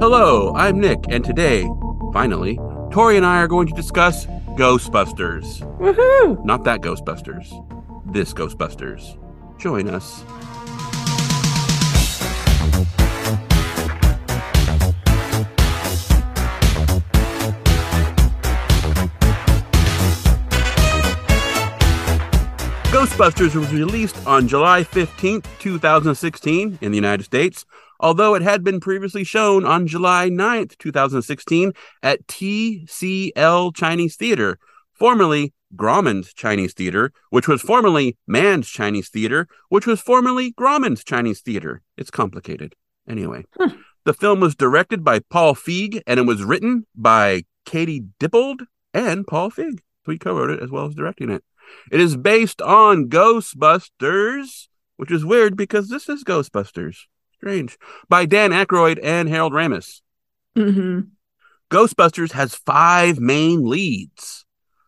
Hello, I'm Nick, and today, finally, Tori and I are going to discuss Ghostbusters. Woohoo! Not that Ghostbusters, this Ghostbusters. Join us. Ghostbusters was released on July 15th, 2016 in the United States, although it had been previously shown on July 9th, 2016 at TCL Chinese Theater, formerly Grauman's Chinese Theater, which was formerly Mann's Chinese Theater, which was formerly Grauman's Chinese Theater. It's complicated. Anyway, Hmm. the film was directed by Paul Feig and it was written by Katie Dippold and Paul Feig. So he co-wrote it as well as directing it. It is based on Ghostbusters, which is weird because this is Ghostbusters. Strange. By Dan Aykroyd and Harold Ramis. Mm-hmm. Ghostbusters has five main leads.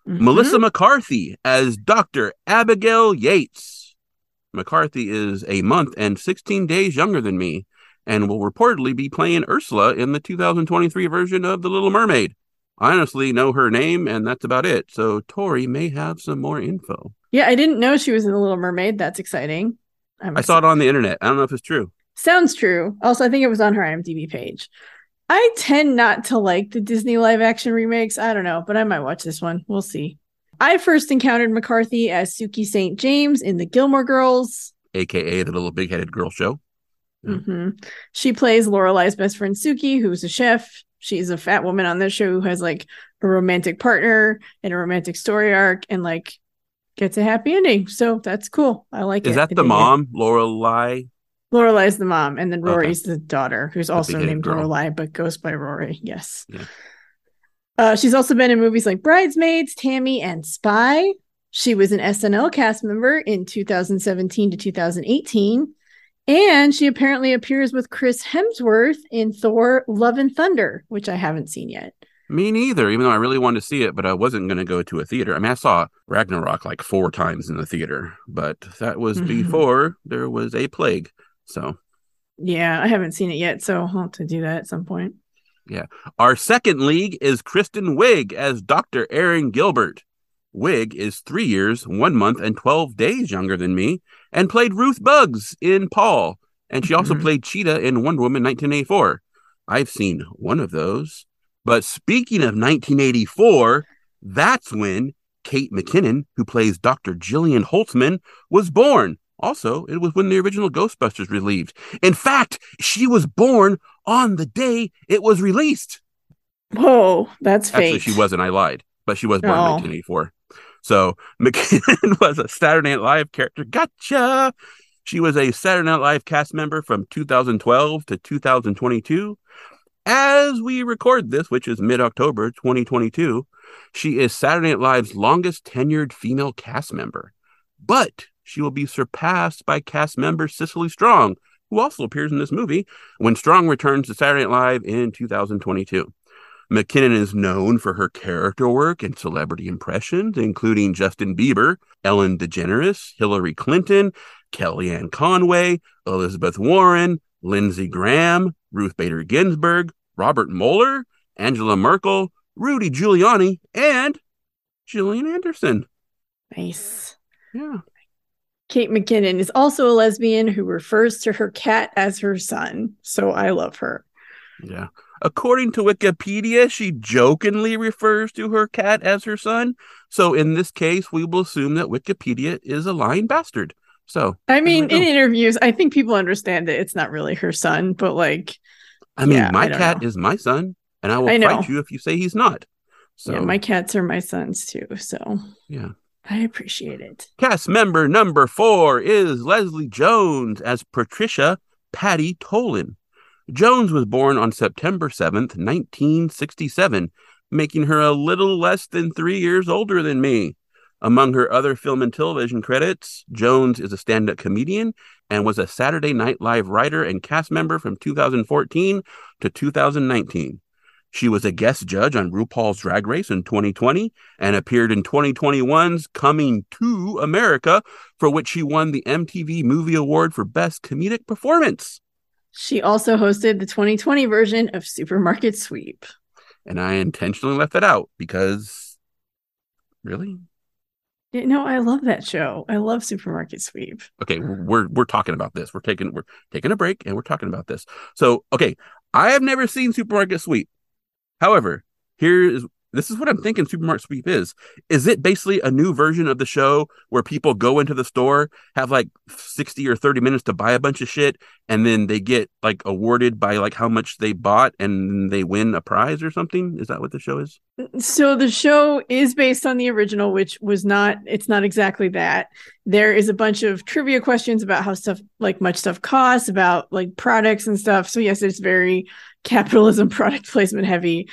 Mm-hmm. Melissa McCarthy as Dr. Abigail Yates. McCarthy is a month and 16 days younger than me and will reportedly be playing Ursula in the 2023 version of The Little Mermaid. I honestly know her name, and that's about it. So Tori may have some more info. Yeah, I didn't know she was in The Little Mermaid. That's exciting. I'm I saw it on the internet. I don't know if it's true. Sounds true. Also, I think it was on her IMDb page. I tend not to like the Disney live action remakes. I don't know, but I might watch this one. We'll see. I first encountered McCarthy as Suki St. James in the Gilmore Girls. aka the little big headed girl show. Yeah. hmm She plays Lorelai's best friend Suki, who's a chef. She's a fat woman on this show who has like a romantic partner and a romantic story arc and like gets a happy ending. So that's cool. I like it. Is that the mom, Lorelai? Lorelai's the mom, and then Okay. Rory's the daughter, who's also named girl. Lorelai but goes by Rory. Yes. Yeah. Uh, she's also been in movies like Bridesmaids, Tammy, and Spy. She was an SNL cast member in 2017 to 2018. And she apparently appears with Chris Hemsworth in Thor Love and Thunder, which I haven't seen yet. Me neither, even though I really wanted to see it, but I wasn't going to go to a theater. I mean, I saw Ragnarok like four times in the theater, but that was before there was a plague. So, Yeah, I haven't seen it yet, so I'll have to do that at some point. Yeah. Our second league is Kristen Wiig as Dr. Erin Gilbert. Wiig is three years, one month, and 12 days younger than me, and played Ruth Buggs in Paul. And she also Mhm. played Cheetah in Wonder Woman 1984. I've seen one of those. But speaking of 1984, that's when Kate McKinnon, who plays Dr. Jillian Holtzman, was born. Also, it was when the original Ghostbusters released. In fact, she was born on the day it was released. Whoa, that's fate. Actually, she wasn't. I lied. But she was born in Oh. 1984. So McKinnon was a Saturday Night Live character. Gotcha. She was a Saturday Night Live cast member from 2012 to 2022. As we record this, which is mid October 2022, she is Saturday Night Live's longest tenured female cast member. But she will be surpassed by cast member Cecily Strong, who also appears in this movie when Strong returns to Saturday Night Live in 2022. McKinnon is known for her character work and celebrity impressions, including Justin Bieber, Ellen DeGeneres, Hillary Clinton, Kellyanne Conway, Elizabeth Warren, Lindsey Graham, Ruth Bader Ginsburg, Robert Mueller, Angela Merkel, Rudy Giuliani, and Gillian Anderson. nice. Yeah. Kate McKinnon is also a lesbian who refers to her cat as her son. So I love her. Yeah. According to Wikipedia, she jokingly refers to her cat as her son. So in this case, we will assume that Wikipedia is a lying bastard. So I mean, in interviews, I think people understand that it's not really her son, but like, I mean, Yeah, my I cat know. is my son, and I will I know. fight you if you say he's not. So yeah, my cats are my sons too. So yeah. I appreciate it. Cast member number four is Leslie Jones as Patricia Patty Tolan. Jones was born on September 7th, 1967, making her a little less than three years older than me. Among her other film and television credits, Jones is a stand up comedian and was a Saturday Night Live writer and cast member from 2014 to 2019. She was a guest judge on RuPaul's Drag Race in 2020 and appeared in 2021's Coming to America, for which she won the MTV Movie Award for Best Comedic Performance. She also hosted the 2020 version of Supermarket Sweep. And I intentionally left that out because really? Yeah, no, I love that show. I love Supermarket Sweep. Okay, we're we're talking about this. We're taking we're taking a break and we're talking about this. So, okay, I have never seen Supermarket Sweep. However, here is this is what I'm thinking Supermarket Sweep is. Is it basically a new version of the show where people go into the store, have like 60 or 30 minutes to buy a bunch of shit, and then they get like awarded by like how much they bought and they win a prize or something? Is that what the show is? So the show is based on the original, which was not, it's not exactly that. There is a bunch of trivia questions about how stuff, like much stuff costs, about like products and stuff. So, yes, it's very capitalism product placement heavy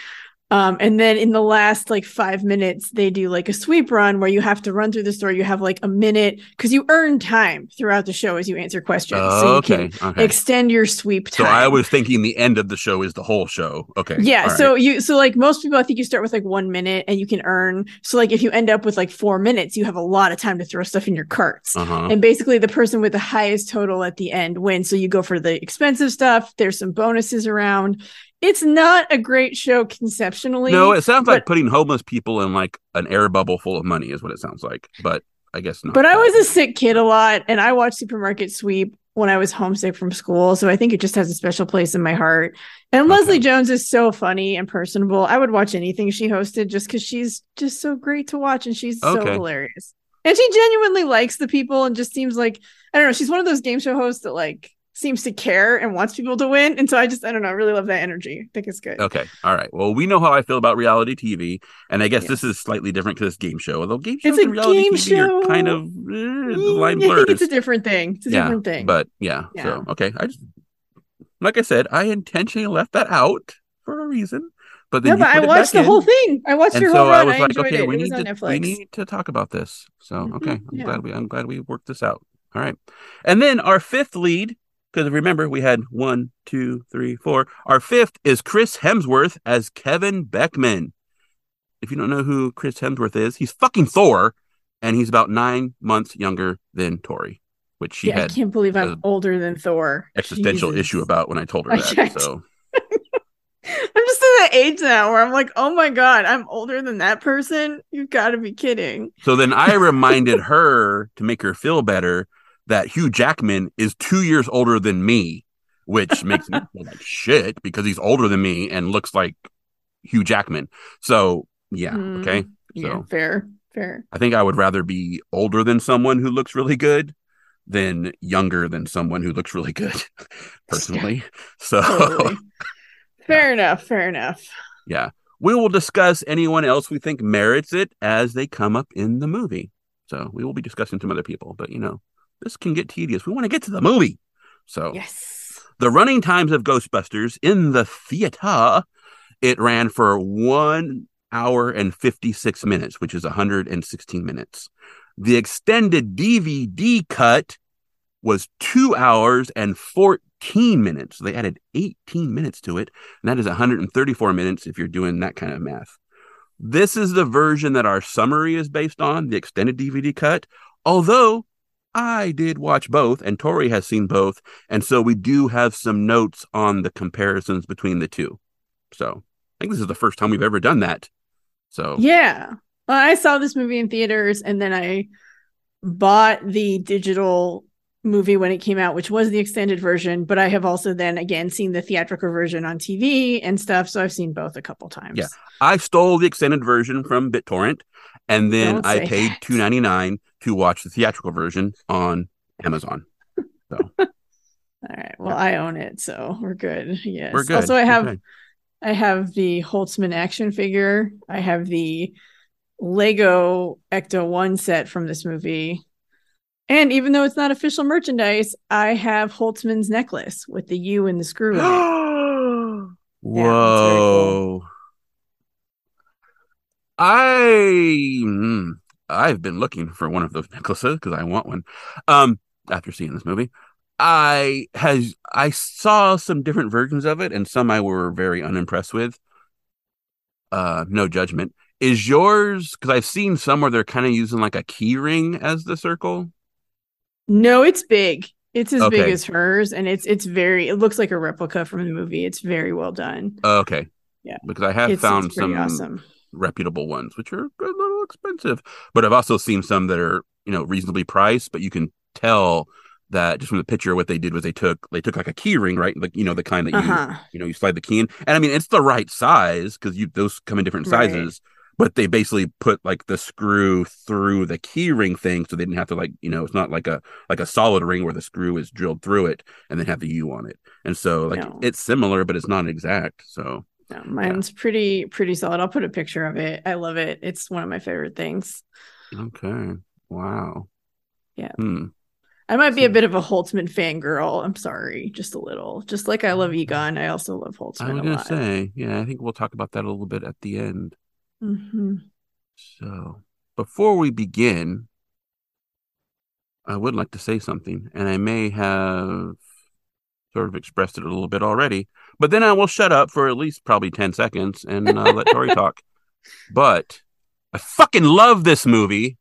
um, and then in the last like five minutes, they do like a sweep run where you have to run through the store. You have like a minute because you earn time throughout the show as you answer questions. Oh, so you okay, can okay. extend your sweep time. So I was thinking the end of the show is the whole show. Okay. Yeah. all So right. you so like most people, I think you start with like one minute and you can earn. So like if you end up with like four minutes, you have a lot of time to throw stuff in your carts. uh-huh. And basically, the person with the highest total at the end wins. So you go for the expensive stuff. There's some bonuses around. It's not a great show conceptually. No, it sounds like putting homeless people in like an air bubble full of money is what it sounds like. But I guess not. But I was a sick kid a lot, and I watched Supermarket Sweep when I was homesick from school. So I think it just has a special place in my heart. And Okay. Leslie Jones is so funny and personable. I would watch anything she hosted just because she's just so great to watch and she's so hilarious. And she genuinely likes the people and just seems like I don't know. She's one of those game show hosts that like seems to care and wants people to win. And so I just I don't know. I really love that energy. I think it's good. Okay. All right. Well, we know how I feel about reality TV, and I guess Yeah. this is slightly different because it's game show. Although game shows It's a and reality game TV are kind of eh, the line Mm, I think it's a different thing. It's a yeah, different thing. But yeah, Yeah. So okay, I just like I said, I intentionally left that out for a reason. But then no, but I watched the in, whole thing. I watched and your so whole I was I, was like, enjoyed okay, it. we it need to Netflix. we need to talk about this. So Mhm, okay, I'm yeah. glad we I'm glad we worked this out. All right, and then our fifth lead, because remember we had one, two, three, four. Our fifth is Chris Hemsworth as Kevin Beckman. If you don't know who Chris Hemsworth is, he's fucking Thor, and he's about nine months younger than Tori, which she yeah, I can't believe I'm older than Thor. existential Jesus. issue about when I told her that. So I'm just in that age now where I'm like, oh my god, I'm older than that person. You've got to be kidding. so then I reminded her to make her feel better that Hugh Jackman is two years older than me, which makes me feel like shit because he's older than me and looks like Hugh Jackman. So yeah, Mm, okay. Yeah, So fair, fair. I think I would rather be older than someone who looks really good than younger than someone who looks really good, personally. So Totally. fair enough. Fair enough. yeah. We will discuss anyone else we think merits it as they come up in the movie. So we will be discussing some other people, but you know, this can get tedious. We want to get to the movie. So Yes. the running times of Ghostbusters in the theater, it ran for one hour and 56 minutes, which is 116 minutes. The extended DVD cut was two hours and 14 minutes. So they added 18 minutes to it. And that is 134 minutes if you're doing that kind of math. This is the version that our summary is based on, the extended DVD cut. Although I did watch both, and Tori has seen both. And so we do have some notes on the comparisons between the two. So I think this is the first time we've ever done that. So Yeah. Well, I saw this movie in theaters and then I bought the digital movie when it came out, which was the extended version. But I have also then again seen the theatrical version on TV and stuff. So I've seen both a couple times. Yeah. I stole the extended version from BitTorrent, and then I paid two ninety nine to watch the theatrical version on Amazon. So All right. Well, I own it, so we're good. Yes. we're good. Also, I have Okay. I have the Holtzman action figure. I have the Lego Ecto One set from this movie. And even though it's not official merchandise, I have Holtzman's necklace with the U and the screw in it. Whoa. I mm, I've been looking for one of those necklaces because I want one. Um, after seeing this movie, I has I saw some different versions of it, and some I were very unimpressed with. uh, no judgment. Is yours because I've seen some where they're kind of using like a key ring as the circle? No, it's big. It's as big as hers, and it's it's very. It looks like a replica from the movie. It's very well done. Okay. Yeah. Because I have It's, found it's some awesome. Reputable ones, which are a little expensive. But I've also seen some that are, you know, reasonably priced, but you can tell that just from the picture what they did was they took they took like a key ring, right? Like, you know, the kind that you Uh huh. you know, you slide the key in. And I mean it's the right size because you those come in different Right. sizes. But they basically put like the screw through the key ring thing so they didn't have to like, you know, it's not like a like a solid ring where the screw is drilled through it and then have the U on it. And so like No. it's similar, but it's not exact. So No, mine's pretty pretty solid. I'll put a picture of it. I love it. It's one of my favorite things. okay. Wow. Yeah. Hmm. I might be a bit of a Holtzman fangirl. I'm sorry, just a little. Just like I love Egon, I also love Holtzman. I was a gonna lot. say, yeah, I think we'll talk about that a little bit at the end. hmm So before we begin, I would like to say something, and I may have sort of expressed it a little bit already, but then I will shut up for at least probably 10 seconds and uh, let Tori talk. But I fucking love this movie.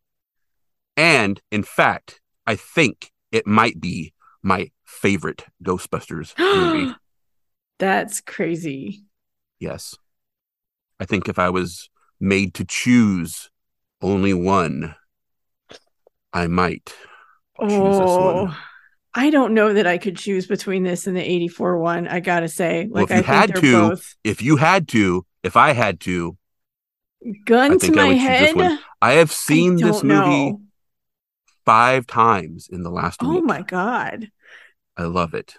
And in fact, I think it might be my favorite Ghostbusters movie. That's crazy. Yes. I think if I was made to choose only one, I might choose this Oh, one. I don't know that I could choose between this and the 84 one. I gotta say, Well, like if you I had to, both If you had to, if I had to, gun I to I my this head. I have I seen this movie know. five times in the last week. Oh week. my god. I love it.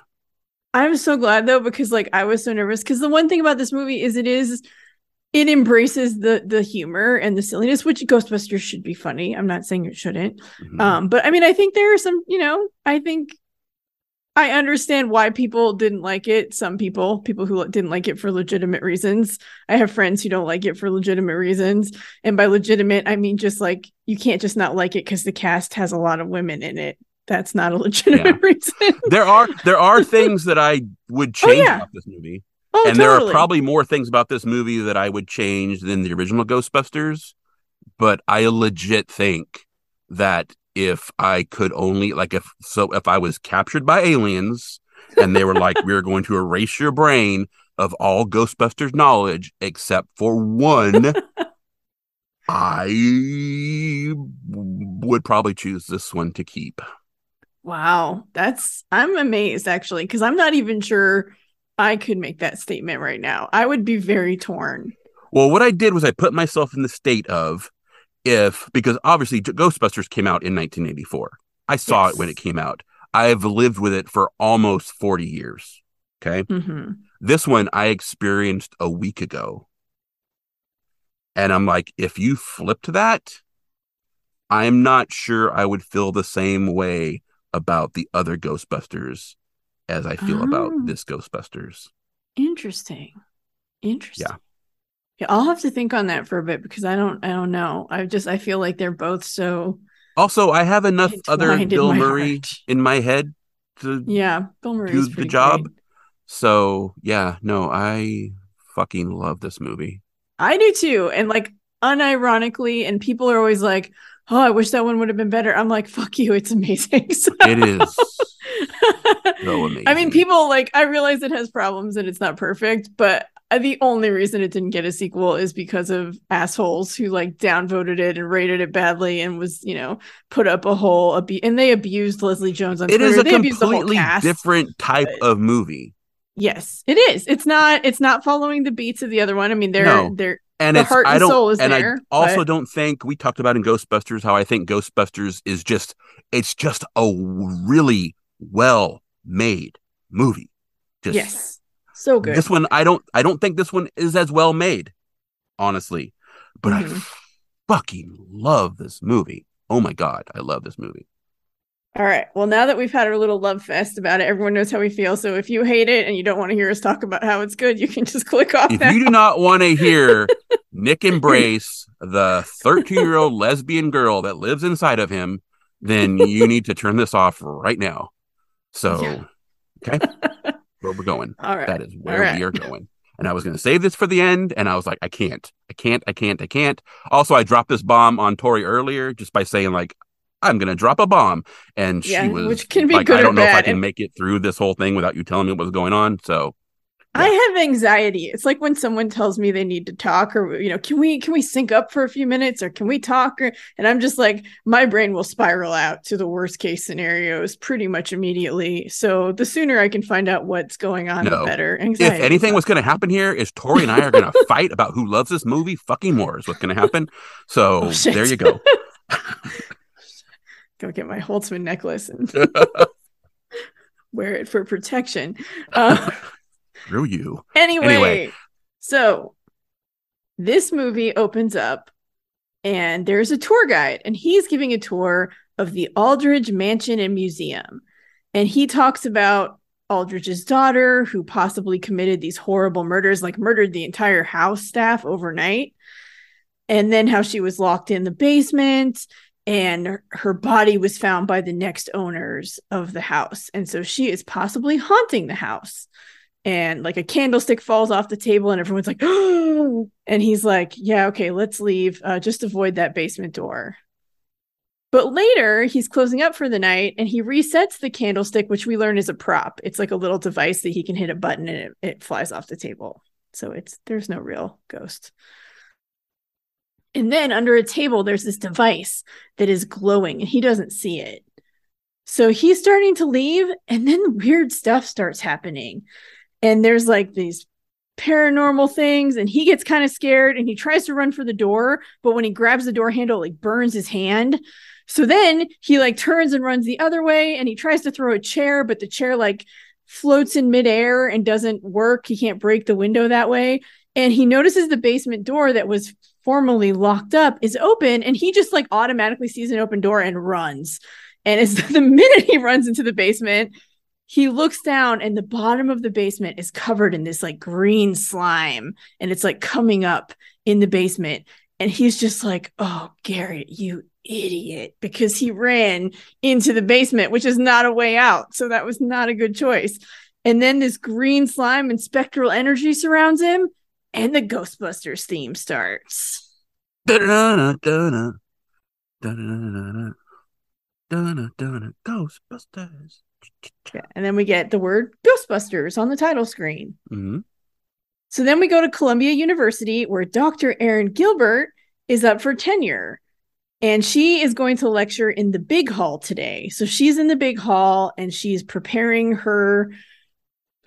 I'm so glad though because like I was so nervous because the one thing about this movie is it is it embraces the the humor and the silliness which Ghostbusters should be funny. I'm not saying it shouldn't. Mhm. Um but I mean I think there are some, you know, I think I understand why people didn't like it. Some people, people who didn't like it for legitimate reasons. I have friends who don't like it for legitimate reasons. And by legitimate, I mean just like you can't just not like it because the cast has a lot of women in it. That's not a legitimate reason. there are there are things that I would Oh, change yeah. about this movie. Oh, and there are probably more things about this movie that I would change than the original Ghostbusters. But I legit think that if I could only like if so if I was captured by aliens and they were like we're going to erase your brain of all Ghostbusters knowledge except for one, I would probably choose this one to keep. Wow, that's I'm amazed actually because I'm not even sure I could make that statement right now. I would be very torn. Well, what I did was I put myself in the state of if because obviously Ghostbusters came out in 1984. I saw it when it came out. I've lived with it for almost 40 years. Okay. hmm This one I experienced a week ago. And I'm like, if you flipped that, I'm not sure I would feel the same way about the other Ghostbusters as I feel about Oh. this Ghostbusters. Interesting. Interesting. Yeah. Yeah, I'll have to think on that for a bit because I don't I don't know. I just I feel like they're both so Also, I have enough other Bill Murray heart. in my head to Yeah, Bill Murray's do the job. great. So yeah, no, I fucking love this movie. I do too. And like unironically, and people are always like, Oh, I wish that one would have been better. I'm like, fuck you, it's amazing. So- It is so amazing. I mean, people like I realize it has problems and it's not perfect, but uh, the only reason it didn't get a sequel is because of assholes who like downvoted it and rated it badly and was you know put up a whole abu- and they abused Leslie Jones on it Twitter. is a they abused the whole completely cast. different type but- of movie. Yes, it is. It's not. It's not following the beats of the other one. I mean, they're No. they're And The it's heart I and don't soul is and there, I also but- don't think we talked about in Ghostbusters how I think Ghostbusters is just it's just a really well made movie. Just yes, so good. this one I don't I don't think this one is as well made, honestly. But I Mhm. fucking love this movie. Oh my god, I love this movie. All right. Well, now that we've had our little love fest about it, everyone knows how we feel. So if you hate it and you don't want to hear us talk about how it's good, you can just click off If now. you do not want to hear Nick embrace the 13 year old lesbian girl that lives inside of him, then you need to turn this off right now. So, Yeah. okay, where we're going. All right. That is where right. we are going. and I was going to save this for the end. And I was like, I can't, I can't, I can't, I can't. Also, I dropped this bomb on Tori earlier just by saying like, I'm going to drop a bomb. And Yeah, she was which can be like, good I don't know if I can And- make it through this whole thing without you telling me what was going on. So I have anxiety. It's like when someone tells me they need to talk or you know, can we can we sync up for a few minutes or can we talk or and I'm just like my brain will spiral out to the worst case scenarios pretty much immediately. So the sooner I can find out what's going on, the No. better. if anything was going to happen here is Tori and I are going to fight about who loves this movie fucking more is what's going to happen. So Oh, there you go. go get my Holtzman necklace and wear it for protection. Uh, Screw you. Anyway, Anyway. so this movie opens up and there's a tour guide and he's giving a tour of the Aldridge Mansion and Museum. And he talks about Aldridge's daughter who possibly committed these horrible murders, like murdered the entire house staff overnight. And then how she was locked in the basement and her body was found by the next owners of the house. And so she is possibly haunting the house and like a candlestick falls off the table and everyone's like oh, and he's like yeah okay let's leave. Uh, just avoid that basement door. But later he's closing up for the night and he resets the candlestick which we learn is a prop. It's like a little device that he can hit a button and it, it flies off the table. So it's there's no real ghost. And then under a table there's this device that is glowing and he doesn't see it. So he's starting to leave and then weird stuff starts happening and there's like these paranormal things and he gets kind of scared and he tries to run for the door but when he grabs the door handle like burns his hand. So then he like turns and runs the other way and he tries to throw a chair but the chair like floats in midair and doesn't work. He can't break the window that way. And he notices the basement door that was formerly locked up is open and he just like automatically sees an open door and runs. And it's the minute he runs into the basement he looks down and the bottom of the basement is covered in this like green slime and it's like coming up in the basement and he's just like oh garrett you idiot because he ran into the basement which is not a way out so that was not a good choice and then this green slime and spectral energy surrounds him and the ghostbusters theme starts Da-da-da-da-da. Da-da-da-da-da. Da-da-da-da. Ghostbusters. And then we get the word ghostbusters on the title screen Mhm. So then we go to Columbia University, where Dr. Erin Gilbert is up for tenure. And she is going to lecture in the big hall today. So she's in the big hall and she's preparing her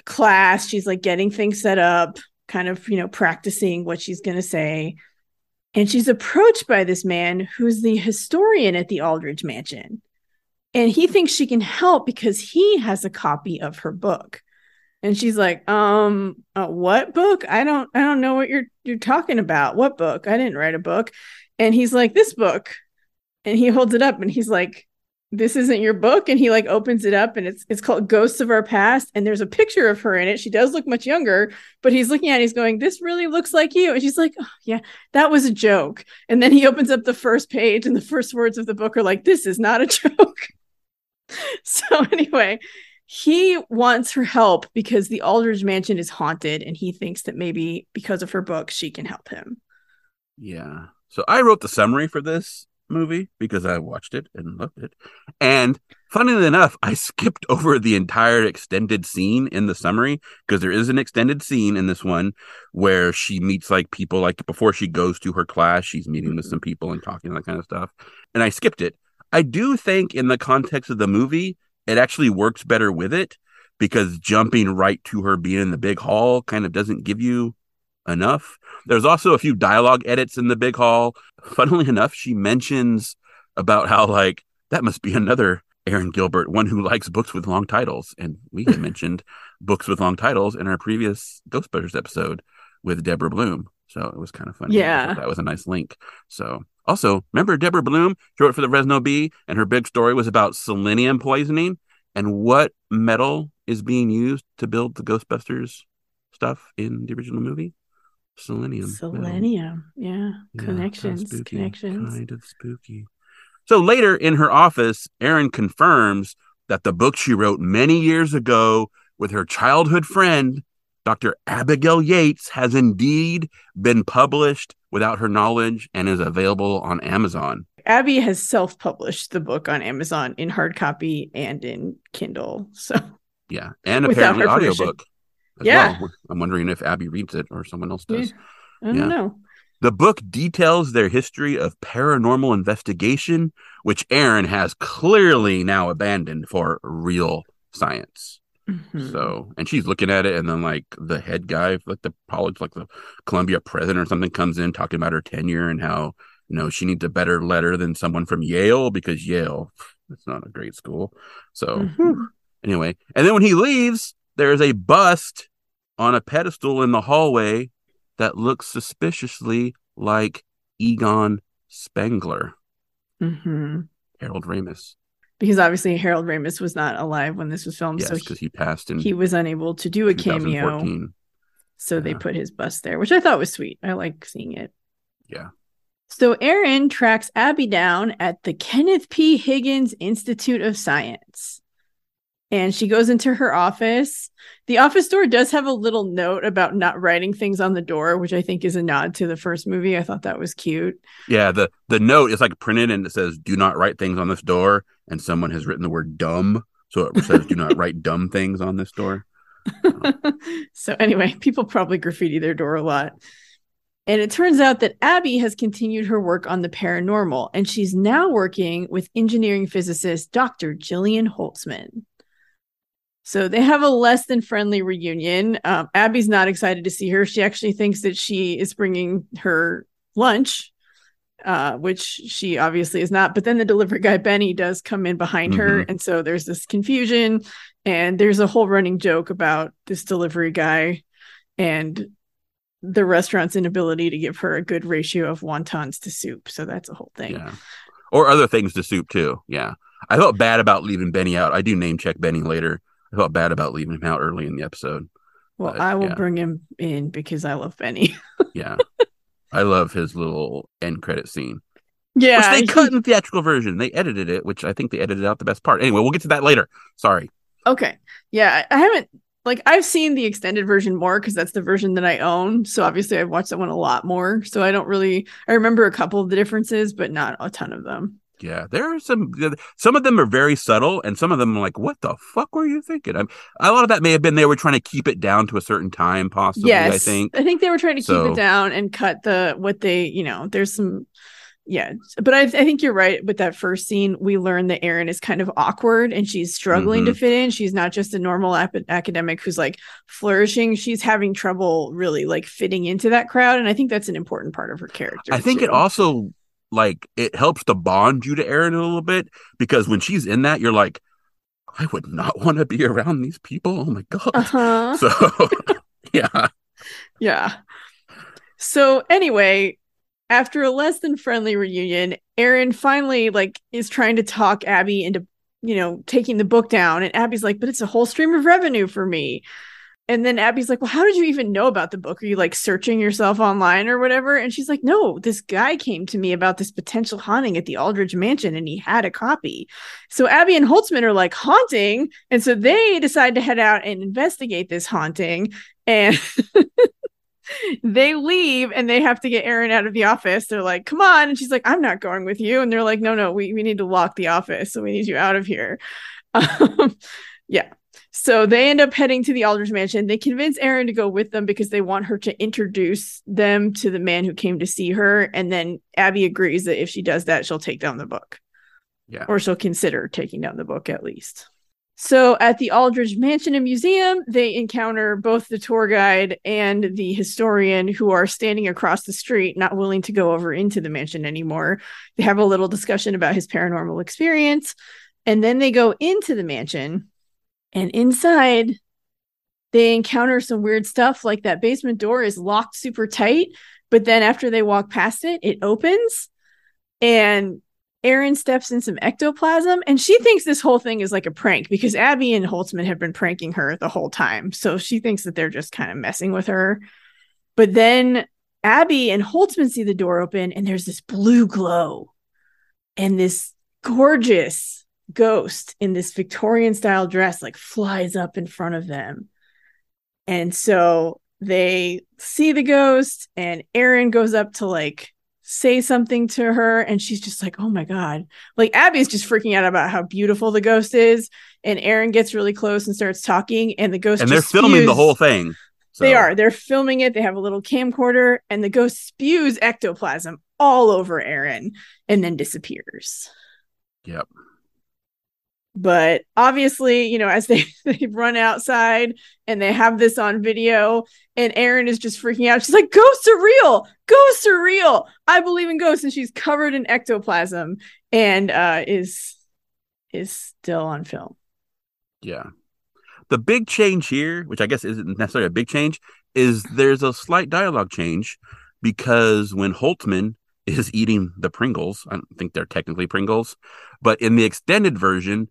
class. She's like getting things set up, kind of, you know, practicing what she's going to say. And she's approached by this man who's the historian at the Aldridge Mansion. And he thinks she can help because he has a copy of her book. And she's like um uh, what book? I don't i don't know what you're you're talking about. What book? I didn't write a book. And he's like this book. And he holds it up and he's like this isn't your book. And he like opens it up and it's it's called ghosts of our past. And there's a picture of her in it. She does look much younger but he's looking at it he's going this really looks like you. And she's like oh, yeah that was a joke. And then he opens up the first page and the first words of the book are like this is not a joke so anyway he wants her help because the Aldridge mansion is haunted and he thinks that maybe because of her book she can help him. Yeah. So I wrote the summary for this movie because I watched it and loved it. And funnily enough, I skipped over the entire extended scene in the summary because there is an extended scene in this one where she meets like people like before she goes to her class, she's meeting with mm-hmm. some people and talking that kind of stuff. And I skipped it. I do think in the context of the movie, it actually works better with it because jumping right to her being in the big hall kind of doesn't give you enough. There's also a few dialogue edits in the big hall. Funnily enough, she mentions about how like that must be another Erin Gilbert, one who likes books with long titles. And we had mentioned books with long titles in our previous Ghostbusters episode with Deborah Bloom. So it was kind of funny. Yeah. That was a nice link. So also remember Deborah Bloom, she wrote for the Fresno Bee, and her big story was about selenium poisoning and what metal is being used to build the Ghostbusters stuff in the original movie. Selenium. Selenium. Yeah. Yeah, connections. spooky, Connections. Kind of spooky. So later in her office, Erin confirms that the book she wrote many years ago with her childhood friend Dr. Abigail Yates has indeed been published without her knowledge and is available on Amazon. Abby has self published the book on Amazon in hard copy and in Kindle. So, Yeah, and apparently audiobook. Yeah. well. I'm wondering if Abby reads it or someone else does. I don't Yeah. know. The book details their history of paranormal investigation, which Erin has clearly now abandoned for real science. Mhm. So, and she's looking at it, and then like the head guy, like the college, like the Columbia president or something, comes in talking about her tenure and how you know she needs a better letter than someone from Yale because Yale, it's not a great school. So, Mhm. anyway, and then when he leaves, there's a bust on a pedestal in the hallway that looks suspiciously like Egon Spengler, Mhm. Harold Ramis. Because obviously Harold Ramis was not alive when this was filmed, Yes, so because he passed in he, he was unable to do a cameo. 2014. So they put his bust there, which I thought was sweet. I like seeing it. Yeah. So Erin tracks Abby down at the Kenneth P. Higgins Institute of Science. And she goes into her office. The office door does have a little note about not writing things on the door, which I think is a nod to the first movie. I thought that was cute. Yeah, the the note is like printed and it says "Do not write things on this door," and someone has written the word "dumb," so it says "Do not write dumb things on this door." so anyway, people probably graffiti their door a lot. And it turns out that Abby has continued her work on the paranormal, and she's now working with engineering physicist Dr. Jillian Holtzman. So they have a less than friendly reunion. Um, Abby's not excited to see her. She actually thinks that she is bringing her lunch, uh, which she obviously is not. But then the delivery guy, Benny, does come in behind her. And so there's this confusion. And there's a whole running joke about this delivery guy and the restaurant's inability to give her a good ratio of wontons to soup. So that's a whole thing. Yeah, or other things to soup too. Yeah, I felt bad about leaving Benny out. I do name check Benny later. I felt bad about leaving him out early in the episode. Well, But, I will yeah. bring him in because I love Benny. Yeah, I love his little end credit scene, yeah. which they he- cut in the theatrical version. They edited it, which I think they edited out the best part. Anyway, we'll get to that later. Sorry. Okay. Yeah, I I haven't like I've seen the extended version more because that's the version that I own. So obviously I've watched that one a lot more. So I don't really I remember a couple of the differences, but not a ton of them. Yeah, there are some. Some of them are very subtle, and some of them are like, "What the fuck were you thinking?" I'm, a lot of that may have been they were trying to keep it down to a certain time, possibly. yes. I think. I think they were trying to keep it down and cut the what they, you know, there's some yeah, but I, I think you're right with that first scene. We learn that Erin is kind of awkward and she's struggling to Mhm. fit in. She's not just a normal ap- academic who's like flourishing. She's having trouble really like fitting into that crowd, and I think that's an important part of her character. I think it also like it helps to bond you to Erin a little bit because when she's in that, you're like, I would not want to be around these people. Oh my god. Uh-huh. So yeah, Yeah. So anyway, after a less than friendly reunion, Erin finally like is trying to talk Abby into, you know, taking the book down and Abby's like, "But it's a whole stream of revenue for me." And then Abby's like, "Well, how did you even know about the book? Are you like searching yourself online or whatever?" And she's like, "No, this guy came to me about this potential haunting at the Aldridge Mansion and he had a copy." So Abby and Holtzman are like haunting, and so they decide to head out and investigate this haunting and they leave and they have to get Erin out of the office. They're like, come on. And she's like, I'm not going with you. And they're like, no, no, we, we need to lock the office. So we need you out of here. Um, yeah. So they end up heading to the Aldridge mansion. They convince Erin to go with them because they want her to introduce them to the man who came to see her. And then Abby agrees that if she does that, she'll take down the book. Yeah. Or she'll consider taking down the book at least. So at the Aldridge Mansion and Museum, they encounter both the tour guide and the historian who are standing across the street, not willing to go over into the mansion anymore. They have a little discussion about his paranormal experience. And then they go into the mansion. And inside, they encounter some weird stuff like that basement door is locked super tight. But then after they walk past it, it opens. And Erin steps in some ectoplasm and she thinks this whole thing is like a prank because Abby and Holtzman have been pranking her the whole time. So she thinks that they're just kind of messing with her. But then Abby and Holtzman see the door open and there's this blue glow and this gorgeous ghost in this Victorian style dress like flies up in front of them. And so they see the ghost, and Erin goes up to like say something to her, and she's just like, oh my God. Like Abby's just freaking out about how beautiful the ghost is. And Erin gets really close and starts talking, and the ghost and they're filming spews. the whole thing. So. They are. They're filming it. They have a little camcorder, and the ghost spews ectoplasm all over Erin and then disappears. Yep. But obviously, you know, as they, they run outside and they have this on video, and Erin is just freaking out. She's like, Ghosts are real. Ghosts are real. I believe in ghosts. And she's covered in ectoplasm and uh, is is still on film. Yeah. The big change here, which I guess isn't necessarily a big change, is there's a slight dialogue change because when Holtzman is eating the Pringles, I don't think they're technically Pringles, but in the extended version,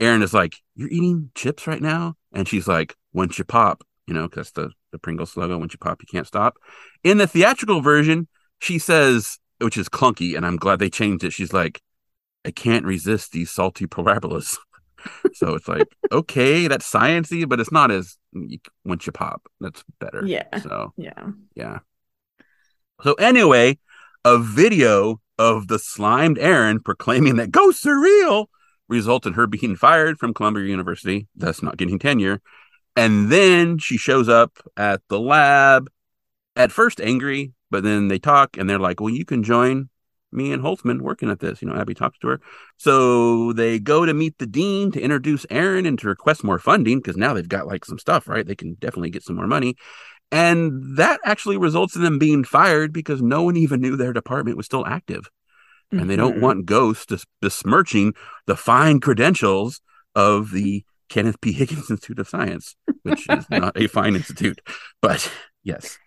Erin is like, "You're eating chips right now," and she's like, "Once you pop, you know, because the the Pringles logo, once you pop, you can't stop." In the theatrical version, she says, which is clunky, and I'm glad they changed it. She's like, "I can't resist these salty parabolas." so it's like, okay, that's sciency, but it's not as once you pop, that's better. Yeah. So yeah, yeah. So anyway, a video of the slimed Erin proclaiming that ghosts are real result in her being fired from Columbia University, thus not getting tenure. And then she shows up at the lab, at first angry, but then they talk and they're like, Well, you can join me and Holtzman working at this. You know, Abby talks to her. So they go to meet the dean to introduce Erin and to request more funding because now they've got like some stuff, right? They can definitely get some more money. And that actually results in them being fired because no one even knew their department was still active and mm-hmm. they don't mm-hmm. want ghosts besmirching the fine credentials of the Kenneth P. Higgins Institute of Science, which is not a fine institute, but yes.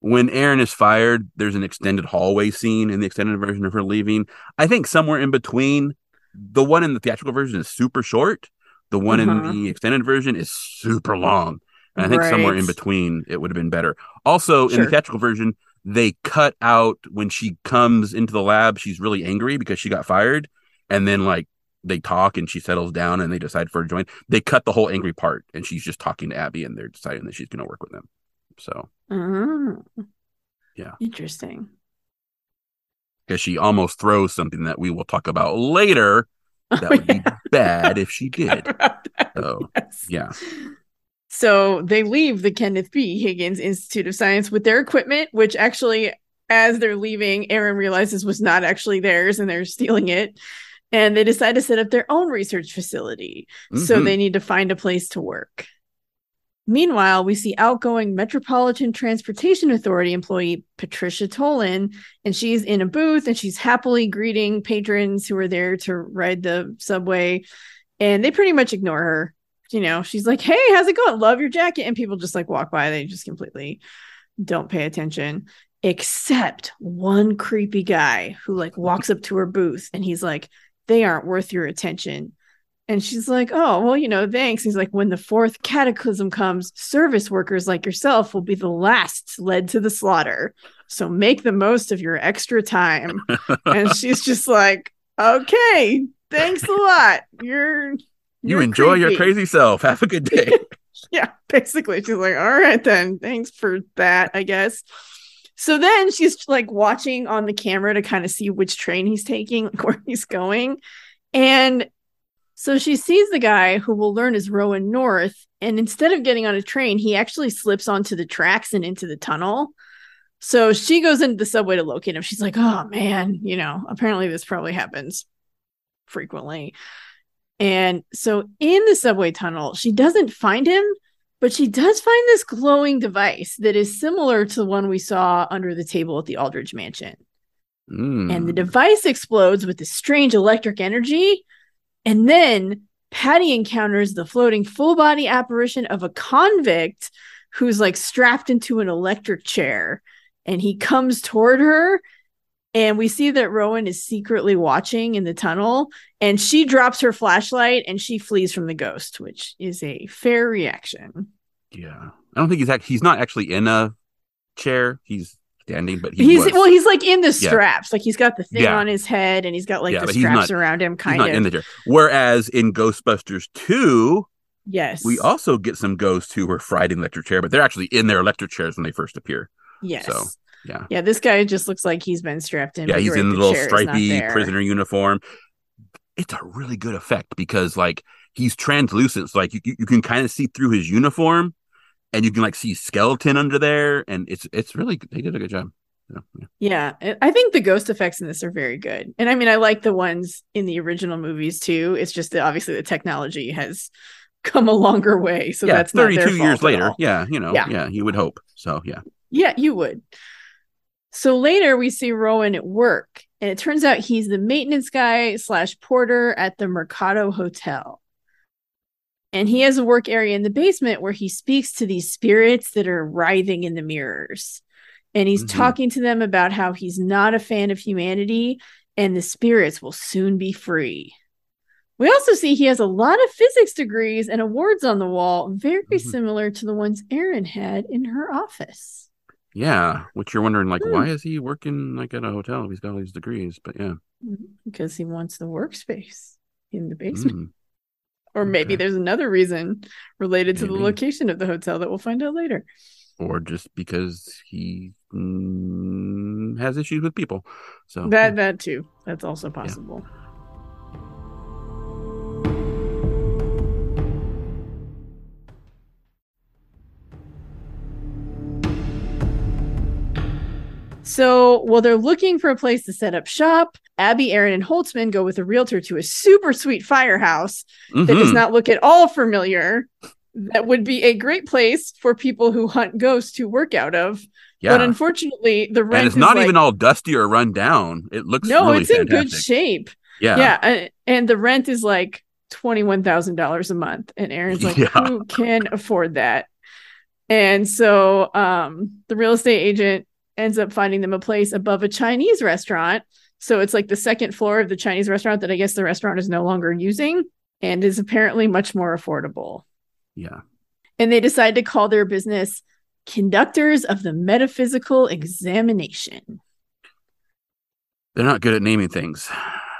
When Erin is fired, there's an extended hallway scene in the extended version of her leaving. I think somewhere in between, the one in the theatrical version is super short. The one uh-huh. in the extended version is super long. And I think right. somewhere in between it would have been better. Also, sure. in the theatrical version, they cut out when she comes into the lab, she's really angry because she got fired. And then like they talk and she settles down and they decide for a join. They cut the whole angry part and she's just talking to Abby and they're deciding that she's going to work with them. So, uh-huh. yeah. Interesting. Because she almost throws something that we will talk about later. That oh, would yeah. be bad if she did. So, yes. yeah. So they leave the Kenneth P. Higgins Institute of Science with their equipment, which actually, as they're leaving, Erin realizes was not actually theirs and they're stealing it. And they decide to set up their own research facility. Mm-hmm. So they need to find a place to work. Meanwhile, we see outgoing Metropolitan Transportation Authority employee Patricia Tolan, and she's in a booth and she's happily greeting patrons who are there to ride the subway. And they pretty much ignore her you know, she's like, Hey, how's it going? Love your jacket. And people just like walk by, they just completely don't pay attention, except one creepy guy who like walks up to her booth and he's like, They aren't worth your attention. And she's like, Oh, well, you know, thanks. He's like, When the fourth cataclysm comes, service workers like yourself will be the last led to the slaughter. So make the most of your extra time. and she's just like, Okay, thanks a lot. You're you enjoy creepy. your crazy self. Have a good day. yeah, basically. She's like, all right, then. Thanks for that, I guess. So then she's like watching on the camera to kind of see which train he's taking, like where he's going. And so she sees the guy who will learn is Rowan North. And instead of getting on a train, he actually slips onto the tracks and into the tunnel. So she goes into the subway to locate him. She's like, oh man, you know, apparently this probably happens frequently. And so in the subway tunnel, she doesn't find him, but she does find this glowing device that is similar to the one we saw under the table at the Aldridge Mansion. Mm. And the device explodes with this strange electric energy. And then Patty encounters the floating full body apparition of a convict who's like strapped into an electric chair. And he comes toward her and we see that Rowan is secretly watching in the tunnel and she drops her flashlight and she flees from the ghost which is a fair reaction yeah i don't think he's act- he's not actually in a chair he's standing but he he's was. well he's like in the straps yeah. like he's got the thing yeah. on his head and he's got like yeah, the straps not, around him kind of in the chair whereas in ghostbusters 2 Yes. We also get some ghosts who were fried in electric chair, but they're actually in their electric chairs when they first appear. Yes. So, yeah. Yeah, this guy just looks like he's been strapped in. Yeah, he's in the the little stripy prisoner uniform. It's a really good effect because like he's translucent, so like you, you can kind of see through his uniform, and you can like see skeleton under there, and it's it's really they did a good job. Yeah. Yeah, I- think the ghost effects in this are very good. And I mean, I like the ones in the original movies too. It's just that obviously the technology has come a longer way. So yeah, that's not their 32 years later. Yeah, you know, Yeah. yeah, you would hope. So, yeah. Yeah, you would. So later we see Rowan at work, and it turns out he's the maintenance guy slash porter at the Mercado Hotel. And he has a work area in the basement where he speaks to these spirits that are writhing in the mirrors. And he's Mhm. talking to them about how he's not a fan of humanity and the spirits will soon be free. We also see he has a lot of physics degrees and awards on the wall, very Mhm. similar to the ones Erin had in her office. Yeah, which you're wondering, like, Hmm. why is he working like at a hotel if he's got all these degrees? But yeah, because he wants the workspace in the basement. Mm. Or maybe okay. there's another reason related to the location of the hotel that we'll find out later. or just because he mm, has issues with people. So That that too. That's also possible. So while they're looking for a place to set up shop, Abby, Erin, and Holtzman go with a realtor to a super sweet firehouse that does Mhm. not look at all familiar. That would be a great place for people who hunt ghosts to work out of. yeah, But unfortunately, the rent and it's is not like- even all dusty or run down. It looks no, really it's in good shape. Yeah, Yeah, and the rent is like twenty one thousand dollars a month, and Erin's like, Yeah. who can afford that? And so, um, the real estate agent ends up finding them a place above a Chinese restaurant. So it's like the second floor of the Chinese restaurant that I guess the restaurant is no longer using, and is apparently much more affordable. yeah. And they decide to call their business Conductors of the Metaphysical Examination. They're not good at naming things.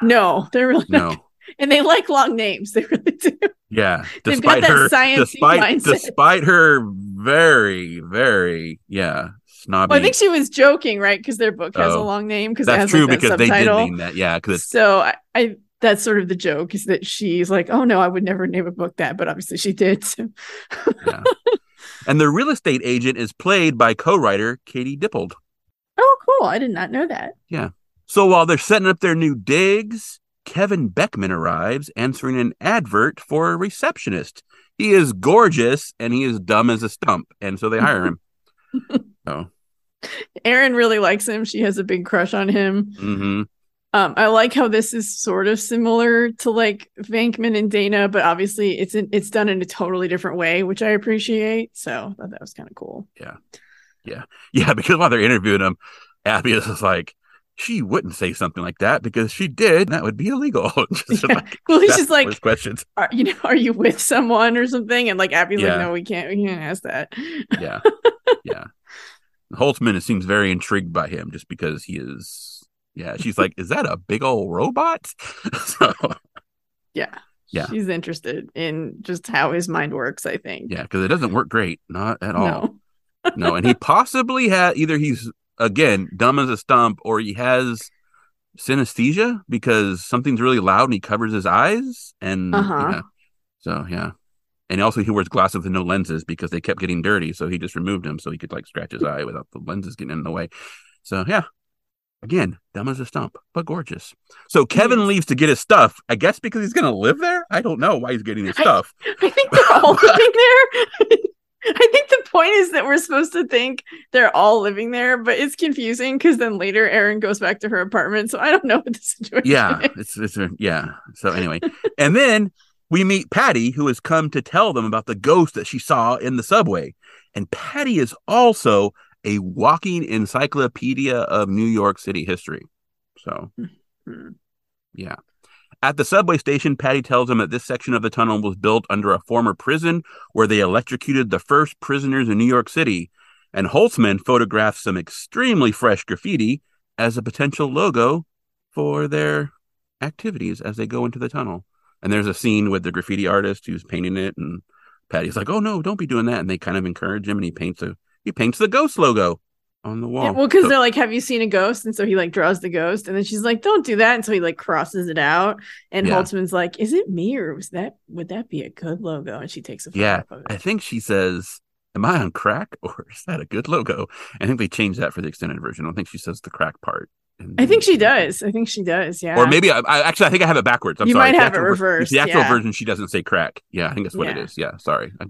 No, they're really not No. and they like long names. They really do. Yeah, despite that her, despite mindset. despite her very very yeah snobby. Well, I think she was joking, right? Because their book has a Oh, long name because that's has true like, that because they did subtitle. name that. Yeah, because So I, I that's sort of the joke is that she's like, oh no, I would never name a book that, but obviously she did. So. yeah. and the real estate agent is played by co-writer Katie Dippold. Oh, cool! I did not know that. Yeah. So while they're setting up their new digs, Kevin Beckman arrives answering an advert for a receptionist. He is gorgeous and he is dumb as a stump, and so they hire him. Oh, Erin really likes him. She has a big crush on him. hmm Um, I like how this is sort of similar to like Venkman and Dana, but obviously it's in, it's done in a totally different way, which I appreciate. So I thought that was kind of cool. yeah, yeah, yeah. because while they're interviewing him, Abby is like, she wouldn't say something like that because she did. That would be illegal. Yeah. like, Well, he's just like, questions. are, you know, are you with someone or something? And like Abby's Yeah. like, no, we can't, we can't ask that. Yeah, yeah. Holtzman seems very intrigued by him just because he is. Yeah, she's like, is that a big old robot? so Yeah. Yeah. She's interested in just how his mind works, I think. yeah, because it doesn't work great, not at all. No. no, and he possibly had either he's again dumb as a stump or he has synesthesia because something's really loud and he covers his eyes and Uh-huh. yeah. so yeah. And also he wears glasses with no lenses because they kept getting dirty so he just removed them so he could like scratch his eye without the lenses getting in the way. So yeah. Again dumb as a stump but gorgeous. So kevin leaves to get his stuff. I guess because he's gonna live there? I don't know why he's getting his I- stuff. I think they're all living there. I think the point is that we're supposed to think they're all living there, but it's confusing because then later Erin goes back to her apartment. So I don't know what the situation yeah is. it's it's yeah so anyway and then we meet patty who has come to tell them about the ghost that she saw in the subway and patty is also a walking encyclopedia of new york city history so Hmm. yeah at the subway station patty tells them that this section of the tunnel was built under a former prison where they electrocuted the first prisoners in new york city. And holtzman photographs some extremely fresh graffiti as a potential logo for their activities as they go into the tunnel. And there's a scene with the graffiti artist who's painting it, and Patty's like, "Oh no, don't be doing that," and they kind of encourage him, and he paints a he paints the ghost logo on the wall. Yeah, well, because So- they're like, "Have you seen a ghost?" And so he like draws the ghost, and then she's like, "Don't do that." And so he like crosses it out, and Yeah. Holtzman's like, "Is it me or was that would that be a good logo?" And she takes a photo Yeah, I think she says, "Am I on crack, or is that a good logo?" I think they changed that for the extended version. I don't think she says the crack part. I think she does. I think she does. Yeah. Or maybe I, I actually I think I have it backwards. I'm You sorry. might The have it actual ver- reversed, The actual yeah. version she doesn't say crack. Yeah, I think that's what it Yeah. is. Yeah, sorry. I,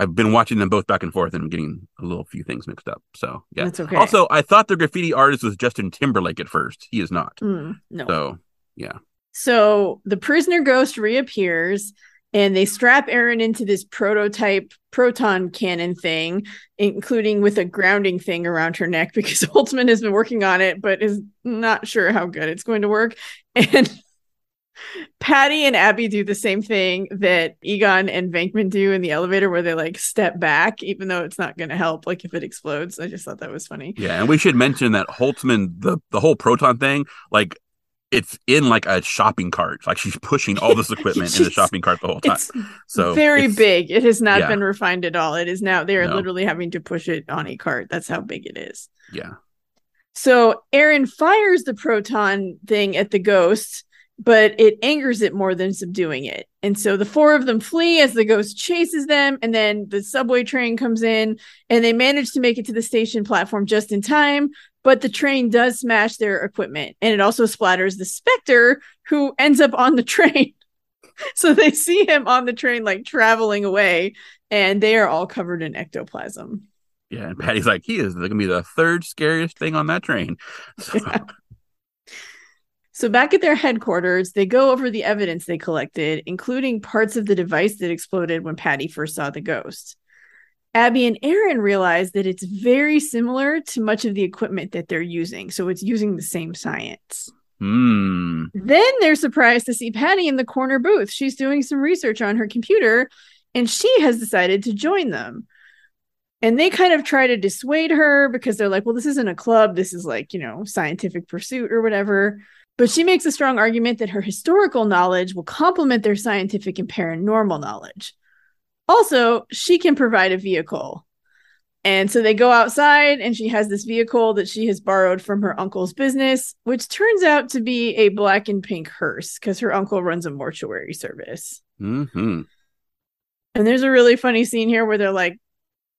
I've been watching them both back and forth and I'm getting a little few things mixed up. So yeah. That's okay. Also, I thought the graffiti artist was Justin Timberlake at first. He is not. Mm, no. So yeah. So the prisoner ghost reappears and they strap Erin into this prototype proton cannon thing, including with a grounding thing around her neck because Holtzman has been working on it, but is not sure how good it's going to work. And Patty and Abby do the same thing that Egon and Venkman do in the elevator, where they like step back, even though it's not going to help. Like if it explodes, I just thought that was funny. yeah, and we should mention that Holtzman, the the whole proton thing, like it's in like a shopping cart. Like she's pushing all this equipment in the shopping cart the whole time. So very big. It has not yeah. been refined at all. It is now they are No. literally having to push it on a cart. That's how big it is. Yeah. So Erin fires the proton thing at the ghost, but it angers it more than subduing it. And so the four of them flee as the ghost chases them, and then the subway train comes in, and they manage to make it to the station platform just in time. But the train does smash their equipment, and it also splatters the Spectre, who ends up on the train. so they see him on the train, like traveling away, and they are all covered in ectoplasm. Yeah. And Patty's like, he is gonna be the third scariest thing on that train. So, Yeah. So back at their headquarters, they go over the evidence they collected, including parts of the device that exploded when Patty first saw the ghost. Abby and Erin realize that it's very similar to much of the equipment that they're using, so it's using the same science. hmm. Then they're surprised to see Patty in the corner booth. She's doing some research on her computer and she has decided to join them. And they kind of try to dissuade her because they're like, well, this isn't a club. This is like, you know, scientific pursuit or whatever. But she makes a strong argument that her historical knowledge will complement their scientific and paranormal knowledge. Also, she can provide a vehicle. And so they go outside, and she has this vehicle that she has borrowed from her uncle's business, which turns out to be a black and pink hearse because her uncle runs a mortuary service. hmm And there's a really funny scene here where they're like,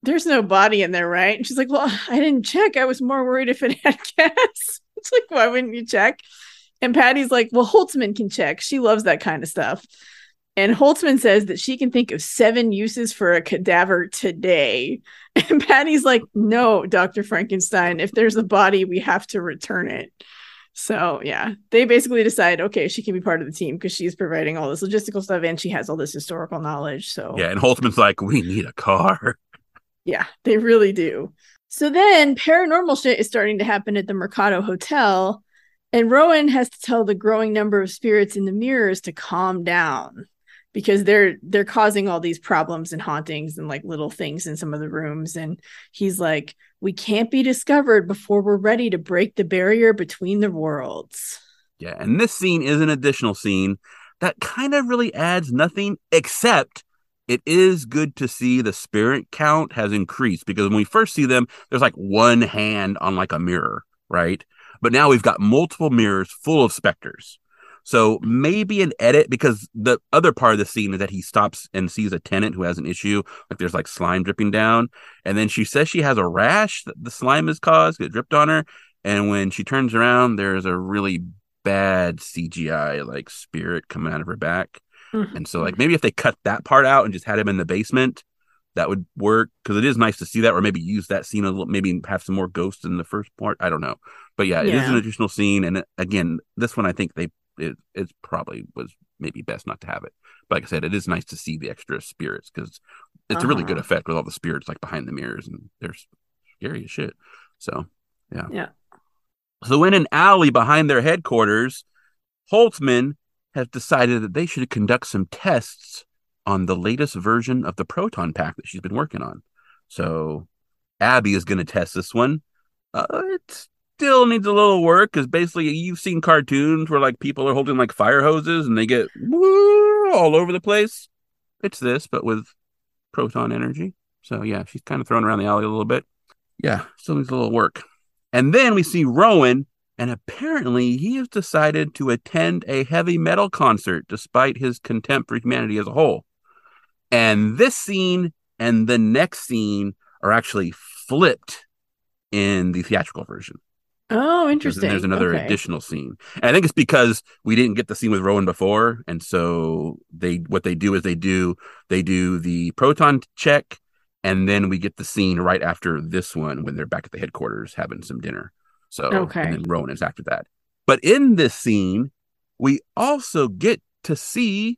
there's no body in there, right? And she's like, well, I didn't check. I was more worried if it had gas. it's like, why wouldn't you check? And Patty's like, well, Holtzman can check. She loves that kind of stuff. And Holtzman says that she can think of seven uses for a cadaver today. And Patty's like, no, Dr. Frankenstein, if there's a body, we have to return it. So, yeah, they basically decide, okay, she can be part of the team because she's providing all this logistical stuff and she has all this historical knowledge. So, Yeah, and Holtzman's like, we need a car. yeah, they really do. So then paranormal shit is starting to happen at the Mercado Hotel, and Rowan has to tell the growing number of spirits in the mirrors to calm down because they're they're causing all these problems and hauntings and like little things in some of the rooms and he's like we can't be discovered before we're ready to break the barrier between the worlds. Yeah, and this scene is an additional scene that kind of really adds nothing except it is good to see the spirit count has increased because when we first see them, there's like one hand on like a mirror, right? But now we've got multiple mirrors full of specters. So maybe an edit because the other part of the scene is that he stops and sees a tenant who has an issue, like there's like slime dripping down, and then she says she has a rash that the slime has caused, it dripped on her, and when she turns around, there's a really bad CGI like spirit coming out of her back. Mm-hmm. And so, like, maybe if they cut that part out and just had him in the basement, that would work because it is nice to see that, or maybe use that scene a little, maybe have some more ghosts in the first part. I don't know, but yeah, it is an additional scene. And uh, again, this one I think they it it probably was maybe best not to have it. But like I said, it is nice to see the extra spirits because it's a really good Uh-huh. effect with all the spirits like behind the mirrors and they're scary as shit. So yeah, Yeah. So in an alley behind their headquarters, Holtzman has decided that they should conduct some tests on the latest version of the proton pack that she's been working on. So Abby is going to test this one. Uh, it still needs a little work because basically you've seen cartoons where like people are holding like fire hoses and they get woo all over the place. It's this, but with proton energy. So yeah, she's kind of thrown around the alley a little bit. Yeah, still needs a little work. And then we see Rowan, and apparently he has decided to attend a heavy metal concert despite his contempt for humanity as a whole. And this scene and the next scene are actually flipped in the theatrical version. Oh, interesting. There's another Okay. additional scene, and I think it's because we didn't get the scene with Rowan before, and so they what they do is they do they do the proton check, and then we get the scene right after this one when they're back at the headquarters having some dinner. So Okay. and then Rowan is after that. But in this scene, we also get to see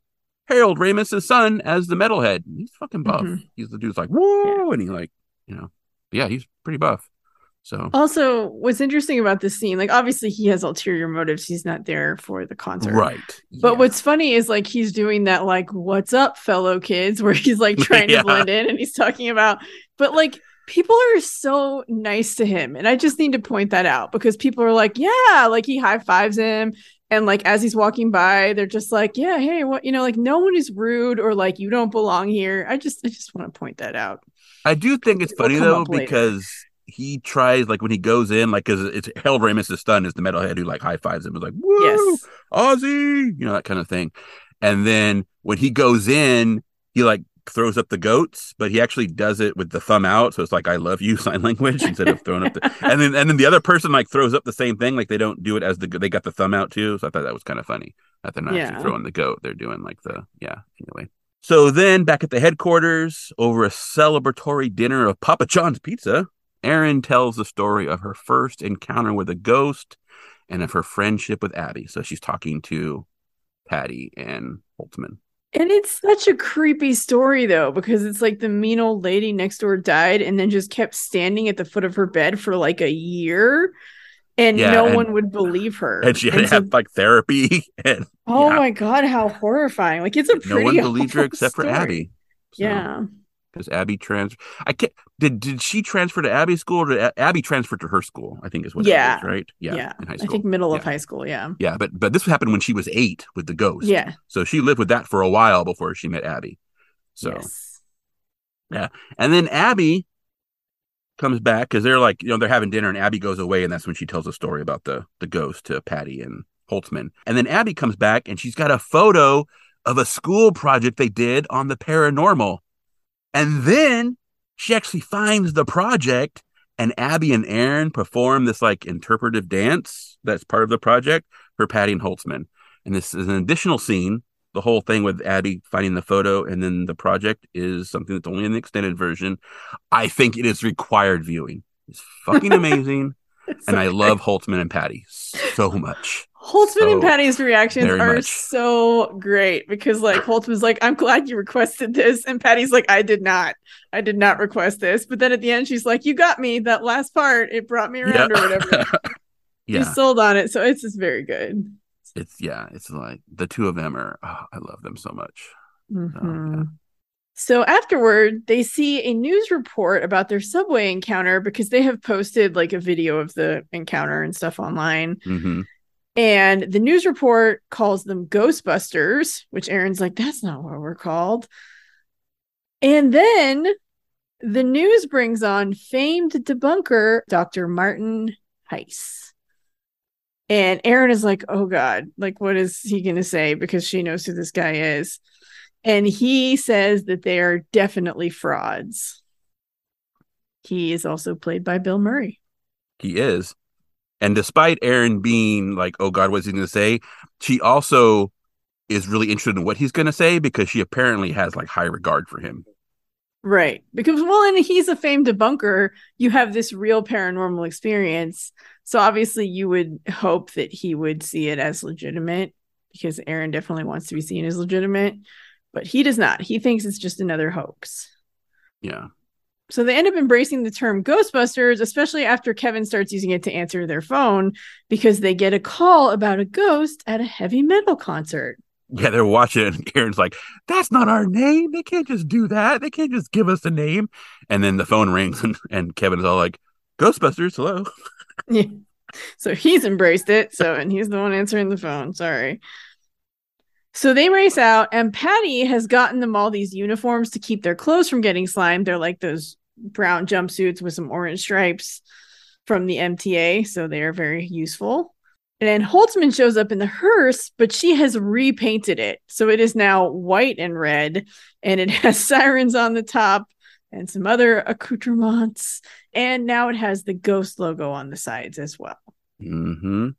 Harold Ramis' son as the metalhead. He's fucking buff. Mhm. He's the dude's like whoa, and he like you know yeah he's pretty buff. So Also, what's interesting about this scene, like obviously he has ulterior motives. He's not there for the concert. right, But yeah. what's funny is like he's doing that like what's up fellow kids where he's like trying Yeah. to blend in and he's talking about but like people are so nice to him and I just need to point that out because people are like yeah like he high fives him and like as he's walking by they're just like yeah hey what you know like no one is rude or like you don't belong here. I just I just want to point that out. I do think it's funny though up later. because he tries like when he goes in like because it's Harold Ramis' son is the metalhead who like high fives him is like woo Yes. Ozzy you know that kind of thing, and then when he goes in he like throws up the goats but he actually does it with the thumb out so it's like I love you sign language instead of throwing up the and then and then the other person like throws up the same thing like they don't do it as the they got the thumb out too so I thought that was kind of funny that they're not Yeah. actually throwing the goat they're doing like the yeah anyway. So then, back at the headquarters, over a celebratory dinner of Papa John's pizza, Erin tells the story of her first encounter with a ghost and of her friendship with Abby. So she's talking to Patty and Holtzman. And it's such a creepy story though, because it's like the mean old lady next door died and then just kept standing at the foot of her bed for like a year. And Yeah, no and- one would believe her. And she had to so- have like therapy, and oh yeah. my god, how horrifying! Like it's a no one believed her except for story. Abby. So, Yeah, because Abby trans. I can't. Did did she transfer to Abby's school or did Abby transferred to her school? I think is what Yeah. it is, right? Yeah, yeah. in high I think middle of high school. Yeah, Yeah, but but this happened when she was eight with the ghost. yeah. So she lived with that for a while before she met Abby. So yes. and then Abby comes back because they're like, you know, they're having dinner and Abby goes away, and that's when she tells a story about the the ghost to Patty and Holtzman. And then Abby comes back and she's got a photo of a school project they did on the paranormal. And then she actually finds the project and Abby and Erin perform this like interpretive dance that's part of the project for Patty and Holtzman. And this is an additional scene. The whole thing with Abby finding the photo and then the project is something that's only in the extended version. I think it is required viewing. It's fucking amazing. And so I love Holtzman and Patty so much. Holtzman and Patty's reactions are much. so great because like Holtzman's like, I'm glad you requested this. And Patty's like, I did not. I did not request this. But then at the end, she's like, You got me. That last part, it brought me around or whatever. yeah. She's sold on it. So it's just very good. it's yeah, it's like the two of them are oh, I love them so much. Mhm. So afterward, they see a news report about their subway encounter because they have posted like a video of the encounter and stuff online. hmm And the news report calls them Ghostbusters, which Erin's like, that's not what we're called. And then the news brings on famed debunker Dr. Martin Heiss. And Erin is like, oh God, like, what is he going to say? Because she knows who this guy is. And he says that they are definitely frauds. He is also played by Bill Murray. He is. And despite Erin being like, oh God, what's he going to say? She also is really interested in what he's going to say because she apparently has like high regard for him. Right. Because, well, and he's a famed debunker. You have this real paranormal experience. So obviously, you would hope that he would see it as legitimate because Erin definitely wants to be seen as legitimate, but he does not. He thinks it's just another hoax. Yeah. So they end up embracing the term Ghostbusters, especially after Kevin starts using it to answer their phone because they get a call about a ghost at a heavy metal concert. Yeah, they're watching it, and Erin's like, that's not our name. They can't just do that. They can't just give us a name. And then the phone rings, and, and Kevin is all like, Ghostbusters, hello. Yeah. So he's embraced it. So, and he's the one answering the phone. Sorry. So they race out, and Patty has gotten them all these uniforms to keep their clothes from getting slimed. They're like those brown jumpsuits with some orange stripes from the MTA, so they are very useful. And then Holtzman shows up in the hearse, but she has repainted it. So it is now white and red, and it has sirens on the top and some other accoutrements. And now it has the ghost logo on the sides as well. Mm-hmm.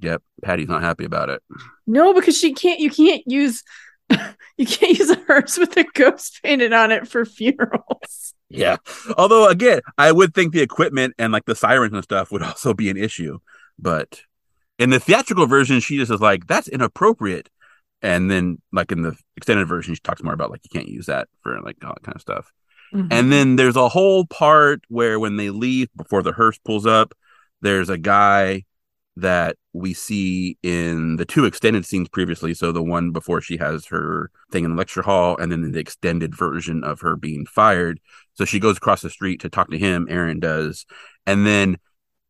Yep. Patty's not happy about it. No, because she can't you can't use you can't use a hearse with a ghost painted on it for funerals. Yeah. Although again, I would think the equipment and like the sirens and stuff would also be an issue. But in the theatrical version, she just is like, that's inappropriate. And then like in the extended version, she talks more about like you can't use that for like all that kind of stuff. Mm-hmm. And then there's a whole part where when they leave before the hearse pulls up, there's a guy that we see in the two extended scenes previously. So the one before she has her thing in the lecture hall, and then the extended version of her being fired. So she goes across the street to talk to him. Erin does, and then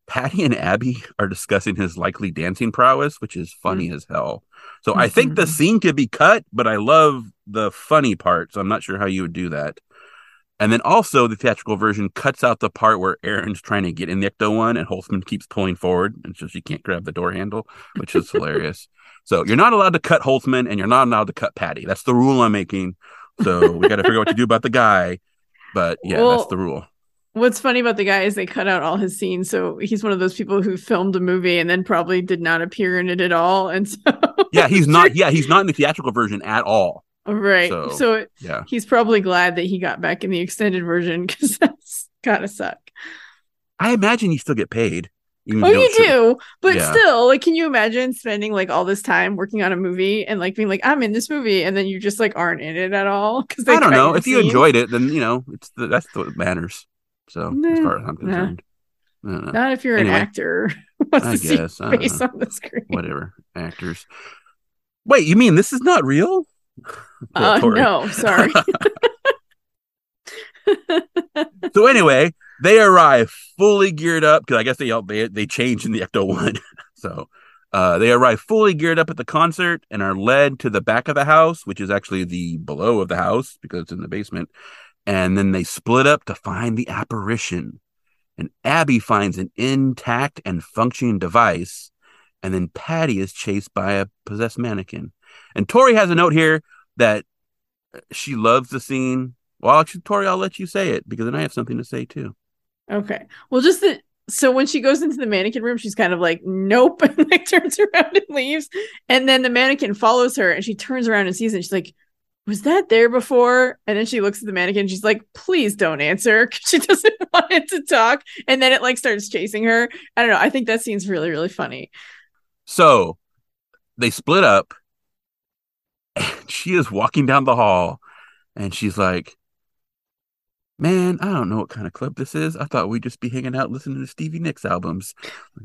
Patty and Abby are discussing his likely dancing prowess, which is funny mm-hmm. as hell. So mm-hmm. I think the mm-hmm. scene could be cut, but I love the funny part. So I'm not sure how you would do that. And then also the theatrical version cuts out the part where Erin's trying to get in the Ecto one and Holtzman keeps pulling forward and so she can't grab the door handle, which is hilarious. So you're not allowed to cut Holtzman and you're not allowed to cut Patty. That's the rule I'm making. So we got to figure out what to do about the guy. But yeah, well, that's the rule. What's funny about the guy is they cut out all his scenes. So he's one of those people who filmed a movie and then probably did not appear in it at all. And so Yeah, he's not yeah, he's not in the theatrical version at all. Right. So, so yeah, he's probably glad that he got back in the extended version because that's gotta suck. I imagine you still get paid. Oh, you do, but yeah. still, like, can you imagine spending like all this time working on a movie and like being like, I'm in this movie, and then you just like aren't in it at all? Because I don't know if scenes. you enjoyed it, then you know it's the, that's what matters. So nah, as far as I'm concerned, nah. not if you're anyway, an actor. I guess face on the screen. Whatever actors. Wait, you mean this is not real? uh, no, sorry. so anyway, they arrive fully geared up because I guess they they they changed in the Ecto One. so uh, they arrive fully geared up at the concert and are led to the back of the house, which is actually the below of the house because it's in the basement. And then they split up to find the apparition. And Abby finds an intact and functioning device. And then Patty is chased by a possessed mannequin. And Tori has a note here that she loves the scene. Well, actually, Tori, I'll let you say it because then I have something to say too. Okay. Well, just that. So when she goes into the mannequin room, she's kind of like, nope, and like turns around and leaves. And then the mannequin follows her and she turns around and sees it. And she's like, was that there before? And then she looks at the mannequin. And she's like, please don't answer. She doesn't want it to talk. And then it like starts chasing her. I don't know. I think that scene's really, really funny. So they split up and she is walking down the hall and she's like, Man, I don't know what kind of club this is. I thought we'd just be hanging out listening to Stevie Nicks albums.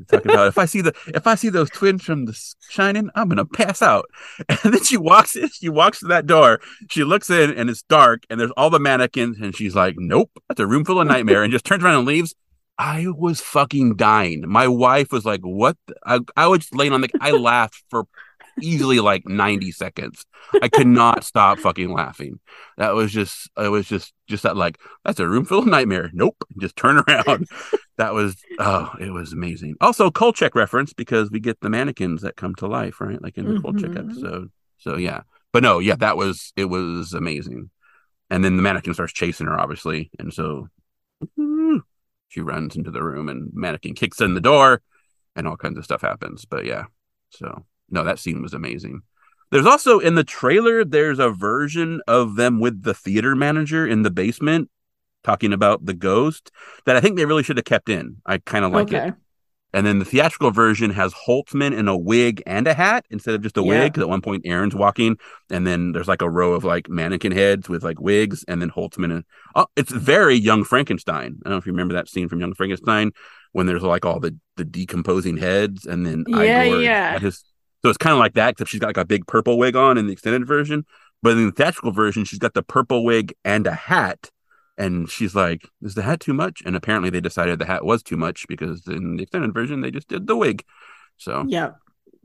Talking about if I see the if I see those twins from the Shining, I'm gonna pass out. And then she walks in, she walks to that door, she looks in and it's dark and there's all the mannequins, and she's like, Nope, that's a room full of nightmare, and just turns around and leaves. I was fucking dying. My wife was like, "What?" I, I was laying on the. I laughed for easily like 90 seconds. I could not stop fucking laughing. That was just, it was just, just that like, that's a room full of nightmare. Nope. Just turn around. that was, oh, it was amazing. Also, Kolchak reference because we get the mannequins that come to life, right? Like in the mm-hmm. Kolchak episode. So yeah. But no, yeah, that was, it was amazing. And then the mannequin starts chasing her, obviously. And so she runs into the room and mannequin kicks in the door and all kinds of stuff happens. But yeah, so no, that scene was amazing. There's also in the trailer, there's a version of them with the theater manager in the basement talking about the ghost that I think they really should have kept in. I kind of like okay. it. And then the theatrical version has Holtzman in a wig and a hat instead of just a yeah. wig. Because at one point Erin's walking, and then there's like a row of like mannequin heads with like wigs, and then Holtzman. And oh, it's very Young Frankenstein. I don't know if you remember that scene from Young Frankenstein when there's like all the the decomposing heads, and then yeah, Igor yeah, his so it's kind of like that, except she's got like a big purple wig on in the extended version. But in the theatrical version, she's got the purple wig and a hat. And she's like, Is the hat too much? And apparently they decided the hat was too much because in the extended version, they just did the wig. So, yeah.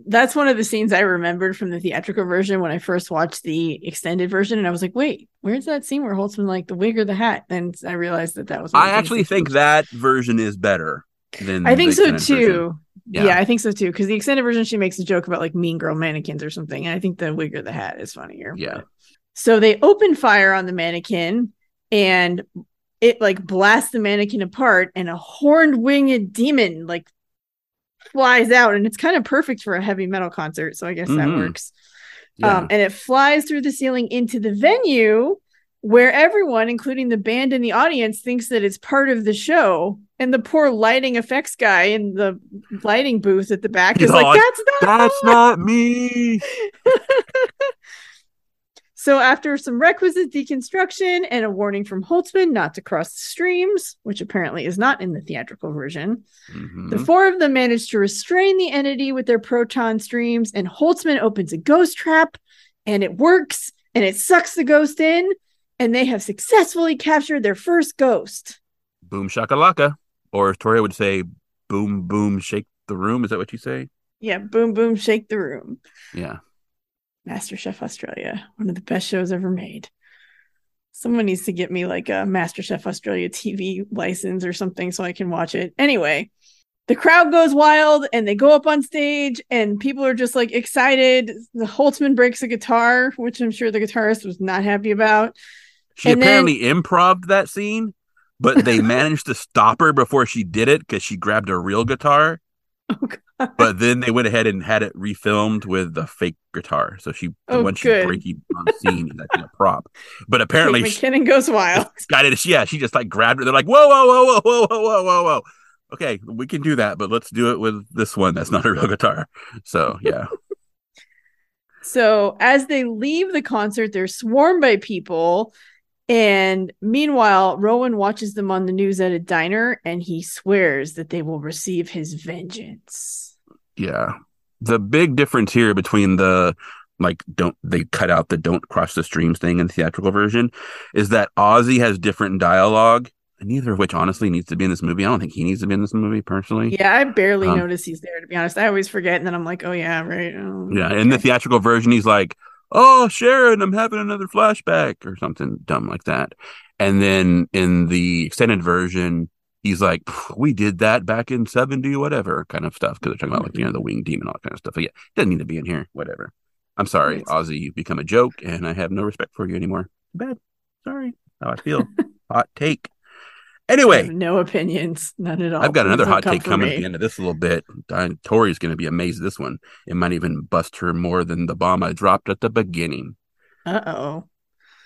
that's one of the scenes I remembered from the theatrical version when I first watched the extended version, and I was like, "Wait, where's that scene where Holtzman like the wig or the hat?" And I realized that that was. I actually think that version is better than. I think so too. Yeah. Yeah. I think so too. Because the extended version, she makes a joke about like mean girl mannequins or something, and I think the wig or the hat is funnier. Yeah. but- So they open fire on the mannequin, and it like blasts the mannequin apart, and a horned winged demon like flies out, and it's kind of perfect for a heavy metal concert. So I guess that Mhm. works. Yeah. Um, and it flies through the ceiling into the venue where everyone, including the band and the audience, thinks that it's part of the show. And the poor lighting effects guy in the lighting booth at the back is like, that's not That's not me. So after some requisite deconstruction and a warning from Holtzman not to cross the streams, which apparently is not in the theatrical version, Mhm. the four of them manage to restrain the entity with their proton streams, and Holtzman opens a ghost trap, and it works, and it sucks the ghost in, and they have successfully captured their first ghost. boom shakalaka, or as Toria would say, boom boom shake the room. Is that what you say? Yeah, boom, boom, shake the room. Yeah. MasterChef Australia, one of the best shows ever made. Someone needs to get me like a MasterChef Australia TV license or something so I can watch it. Anyway, the crowd goes wild and they go up on stage and people are just like excited. The Holtzman breaks a guitar, which I'm sure the guitarist was not happy about. She And then- apparently improved that scene, but they managed to stop her before she did it because she grabbed a real guitar. Oh, But then they went ahead and had it refilmed with the fake guitar. So she, Oh, one she's breaking on scene is actually a prop. But Kate apparently, she, McKinnon goes wild. got it. Yeah, she just like grabbed it. They're like, whoa, whoa, whoa, whoa, whoa, whoa, whoa, whoa, whoa. Okay, we can do that, but let's do it with this one. That's not a real guitar. So yeah, So as they leave the concert, they're swarmed by people. And meanwhile, Rowan watches them on the news at a diner and he swears that they will receive his vengeance. yeah. The big difference here between the like don't they cut out the don't cross the streams thing in the theatrical version is that Ozzy has different dialogue, neither of which honestly needs to be in this movie. I don't think he needs to be in this movie personally. Yeah, I barely Um, notice he's there, to be honest. I always forget. And then I'm like, oh, yeah, right. Oh, Yeah, in the theatrical version, he's like, "Oh, Sharon, I'm having another flashback" or something dumb like that. And then in the extended version, he's like, "We did that back in '70, whatever," kind of stuff because they're talking about like you know the winged demon, all that kind of stuff. But yeah, it doesn't need to be in here. Whatever. I'm sorry, Right. Ozzy. You've become a joke, and I have no respect for you anymore. Too bad. Sorry. How I feel. hot take. Anyway, no opinions, none at all. I've got another hot take coming at the end of this a little bit. Tori's going to be amazed at this one. It might even bust her more than the bomb I dropped at the beginning. Uh oh.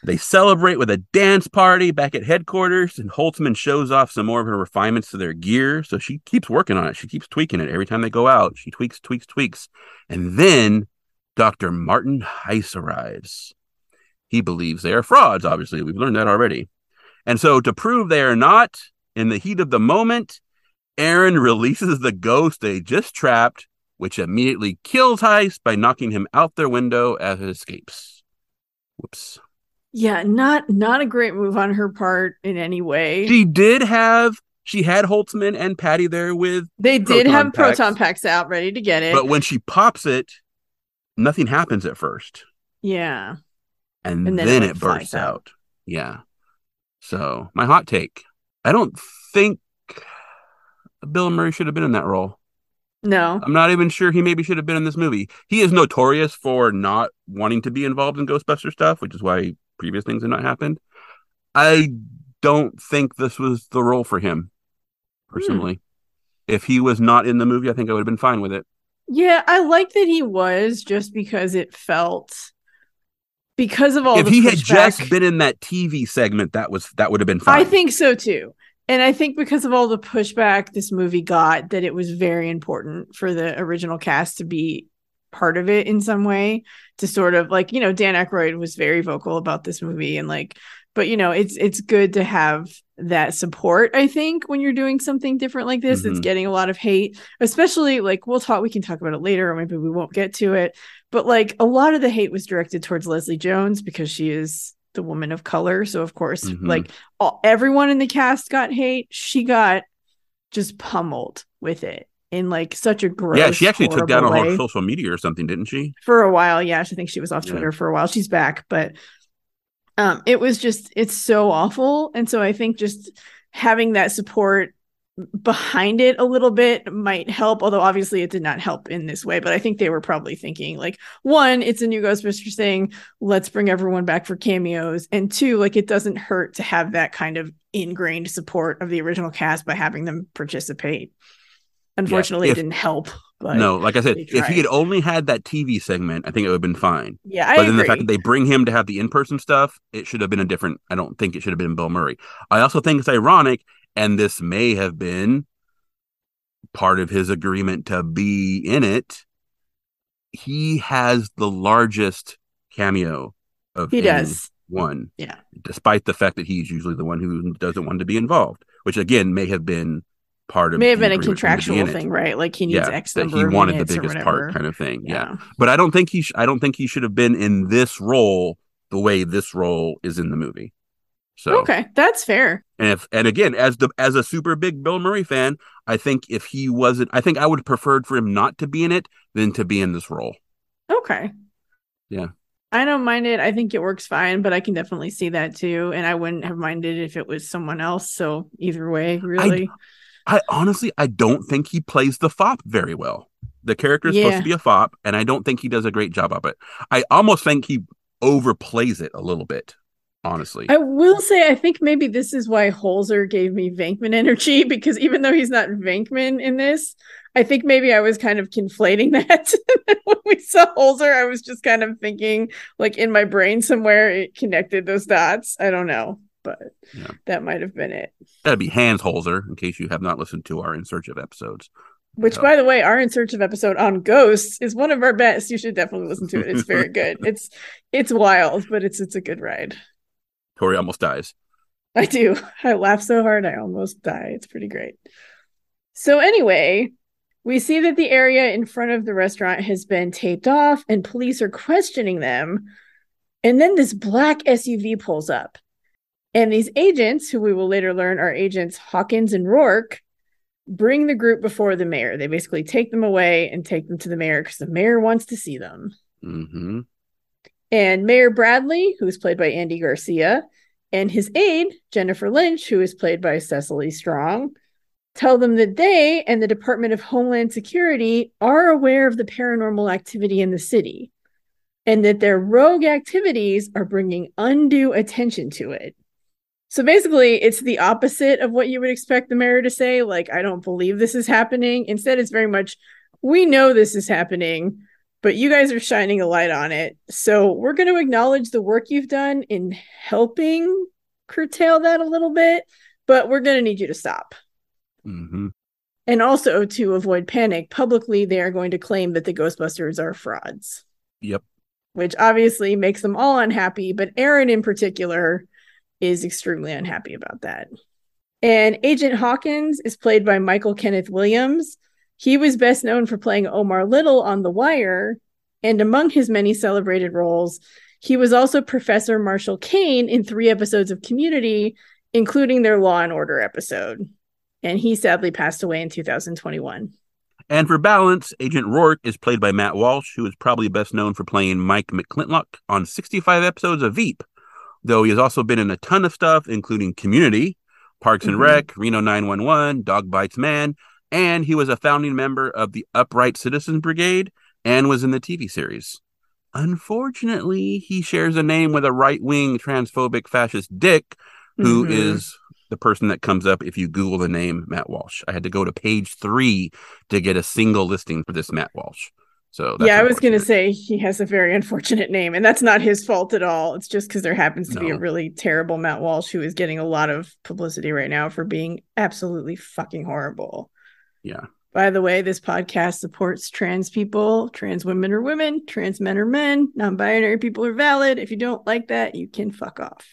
They celebrate with a dance party back at headquarters, and Holtzman shows off some more of her refinements to their gear. So she keeps working on it. She keeps tweaking it every time they go out. She tweaks, tweaks, tweaks. And then Dr. Martin Heiss arrives. He believes they are frauds, obviously. We've learned that already. And so, to prove they are not, in the heat of the moment, Erin releases the ghost they just trapped, which immediately kills Heiss by knocking him out their window as it escapes. Whoops. Yeah, not not a great move on her part in any way. She did have she had Holtzman and Patty there with, they did proton have packs. proton packs out ready to get it. but when she pops it, nothing happens at first, yeah. and, And then, then it, it, bursts out. out. Yeah. So my hot take: I don't think Bill Murray should have been in that role. No. I'm not even sure he maybe should have been in this movie. He is notorious for not wanting to be involved in Ghostbuster stuff, which is why previous things have not happened. I don't think this was the role for him, personally. Hmm. If he was not in the movie, I think I would have been fine with it. Yeah, I like that he was just because it felt because of all if he had just been in that TV segment, that was that would have been fine. I think so too. And I think because of all the pushback this movie got, that it was very important for the original cast to be part of it in some way to sort of like, you know, Dan Aykroyd was very vocal about this movie and like, but you know, it's it's good to have that support, I think, when you're doing something different like this. It's Mhm. getting a lot of hate, especially like we'll talk we can talk about it later, or maybe we won't get to it. But like a lot of the hate was directed towards Leslie Jones because she is the woman of color. So of course, Mhm. like all, everyone in the cast got hate. She got just pummeled with it. in like such a gross. yeah, she actually took down on her social media or something, didn't she? for a while. Yeah, I think she was off Yeah. Twitter for a while. She's back, but um, it was just it's so awful, and so I think just having that support behind it a little bit might help although obviously it did not help in this way but i think they were probably thinking like one it's a new ghostbusters thing let's bring everyone back for cameos and two like it doesn't hurt to have that kind of ingrained support of the original cast by having them participate unfortunately if- it didn't help but no, like I said, if he had only had that TV segment, I think it would have been fine. yeah i but then the fact that they bring him to have the in-person stuff, it should have been a different. I don't think it should have been Bill Murray. I also think it's ironic, and this may have been part of his agreement to be in it. He has the largest cameo of he does one. Yeah. despite the fact that he's usually the one who doesn't want to be involved, which again may have been part of may have been a agreement for him to be contractual thing, right? Like he needs Yeah, X number he of wanted the biggest part, kind of thing. yeah. yeah. but I don't think he. Sh- I don't think he should have been in this role the way this role is in the movie. So Okay, that's fair. and if and again, as the as a super big Bill Murray fan, I think if he wasn't, I think I would have preferred for him not to be in it than to be in this role. Okay. Yeah. I don't mind it. I think it works fine, but I can definitely see that too. And I wouldn't have minded if it was someone else. So either way, really. I honestly, I don't think he plays the fop very well. The character is supposed to be a fop, and I don't think he does a great job of it. I almost think he overplays it a little bit. Honestly, I will say, I think maybe this is why Holzer gave me Venkman energy because even though he's not Venkman in this, I think maybe I was kind of conflating that. when we saw Holzer, I was just kind of thinking, like in my brain somewhere, it connected those dots. I don't know, but Yeah. that might have been it. that'd be Hans Holzer. In case you have not listened to our In Search of episodes, Which, by the way, our in search of episode on ghosts is one of our best. You should definitely listen to it. It's very good. It's it's wild, but it's it's a good ride. Tori almost dies. I do. I laugh so hard I almost die. It's pretty great. So anyway, we see that the area in front of the restaurant has been taped off and police are questioning them. And then this black SUV pulls up. And these agents, who we will later learn are agents Hawkins and Rourke, bring the group before the mayor. They basically take them away and take them to the mayor because the mayor wants to see them. hmm And Mayor Bradley, who is played by Andy Garcia, and his aide, Jennifer Lynch, who is played by Cecily Strong, tell them that they and the Department of Homeland Security are aware of the paranormal activity in the city and that their rogue activities are bringing undue attention to it. So basically, it's the opposite of what you would expect the mayor to say. Like, I don't believe this is happening. Instead, it's very much, we know this is happening but you guys are shining a light on it. So we're going to acknowledge the work you've done in helping curtail that a little bit, but we're going to need you to stop. hmm And also to avoid panic, publicly, they are going to claim that the Ghostbusters are frauds, Yep. which obviously makes them all unhappy, but Erin in particular is extremely unhappy about that. And Agent Hawkins is played by Michael Kenneth Williams. He was best known for playing Omar Little on The Wire, and among his many celebrated roles, he was also Professor Marshall Kane in three episodes of Community, including their Law and Order episode. And he sadly passed away in 2021. And for balance, Agent Rourke is played by Matt Walsh, who is probably best known for playing Mike McClintock on 65 episodes of Veep, though he has also been in a ton of stuff, including Community, Parks and Mhm. Rec, Reno 911, Dog Bites Man, and he was a founding member of the Upright Citizens Brigade and was in the TV series. Unfortunately, he shares a name with a right wing transphobic fascist dick who is Mhm. the person that comes up if you Google the name Matt Walsh. I had to go to page three to get a single listing for this Matt Walsh. So that's yeah, I was going to say he has a very unfortunate name, and that's not his fault at all. It's just because there happens to be a really terrible Matt Walsh who is getting a lot of publicity right now for being absolutely fucking horrible. Yeah. By the way, this podcast supports trans people. Trans women are women, trans men are men, non binary people are valid. If you don't like that, you can fuck off.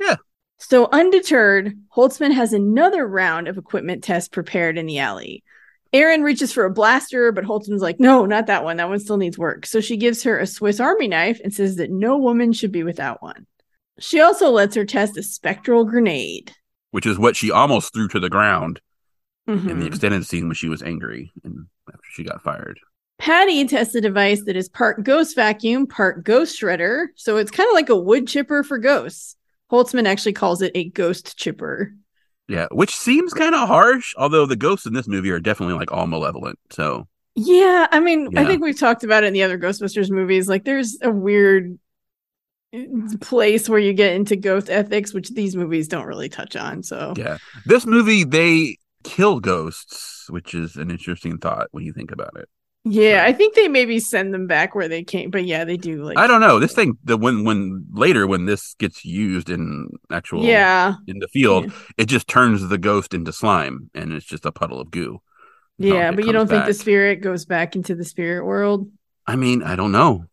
Yeah. So, undeterred, Holtzman has another round of equipment tests prepared in the alley. Erin reaches for a blaster, but Holtzman's like, no, not that one. That one still needs work. So she gives her a Swiss Army knife and says that no woman should be without one. She also lets her test a spectral grenade. which is what she almost threw to the ground in the Mhm. extended scene when she was angry and after she got fired. Patty tests a device that is part ghost vacuum, part ghost shredder. So it's kind of like a wood chipper for ghosts. Holtzman actually calls it a ghost chipper. Yeah, which seems kind of harsh, although the ghosts in this movie are definitely like all malevolent. So Yeah, I mean, I think we've talked about it in the other Ghostbusters movies. Like, there's a weird uh, place where you get into ghost ethics, which these movies don't really touch on. So, yeah, this movie they kill ghosts, which is an interesting thought when you think about it. yeah, I think they maybe send them back where they came, but yeah, they do. Like, I don't know. This thing, the when when later when this gets used in actual Yeah, in the field, Yeah. it just turns the ghost into slime, and it's just a puddle of goo. Yeah, but you don't think the spirit goes back into the spirit world? I mean, I don't know.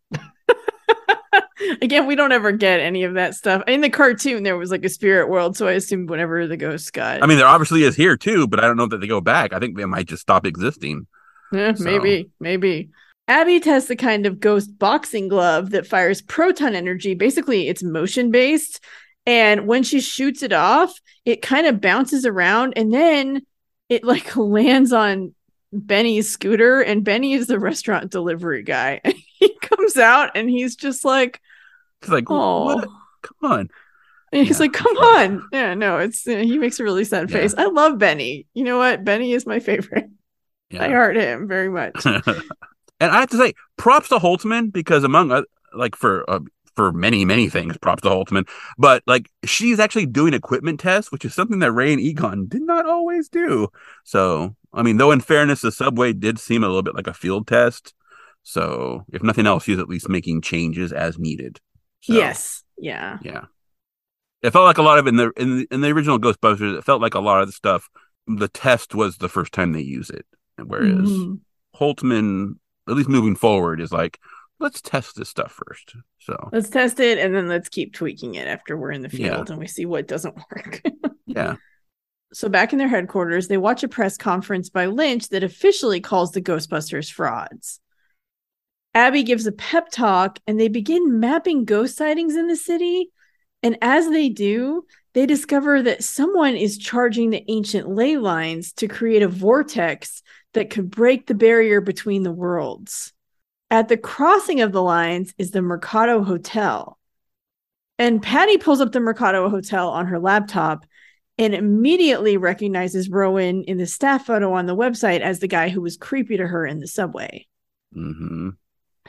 Again, we don't ever get any of that stuff. In the cartoon, there was like a spirit world, so I assumed whenever the ghosts got, I mean, there obviously is here too, but I don't know that they go back. I think they might just stop existing. Eh, So- maybe, maybe. Abby tests a kind of ghost boxing glove that fires proton energy. Basically, it's motion based. And when she shoots it off, it kind of bounces around and then it like lands on Benny's scooter. And Benny is the restaurant delivery guy. He comes out and he's just like, It's like, oh. what? Come on. And he's Yeah, like, come on. Yeah, no, it's, uh, he makes a really sad Yeah. face. I love Benny. You know what? Benny is my favorite. I Yeah. heart him very much. and I have to say, props to Holtzman because among oth- like for uh, for many many things, props to Holtzman. But like she's actually doing equipment tests, which is something that Ray and Egon did not always do. So I mean, though in fairness, the subway did seem a little bit like a field test. So if nothing else, she's at least making changes as needed. So, Yes. Yeah. yeah. It felt like a lot of in the in the, in the original Ghostbusters. It felt like a lot of the stuff. The test was the first time they use it, whereas Mhm. Holtzman, at least moving forward, is like, let's test this stuff first. So Let's test it and then let's keep tweaking it after we're in the Yeah. field and we see what doesn't work. yeah, so back in their headquarters, they watch a press conference by Lynch that officially calls the Ghostbusters frauds. Abby gives a pep talk and they begin mapping ghost sightings in the city. And as they do, they discover that someone is charging the ancient ley lines to create a vortex that could break the barrier between the worlds. At the crossing of the lines is the Mercado Hotel. And Patty pulls up the Mercado Hotel on her laptop and immediately recognizes Rowan in the staff photo on the website as the guy who was creepy to her in the subway. hmm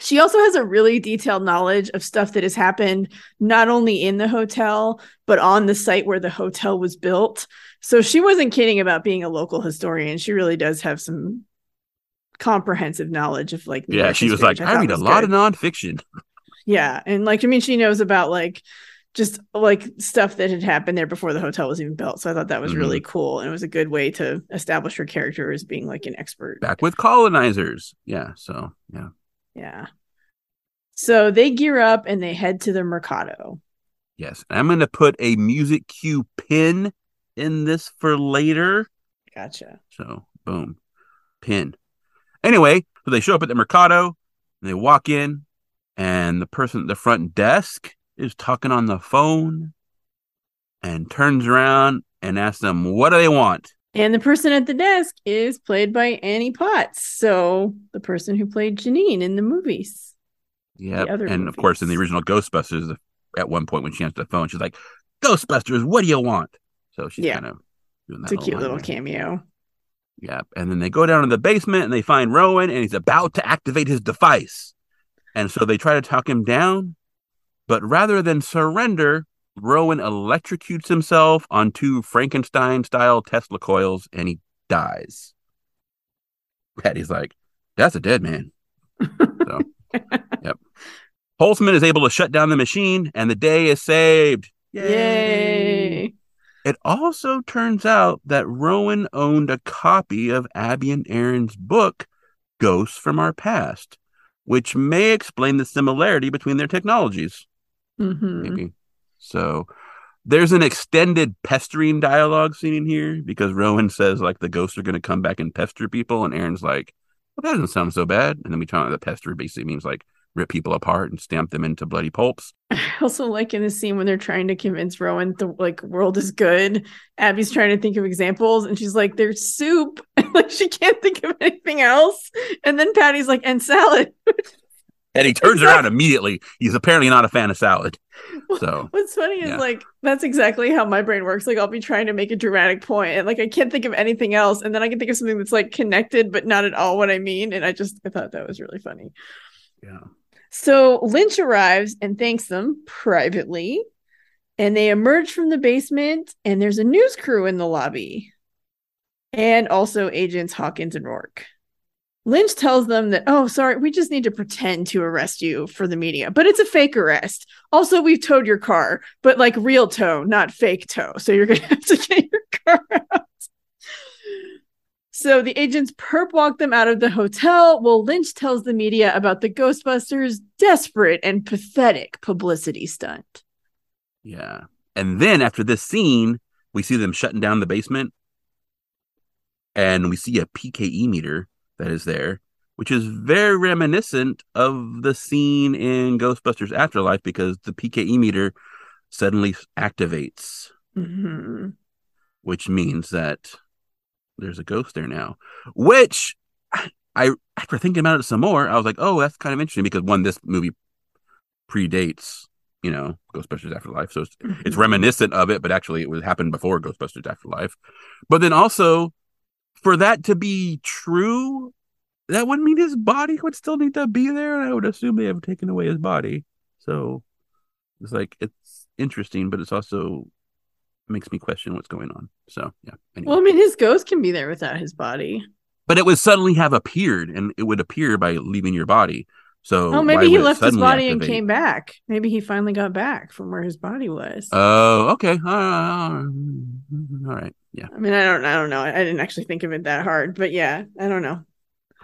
She also has a really detailed knowledge of stuff that has happened not only in the hotel, but on the site where the hotel was built. So she wasn't kidding about being a local historian. She really does have some comprehensive knowledge of like yeah. She was like, which I read a lot good. of nonfiction. Yeah, and like I mean, she knows about like just like stuff that had happened there before the hotel was even built. So I thought that was Mhm. really cool, and it was a good way to establish her character as being like an expert. Back with colonizers. Yeah. So yeah. Yeah. So they gear up and they head to the Mercado. Yes. I'm going to put a music cue pin in this for later. Gotcha. So boom, pin. Anyway, so they show up at the Mercado and they walk in, and the person at the front desk is talking on the phone and turns around and asks them, What do they want? And the person at the desk is played by Annie Potts. So the person who played Janine in the movies. Other And of course, in the original Ghostbusters, at one point when she answered the phone, she's like, Ghostbusters, what do you want? So she's Yeah. kind of doing that It's a cute little there. cameo. Yeah. And then they go down to the basement and they find Rowan and he's about to activate his device. And so they try to talk him down. But rather than surrender, Rowan electrocutes himself on two Frankenstein style Tesla coils and he dies. Patty's like, that's a dead man. So, yep. Holtzman is able to shut down the machine and the day is saved. Yay. It also turns out that Rowan owned a copy of Abby and Erin's book, Ghosts from Our Past, which may explain the similarity between their technologies. Mm-hmm. Maybe. So there's an extended pestering dialogue scene in here because Rowan says like the ghosts are going to come back and pester people, and Erin's like, "Well, that doesn't sound so bad." And then we talk about that pester basically means like rip people apart and stamp them into bloody pulps. I also like in the scene when they're trying to convince Rowan the like world is good. Abby's trying to think of examples and she's like, there's soup. like she can't think of anything else. And then Patty's like, and salad. and he turns around immediately. He's apparently not a fan of salad. So what's funny is like that's exactly how my brain works. Like I'll be trying to make a dramatic point and like I can't think of anything else. And then I can think of something that's like connected, but not at all what I mean. And I just I thought that was really funny. Yeah. So Lynch arrives and thanks them privately. And they emerge from the basement, and there's a news crew in the lobby. And also agents Hawkins and Rourke. Lynch tells them that, oh, sorry, we just need to pretend to arrest you for the media, but it's a fake arrest. Also, we've towed your car, but like real tow, not fake tow. So you're going to have to get your car out. So the agents perp walk them out of the hotel while Lynch tells the media about the Ghostbusters' desperate and pathetic publicity stunt. Yeah. And then after this scene, we see them shutting down the basement and we see a PKE meter that is there, which is very reminiscent of the scene in Ghostbusters Afterlife because the PKE meter suddenly activates, mm-hmm. which means that there's a ghost there now, which I after thinking about it some more, I was like, oh, that's kind of interesting because one, this movie predates, you know, Ghostbusters Afterlife, so it's, mm-hmm. it's reminiscent of it, but actually it was happened before Ghostbusters Afterlife. But then also, for that to be true, that would mean his body would still need to be there, and I would assume they have taken away his body. So it's like it's interesting, but it's also makes me question what's going on. So yeah. Anyway. Well, I mean, his ghost can be there without his body. But it would suddenly have appeared, and it would appear by leaving your body. So oh, maybe he left his body activate? and came back. Maybe he finally got back from where his body was. Oh, okay. Uh, all right. Yeah. I mean, I don't, I don't know. I didn't actually think of it that hard, but yeah, I don't know.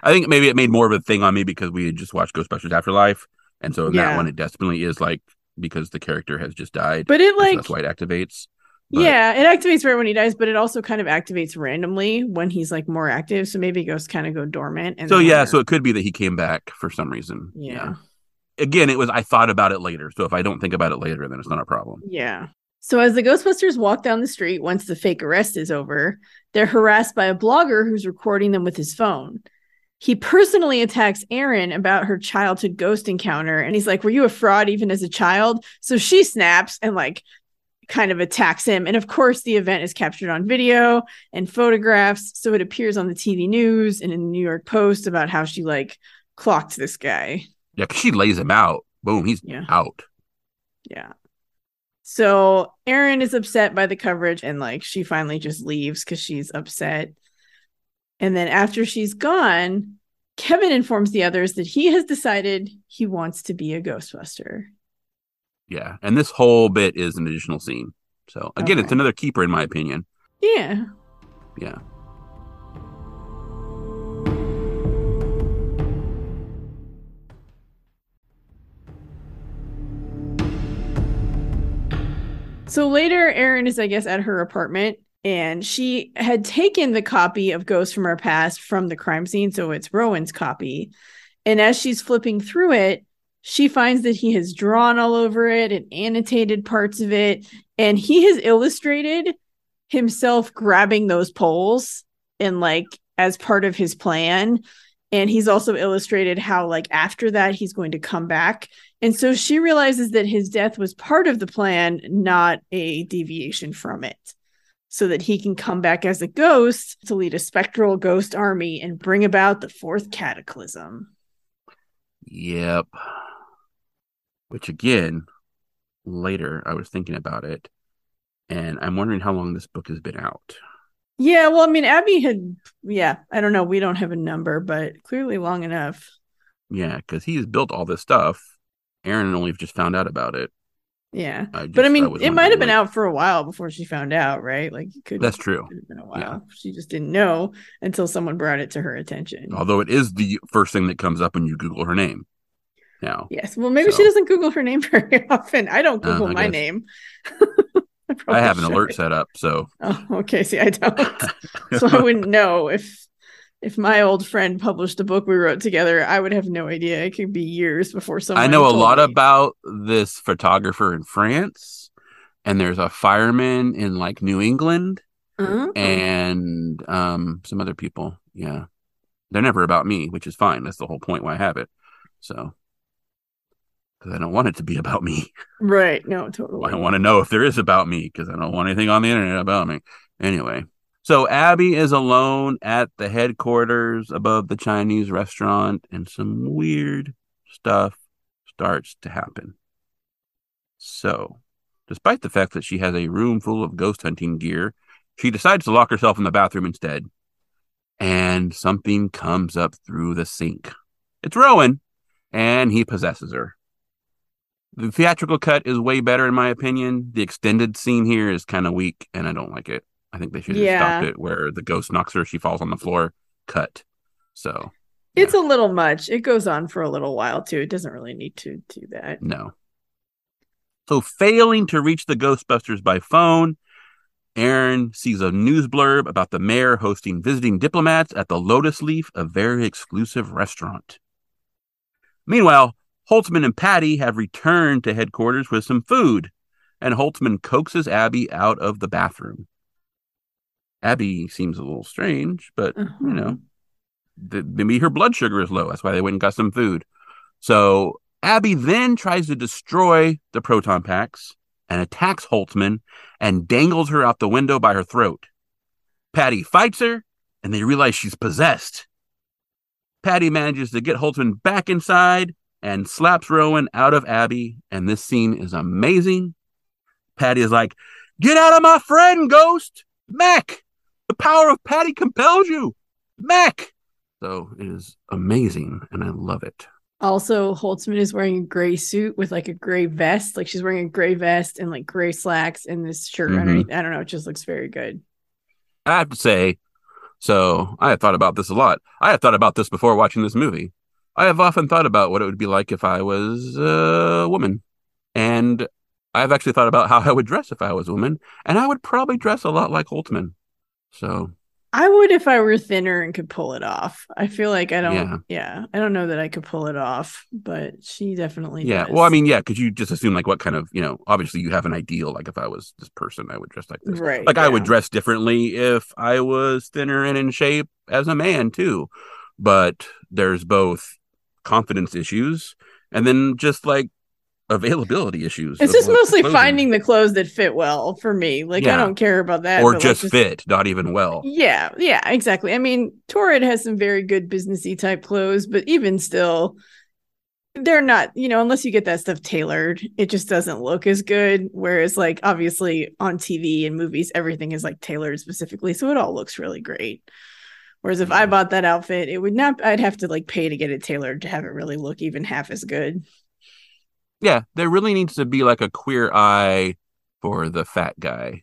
I think maybe it made more of a thing on me because we had just watched Ghostbusters Afterlife, and so in yeah. that one, it definitely is like because the character has just died. But it like so that's why it activates. But... Yeah, it activates right when he dies, but it also kind of activates randomly when he's like more active. So maybe ghosts kind of go dormant. And so yeah, so it could be that he came back for some reason. Yeah. yeah. Again, it was I thought about it later. So if I don't think about it later, then it's not a problem. Yeah. So as the Ghostbusters walk down the street once the fake arrest is over, they're harassed by a blogger who's recording them with his phone. He personally attacks Erin about her childhood ghost encounter and he's like, "Were you a fraud even as a child?" So she snaps and like kind of attacks him. And of course, the event is captured on video and photographs. So it appears on the TV news and in the New York Post about how she like clocked this guy. Yeah, because she lays him out. Boom, he's yeah. out. Yeah. So Erin is upset by the coverage and like she finally just leaves because she's upset. And then after she's gone, Kevin informs the others that he has decided he wants to be a Ghostbuster. Yeah, and this whole bit is an additional scene. So again, okay. it's another keeper in my opinion. Yeah. Yeah. So later, Erin is, I guess, at her apartment and she had taken the copy of Ghost from Our Past from the crime scene. So it's Rowan's copy. And as she's flipping through it, she finds that he has drawn all over it and annotated parts of it and he has illustrated himself grabbing those poles and like as part of his plan and he's also illustrated how like after that he's going to come back and so she realizes that his death was part of the plan not a deviation from it so that he can come back as a ghost to lead a spectral ghost army and bring about the fourth cataclysm yep which again, later I was thinking about it, and I'm wondering how long this book has been out. Yeah, well, I mean, Abby had, yeah, I don't know. We don't have a number, but clearly long enough. Yeah, because he's built all this stuff. Erin only just found out about it. Yeah, I just, but I mean, I it might have been out for a while before she found out, right? Like, could that's true. Been a while. Yeah. She just didn't know until someone brought it to her attention. Although it is the first thing that comes up when you Google her name now. Yes. Well, maybe so. she doesn't Google her name very often. I don't uh, Google uh, I my guess. name. I, I, have an should. alert set up, so. Oh, okay. See, I don't, so I wouldn't know if if my old friend published a book we wrote together, I would have no idea. It could be years before someone. I know a lot me. about this photographer in France, and there's a fireman in like New England, Uh-huh. and um, some other people. Yeah, they're never about me, which is fine. That's the whole point why I have it. So, because I don't want it to be about me. right. No, totally. I want to know if there is about me because I don't want anything on the internet about me. Anyway, so Abby is alone at the headquarters above the Chinese restaurant, and some weird stuff starts to happen. So, despite the fact that she has a room full of ghost hunting gear, she decides to lock herself in the bathroom instead. And something comes up through the sink. It's Rowan, and he possesses her. The theatrical cut is way better, in my opinion. The extended scene here is kind of weak, and I don't like it. I think they should have Yeah. stopped it where the ghost knocks her, she falls on the floor. Cut. So It's a little much. It goes on for a little while too. It doesn't really need to do that. no. So failing to reach the Ghostbusters by phone, Erin sees a news blurb about the mayor hosting visiting diplomats at the Lotus Leaf, a very exclusive restaurant. Meanwhile, Holtzman and Patty have returned to headquarters with some food, and Holtzman coaxes Abby out of the bathroom. Abby seems a little strange, but Uh-huh. you know, th- maybe her blood sugar is low. That's why they went and got some food. So Abby then tries to destroy the proton packs and attacks Holtzman and dangles her out the window by her throat. Patty fights her, and they realize she's possessed. Patty manages to get Holtzman back inside and slaps Rowan out of Abby, and this scene is amazing. Patty is like, Get out of my friend, Ghost! Mac! The power of Patty compels you! Mac! So it is amazing, and I love it. Also, Holtzman is wearing a gray suit with like a gray vest. Like she's wearing a gray vest and like gray slacks and this shirt Mhm. underneath. I don't know. It just looks very good. I have to say, so I have thought about this a lot. I have thought about this before watching this movie. I have often thought about what it would be like if I was a woman. And I've actually thought about how I would dress if I was a woman. And I would probably dress a lot like Holtzman. So, I would if I were thinner and could pull it off. I feel like I don't. Yeah. Yeah, I don't know that I could pull it off, but she definitely. yeah. does. Well, I mean, yeah, because you just assume like what kind of, you know, obviously you have an ideal. Like if I was this person, I would dress like this. right? Like I would dress differently if I was thinner and in shape as a man too. But there's both confidence issues and then just like availability issues. It's just mostly clothing. finding the clothes that fit well for me. Like I don't care about that. or but, like, just fit, not even well. Yeah, yeah, exactly. I mean, Torrid has some very good businessy type clothes, but even still, they're not, you know, unless you get that stuff tailored, it just doesn't look as good. Whereas, like, obviously on TV and movies, everything is like tailored specifically. So it all looks really great. Whereas if I mm-hmm. bought that outfit, it would not, I'd have to like pay to get it tailored to have it really look even half as good. Yeah, there really needs to be like a queer eye for the fat guy.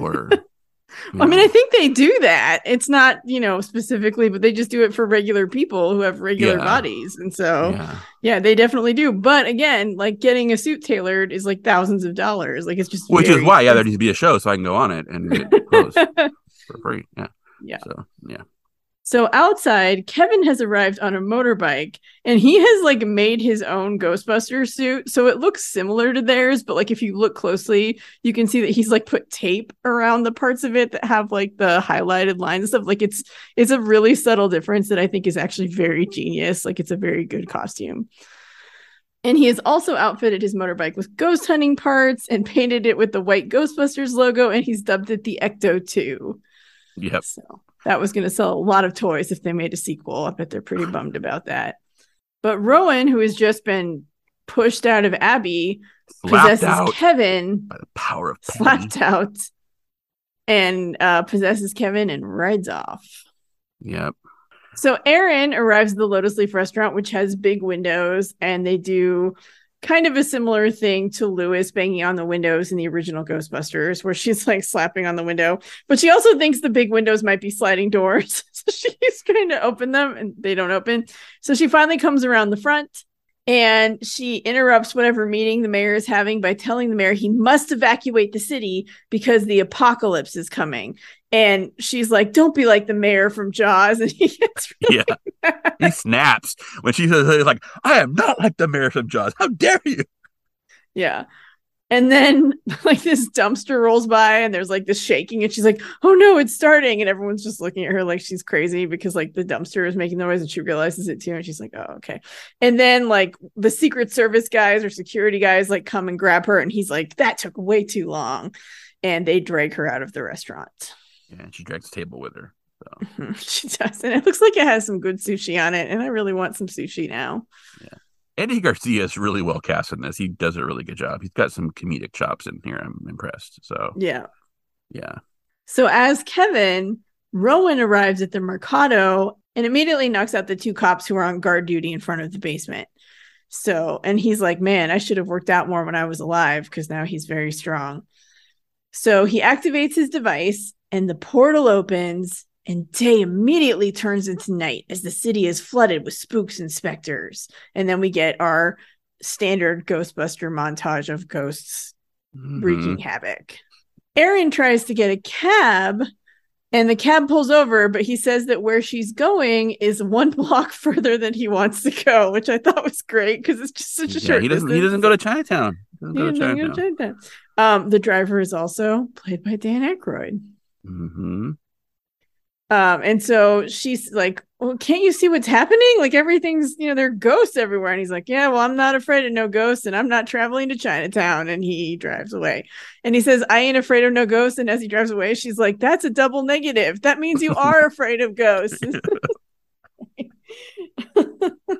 Or I mean. I think they do that. It's not, you know, specifically, but they just do it for regular people who have regular Yeah. bodies. And so, yeah. Yeah, they definitely do. But again, like getting a suit tailored is like thousands of dollars. Like it's just Which is why, yeah, there needs to be a show so I can go on it and get clothes for free. Yeah. Yeah. So yeah. So outside, Kevin has arrived on a motorbike and he has like made his own Ghostbuster suit. So it looks similar to theirs, but like if you look closely, you can see that he's like put tape around the parts of it that have like the highlighted lines and stuff. Like it's it's a really subtle difference that I think is actually very genius. Like it's a very good costume. And he has also outfitted his motorbike with ghost hunting parts and painted it with the white Ghostbusters logo, and he's dubbed it the Ecto 2. Yep. So that was going to sell a lot of toys if they made a sequel. I bet they're pretty bummed about that. But Rowan, who has just been pushed out of Abby, possesses Kevin, by the power of Patty. slapped out, and uh, possesses Kevin and rides off. Yep. So Erin arrives at the Lotus Leaf restaurant, which has big windows, and they do kind of a similar thing to Louis banging on the windows in the original Ghostbusters, where she's like slapping on the window, but she also thinks the big windows might be sliding doors. so she's trying to open them and they don't open. So she finally comes around the front and she interrupts whatever meeting the mayor is having by telling the mayor he must evacuate the city because the apocalypse is coming. And she's like, "Don't be like the mayor from Jaws." And he gets really Yeah. mad. He snaps when she says, "He's like, I am not like the mayor from Jaws. How dare you? Yeah. And then like this dumpster rolls by and there's like this shaking and she's like, "Oh no, it's starting." And everyone's just looking at her like she's crazy because like the dumpster is making noise and she realizes it too and she's like, "Oh, okay." And then like the secret service guys or security guys like come and grab her and he's like, "That took way too long." And they drag her out of the restaurant. Yeah, and she drags the table with her. So she does. And it looks like it has some good sushi on it and I really want some sushi now. Yeah, Andy Garcia is really well cast in this. He does a really good job. He's got some comedic chops in here. I'm impressed. So Yeah. yeah. So as Kevin, Rowan arrives at the Mercado and immediately knocks out the two cops who are on guard duty in front of the basement. So, and he's like, man, I should have worked out more when I was alive because now he's very strong. So he activates his device and the portal opens and day immediately turns into night as the city is flooded with spooks and specters. And then we get our standard Ghostbuster montage of ghosts Mhm. wreaking havoc. Erin tries to get a cab and the cab pulls over, but he says that where she's going is one block further than he wants to go, which I thought was great because it's just such a Yeah, short he doesn't. He doesn't go to Chinatown. He doesn't He go to doesn't go to Chinatown. Chinatown. Um, the driver is also played by Dan Aykroyd. Hmm Um, and so she's like, Well, can't you see what's happening? Like everything's, you know, there are ghosts everywhere. And he's like, Yeah, well, I'm not afraid of no ghosts, and I'm not traveling to Chinatown. And he drives away. And he says, I ain't afraid of no ghosts. And as he drives away, she's like, That's a double negative. That means you are afraid of ghosts.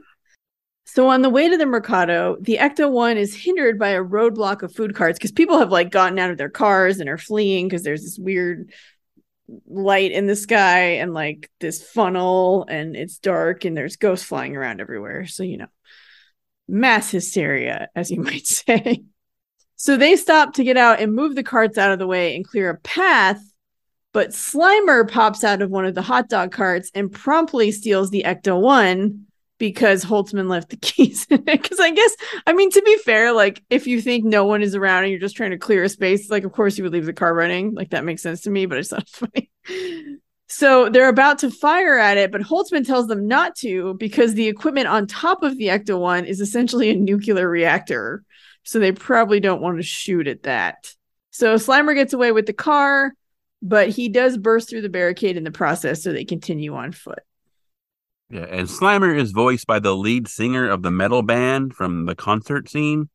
So on the way to the Mercado, the Ecto One is hindered by a roadblock of food carts because people have like gotten out of their cars and are fleeing because there's this weird light in the sky and like this funnel and it's dark and there's ghosts flying around everywhere. So you know, mass hysteria, as you might say. So they stop to get out and move the carts out of the way and clear a path. But Slimer pops out of one of the hot dog carts and promptly steals the Ecto One because Holtzman left the keys in it. Because I guess, I mean, to be fair, like if you think no one is around and you're just trying to clear a space, like of course you would leave the car running. Like that makes sense to me, but it's not funny. So they're about to fire at it, but Holtzman tells them not to because the equipment on top of the Ecto One is essentially a nuclear reactor. So they probably don't want to shoot at that. So Slimer gets away with the car, but he does burst through the barricade in the process, so they continue on foot. Yeah, and Slimer is voiced by the lead singer of the metal band from the concert scene,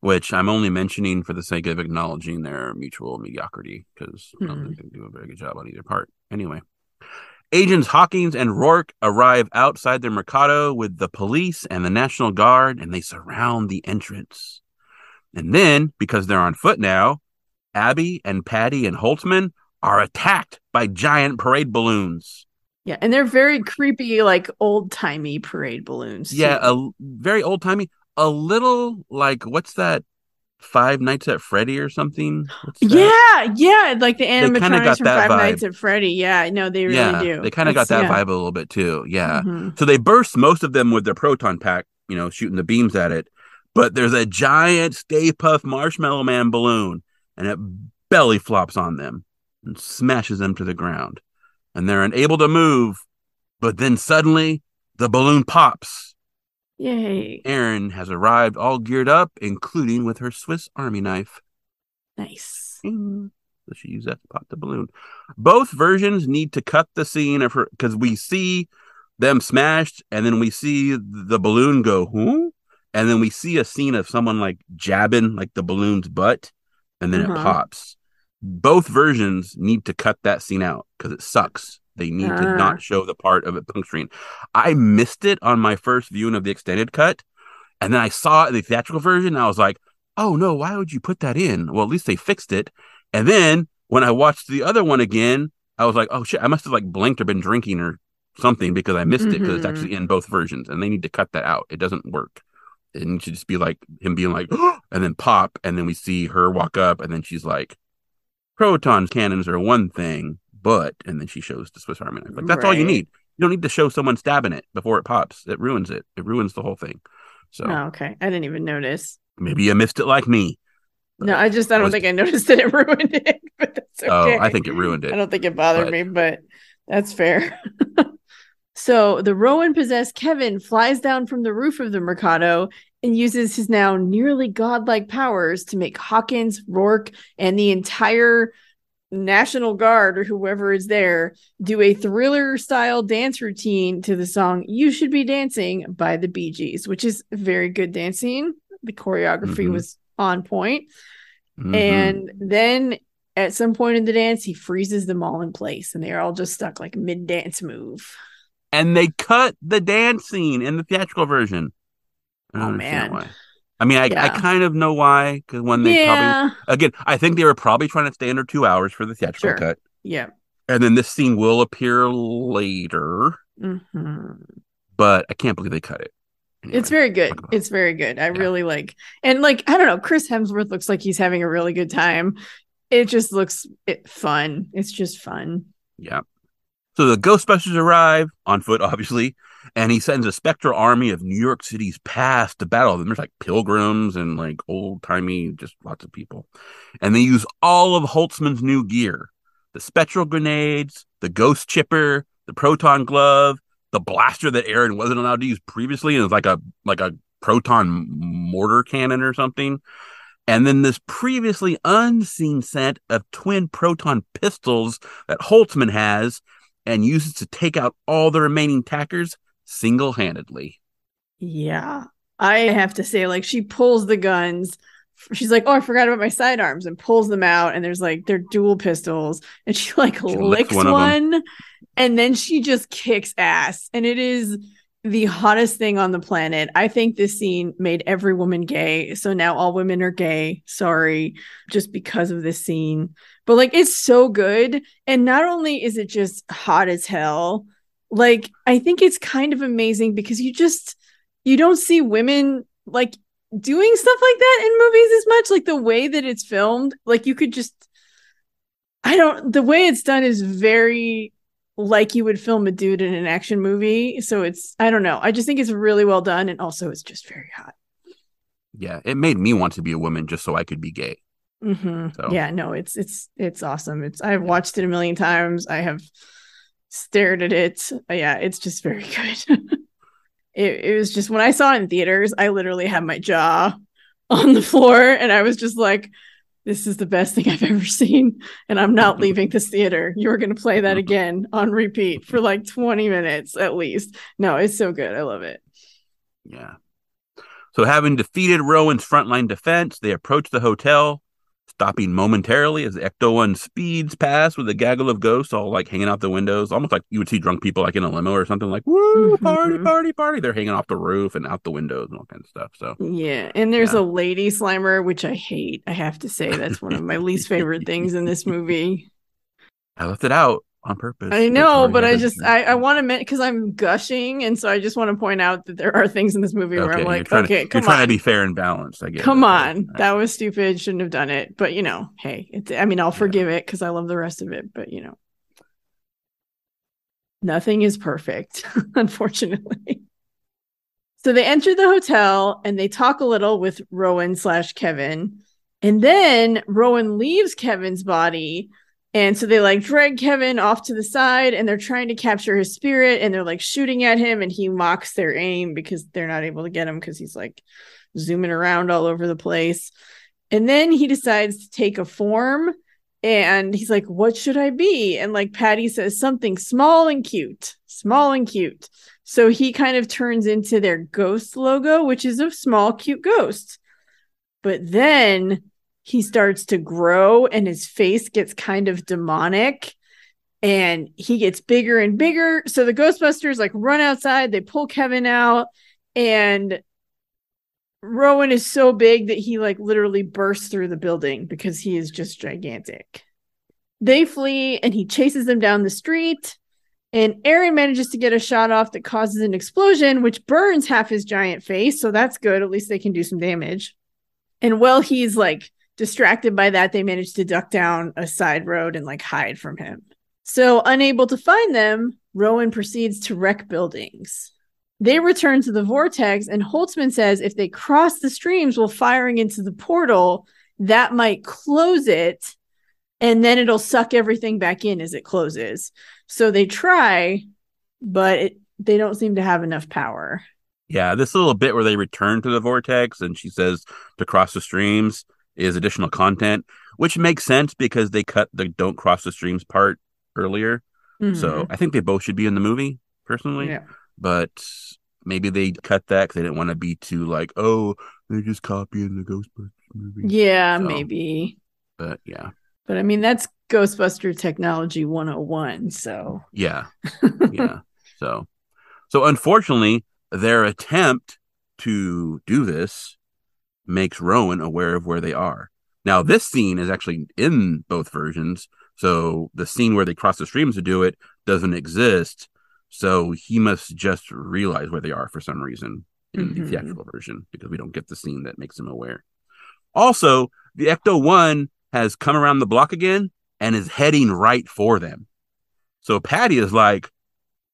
which I'm only mentioning for the sake of acknowledging their mutual mediocrity because I don't Hmm. think they do a very good job on either part. Anyway, Agents Hawkins and Rourke arrive outside the Mercado with the police and the National Guard, and they surround the entrance. And then, because they're on foot now, Abby and Patty and Holtzman are attacked by giant parade balloons. Yeah, and they're very creepy, like old timey parade balloons. Yeah, a very old timey, a little like what's that? Five Nights at Freddy or something? Yeah, yeah, like the animatronics got from Five vibe. Nights at Freddy. Yeah, no, they really yeah. do. They kind of got that That's- vibe a little bit too. yeah. Yeah. Mhm. So they burst most of them with their proton pack, you know, shooting the beams at it. But there's a giant Stay Puft Marshmallow Man balloon, and it belly flops on them and smashes them to the ground. And they're unable to move. But then suddenly the balloon pops. Yay! Erin has arrived all geared up, including with her Swiss Army knife. Nice. Ding. So she used that to pop the balloon. Both versions need to cut the scene of her because we see them smashed, and then we see the balloon go, whoo, and then we see a scene of someone like jabbing like the balloon's butt, and then it Uh-huh. pops. Both versions need to cut that scene out because it sucks. They need to Ah. not show the part of it puncturing. I missed it on my first viewing of the extended cut, and then I saw the theatrical version. And I was like, oh no, why would you put that in? Well, at least they fixed it. And then when I watched the other one again, I was like, oh shit, I must have like blinked or been drinking or something because I missed it because it's actually in both versions and they need to cut that out. It doesn't work. It needs to just be like him being like, and then pop, and then we see her walk up, and then she's like, proton cannons are one thing, but, and then she shows the Swiss Army knife. Like, that's all you need. You don't need to show someone stabbing it before it pops. It ruins it. It ruins the whole thing. So Oh, okay. I didn't even notice. maybe you missed it like me. No, I just I don't was- think I noticed that it ruined it, but that's okay. Oh, I think it ruined it. I don't think it bothered but- me, but that's fair. so the Rowan possessed Kevin flies down from the roof of the Mercado and uses his now nearly godlike powers to make Hawkins, Rourke, and the entire National Guard or whoever is there do a thriller style dance routine to the song You Should Be Dancing by the Bee Gees, which is very good dancing. The choreography Mhm. was on point. Mhm. And then at some point in the dance, he freezes them all in place and they're all just stuck like mid dance move. and they cut the dance scene in the theatrical version. I don't Oh, understand man. why. I mean, I, I kind of know why because when they probably again, I think they were probably trying to stay under two hours for the theatrical Sure. cut, Yeah. and then this scene will appear later. Mhm. But I can't believe they cut it. Anyway. It's very good. It's very good. I really like, and like, I don't know, Chris Hemsworth looks like he's having a really good time. It just looks it, fun. It's just fun. Yeah. So the Ghostbusters arrive on foot, obviously, and he sends a spectral army of New York City's past to battle them. There's like pilgrims and like old timey, just lots of people. And they use all of Holtzman's new gear the spectral grenades, the ghost chipper, the proton glove, the blaster that Erin wasn't allowed to use previously, and it's like a like a proton mortar cannon or something. And then this previously unseen set of twin proton pistols that Holtzman has and uses to take out all the remaining tackers single handedly. Yeah. I have to say, like, she pulls the guns. She's like, Oh, I forgot about my sidearms and pulls them out. And there's like, they're dual pistols. And she like licks licks one one. And then she just kicks ass. And it is the hottest thing on the planet. I think this scene made every woman gay. So now all women are gay. Sorry, just because of this scene. But like, it's so good. And not only is it just hot as hell, like, I think it's kind of amazing because you just, you don't see women like doing stuff like that in movies as much like the way that it's filmed like you could just i don't the way it's done is very like you would film a dude in an action movie so it's i don't know i just think it's really well done and also it's just very hot Yeah, it made me want to be a woman just so I could be gay. Hmm So- yeah no it's it's it's awesome. It's i've watched it a million times. I have stared at it. Uh, yeah it's just very good. It, it was just when i saw it in theaters i literally had my jaw on the floor and i was just like this is the best thing i've ever seen. And i'm not leaving this theater. You're going to play that again on repeat for like 20 minutes at least. No it's so good. I love it. Yeah. So, having defeated Rowan's frontline defense, they approach the hotel, stopping momentarily as the Ecto 1 speeds past with a gaggle of ghosts all like hanging out the windows, almost like you would see drunk people like in a limo or something like, woo, party, Mhm. party, party. They're hanging off the roof and out the windows and all kinds of stuff. So, Yeah, and there's Yeah. a lady slimer, which I hate. I have to say that's one of my least favorite things in this movie. I left it out on purpose. I know, but I just I, I want to mention because I'm gushing, and so I just want to point out that there are things in this movie where I'm like, okay, to, you're come trying to be fair and balanced. I get come Okay. on, right. that was stupid. Shouldn't have done it, but you know, hey, it's, I mean, I'll forgive it because I love the rest of it, but you know, nothing is perfect, unfortunately. So they enter the hotel and they talk a little with Rowan slash Kevin. And then Rowan leaves Kevin's body. And so they like drag Kevin off to the side and they're trying to capture his spirit and they're like shooting at him and he mocks their aim because they're not able to get him because he's like zooming around all over the place. And then he decides to take a form and he's like, What should I be? And like Patty says, something small and cute, small and cute. So he kind of turns into their ghost logo, which is a small, cute ghost. But then he starts to grow and his face gets kind of demonic and he gets bigger and bigger. So the Ghostbusters like run outside, they pull Kevin out, and Rowan is so big that he like literally bursts through the building because he is just gigantic. They flee and he chases them down the street. And Erin manages to get a shot off that causes an explosion, which burns half his giant face. So that's good. At least they can do some damage. And while he's like distracted by that, they manage to duck down a side road and like hide from him. So, unable to find them, Rowan proceeds to wreck buildings. They return to the vortex, and Holtzman says if they cross the streams while firing into the portal, that might close it and then it'll suck everything back in as it closes. So they try, but it, they don't seem to have enough power. Yeah, this little bit where they return to the vortex and she says to cross the streams is additional content, which makes sense because they cut the don't cross the streams part earlier. Mm-hmm. So I think they both should be in the movie, personally. Yeah. But maybe they cut that because they didn't want to be too like, oh, they're just copying the Ghostbusters movie. Yeah, so, maybe. But yeah. But I mean, that's Ghostbuster Technology 101. So yeah, yeah. So, so unfortunately, their attempt to do this makes Rowan aware of where they are. Now, this scene is actually in both versions. So the scene where they cross the streams to do it doesn't exist. So he must just realize where they are for some reason in mm-hmm. the theatrical version because we don't get the scene that makes him aware. Also, the Ecto 1 has come around the block again and is heading right for them. So Patty is like,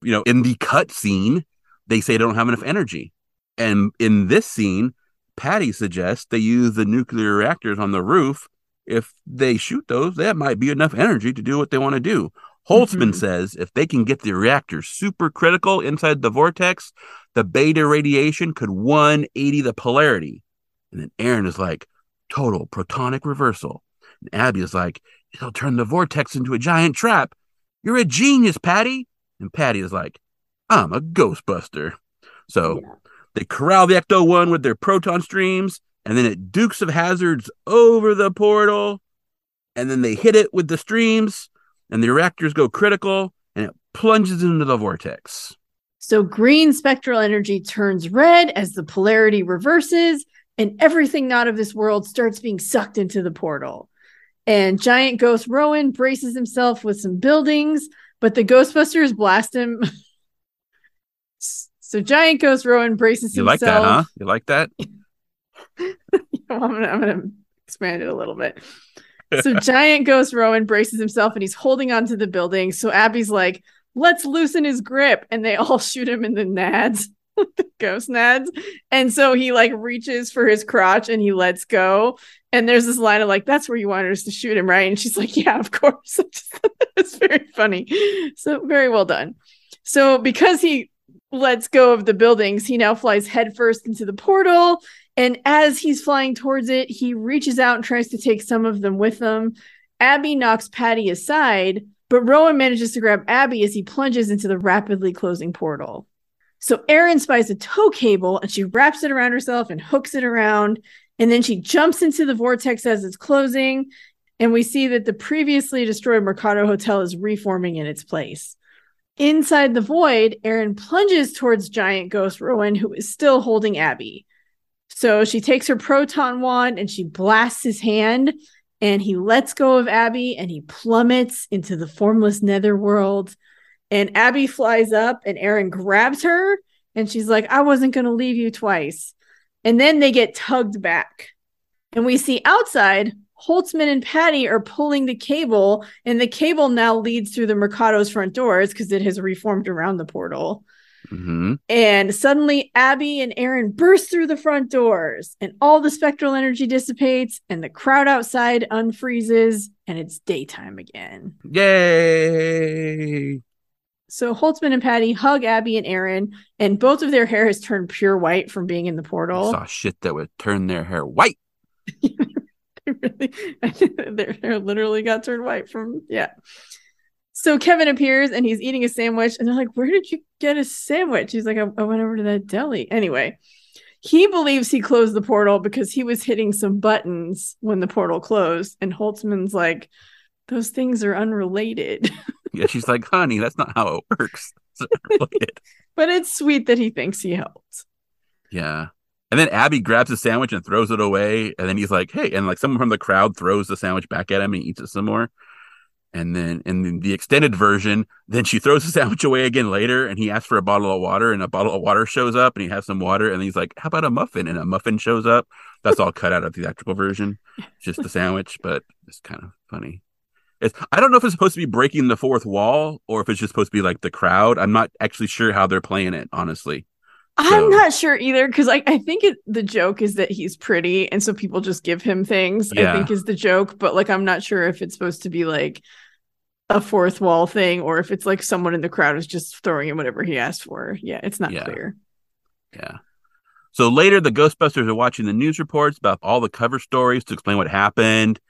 you know, in the cut scene, they say they don't have enough energy. And in this scene, Patty suggests they use the nuclear reactors on the roof. If they shoot those, that might be enough energy to do what they want to do. Holtzman mm-hmm. says if they can get the reactor super critical inside the vortex, the beta radiation could 180 the polarity. And then Erin is like, total protonic reversal. And Abby is like, it'll turn the vortex into a giant trap. You're a genius, Patty. And Patty is like, I'm a Ghostbuster. So yeah. They corral the Ecto 1 with their proton streams, and then it dukes of hazards over the portal. And then they hit it with the streams, and the reactors go critical, and it plunges into the vortex. So green spectral energy turns red as the polarity reverses, and everything not of this world starts being sucked into the portal. And giant ghost Rowan braces himself with some buildings, but the Ghostbusters blast him. so giant ghost Rowan braces you himself. You like that, huh? You like that? I'm, gonna, I'm gonna expand it a little bit. So giant ghost Rowan braces himself and he's holding onto the building. So Abby's like, let's loosen his grip. And they all shoot him in the nads, the ghost nads. And so he like reaches for his crotch and he lets go. And there's this line of like, that's where you wanted us to shoot him, right? And she's like, yeah, of course. it's very funny. So very well done. So because he lets go of the buildings, he now flies headfirst into the portal. And as he's flying towards it, he reaches out and tries to take some of them with him. Abby knocks Patty aside, but Rowan manages to grab Abby as he plunges into the rapidly closing portal. So Erin spies a tow cable and she wraps it around herself and hooks it around. And then she jumps into the vortex as it's closing. And we see that the previously destroyed Mercado Hotel is reforming in its place. Inside the void, Erin plunges towards giant ghost Rowan, who is still holding Abby. So she takes her proton wand and she blasts his hand, and he lets go of Abby and he plummets into the formless netherworld. And Abby flies up, and Erin grabs her, and she's like, I wasn't going to leave you twice. And then they get tugged back. And we see outside, Holtzman and Patty are pulling the cable, and the cable now leads through the Mercado's front doors because it has reformed around the portal. Mm-hmm. And suddenly, Abby and Erin burst through the front doors, and all the spectral energy dissipates, and the crowd outside unfreezes, and it's daytime again. Yay! So Holtzman and Patty hug Abby and Erin, and both of their hair has turned pure white from being in the portal. I saw shit that would turn their hair white. really, their hair literally got turned white from yeah. So Kevin appears and he's eating a sandwich, and they're like, "Where did you get a sandwich?" He's like, "I, I went over to that deli." Anyway, he believes he closed the portal because he was hitting some buttons when the portal closed, and Holtzman's like, "Those things are unrelated." yeah, she's like, honey, that's not how it works. but it's sweet that he thinks he helped. Yeah. And then Abby grabs a sandwich and throws it away. And then he's like, hey, and like someone from the crowd throws the sandwich back at him and eats it some more. And then in the extended version, then she throws the sandwich away again later and he asks for a bottle of water and a bottle of water shows up and he has some water and he's like, how about a muffin? And a muffin shows up. That's all cut out of the theatrical version. Just the sandwich, but it's kind of funny. It's, I don't know if it's supposed to be breaking the fourth wall or if it's just supposed to be like the crowd. I'm not actually sure how they're playing it, honestly. I'm not sure either because I, I think it, the joke is that he's pretty and so people just give him things. Yeah. I think is the joke, but like I'm not sure if it's supposed to be like a fourth wall thing or if it's like someone in the crowd is just throwing him whatever he asked for. Yeah, it's not Yeah. clear. Yeah. So later, the Ghostbusters are watching the news reports about all the cover stories to explain what happened.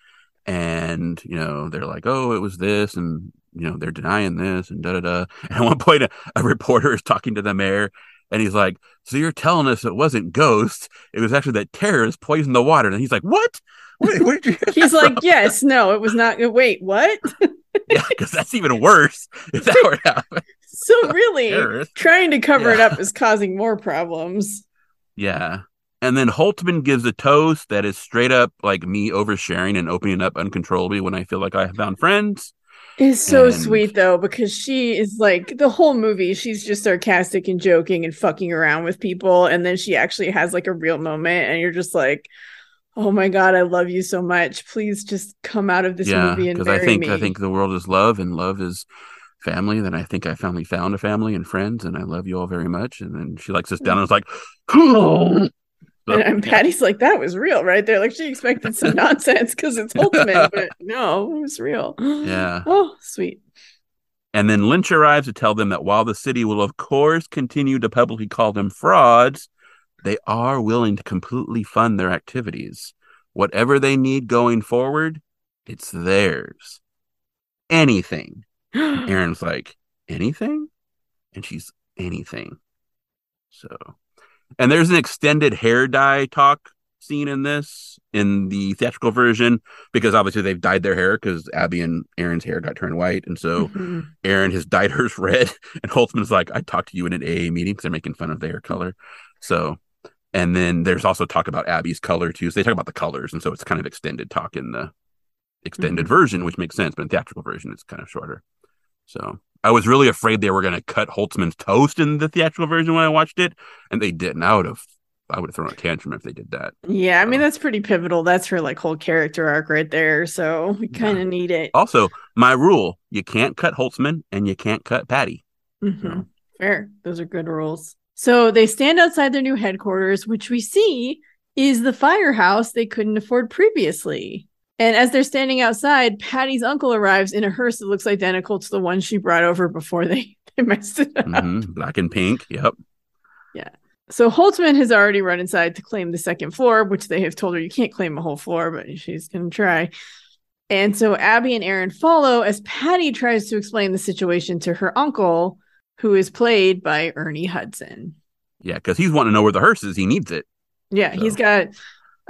And, you know, they're like, oh, it was this. And, you know, they're denying this and da da da. And at one point, a, a reporter is talking to the mayor and he's like, so you're telling us it wasn't ghosts. It was actually that terrorists poisoned the water. And he's like, what? Where, you He's like, from?" yes, no, it was not. Wait, what? yeah, because that's even worse. If that were to happen, So really, terrorists. trying to cover it up is causing more problems. Yeah. And then Holtzman gives a toast that is straight up like me oversharing and opening up uncontrollably when I feel like I have found friends. It's so And- sweet though, because she is like the whole movie, she's just sarcastic and joking and fucking around with people. And then she actually has like a real moment, and you're just like, Oh my god, I love you so much. Please just come out of this yeah, movie and because I think me. I think the world is love and love is family. Then I think I finally found a family and friends, and I love you all very much. And then she like sits down and is like, So, and, yeah. Patty's like, that was real, right there. Like she expected some nonsense because it's Holtzman, but no, it was real. Yeah. Oh, sweet. And then Lynch arrives to tell them that while the city will, of course, continue to publicly call them frauds, they are willing to completely fund their activities. Whatever they need going forward, it's theirs. Anything. Erin's like, anything? And she's anything. So, and there's an extended hair dye talk scene in this in the theatrical version because obviously they've dyed their hair because Abby and Erin's hair got turned white. And so Mhm. Aaron has dyed hers red, and Holtzman's like, I talked to you in an AA meeting because they're making fun of their color. So, and then there's also talk about Abby's color too. So they talk about the colors, and so it's kind of extended talk in the extended Mhm. version, which makes sense, but in theatrical version, it's kind of shorter. So I was really afraid they were going to cut Holtzman's toast in the theatrical version when I watched it, and they didn't. I would have, I would have thrown a tantrum if they did that. Yeah, I mean So- that's pretty pivotal. That's her like whole character arc right there. So we kind of need it. Also, my rule: you can't cut Holtzman and you can't cut Patty. Mhm. No. Fair. Those are good rules. So they stand outside their new headquarters, which we see is the firehouse they couldn't afford previously. And as they're standing outside, Patty's uncle arrives in a hearse that looks identical to the one she brought over before they, they messed it up. hmm Black and pink. Yep. Yeah. So Holtzman has already run inside to claim the second floor, which they have told her you can't claim a whole floor, but she's going to try. And so Abby and Erin follow as Patty tries to explain the situation to her uncle, who is played by Ernie Hudson. Yeah, because he's wanting to know where the hearse is. He needs it. Yeah, he's got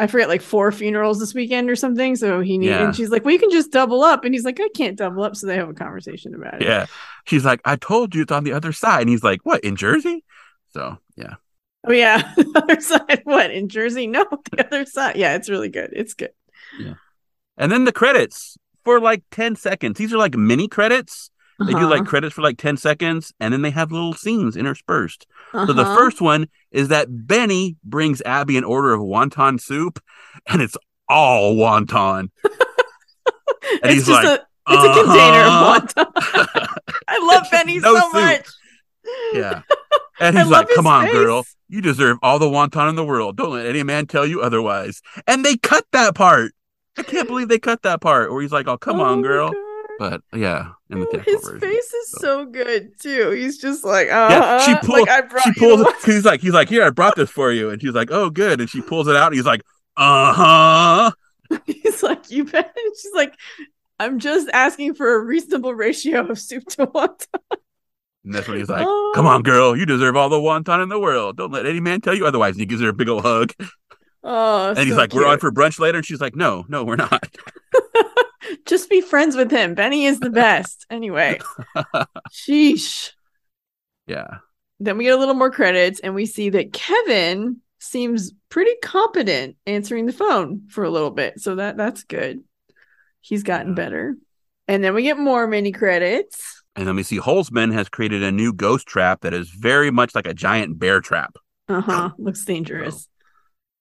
I forget like four funerals this weekend or something. So he need Yeah. and she's like, Well, you can just double up. And he's like, I can't double up. So they have a conversation about it. Yeah. She's like, I told you it's on the other side. And he's like, What, in Jersey? So, yeah. Oh yeah. the other side. What? In Jersey? No, the other side. Yeah, it's really good. It's good. Yeah. And then the credits for like 10 seconds. These are like mini credits. They do like Uh-huh. credits for like 10 seconds and then they have little scenes interspersed. So the Uh-huh. first one is that Benny brings Abby an order of wonton soup and it's all wonton. And it's he's just like, a it's a container "Uh-huh." of wonton. I love Benny no so soup. much. yeah. And he's like, come on, face. girl. You deserve all the wonton in the world. Don't let any man tell you otherwise. And they cut that part. I can't believe they cut that part where he's like, oh, come Oh on, girl. God. But yeah, in the Oh, His version. face is so. so good too. He's just like, uh, Yeah, she pulls, like she pulls because he's like, he's like, here, I brought this for you. And she's like, oh, good. And she pulls it out. And he's like, uh huh. He's like, you bet. And she's like, I'm just asking for a reasonable ratio of soup to wonton. And that's when he's like, Oh. come on, girl. You deserve all the wonton in the world. Don't let any man tell you otherwise. And he gives her a big old hug. Oh, And he's so like, we're on for brunch later. And she's like, no, no, we're not. Just be friends with him. Benny is the best. Anyway, sheesh. Yeah. Then we get a little more credits, and we see that Kevin seems pretty competent answering the phone for a little bit. So that that's good. He's gotten Yeah. better. And then we get more mini credits. And then we see Holtzman has created a new ghost trap that is very much like a giant bear trap. Uh huh. Looks dangerous.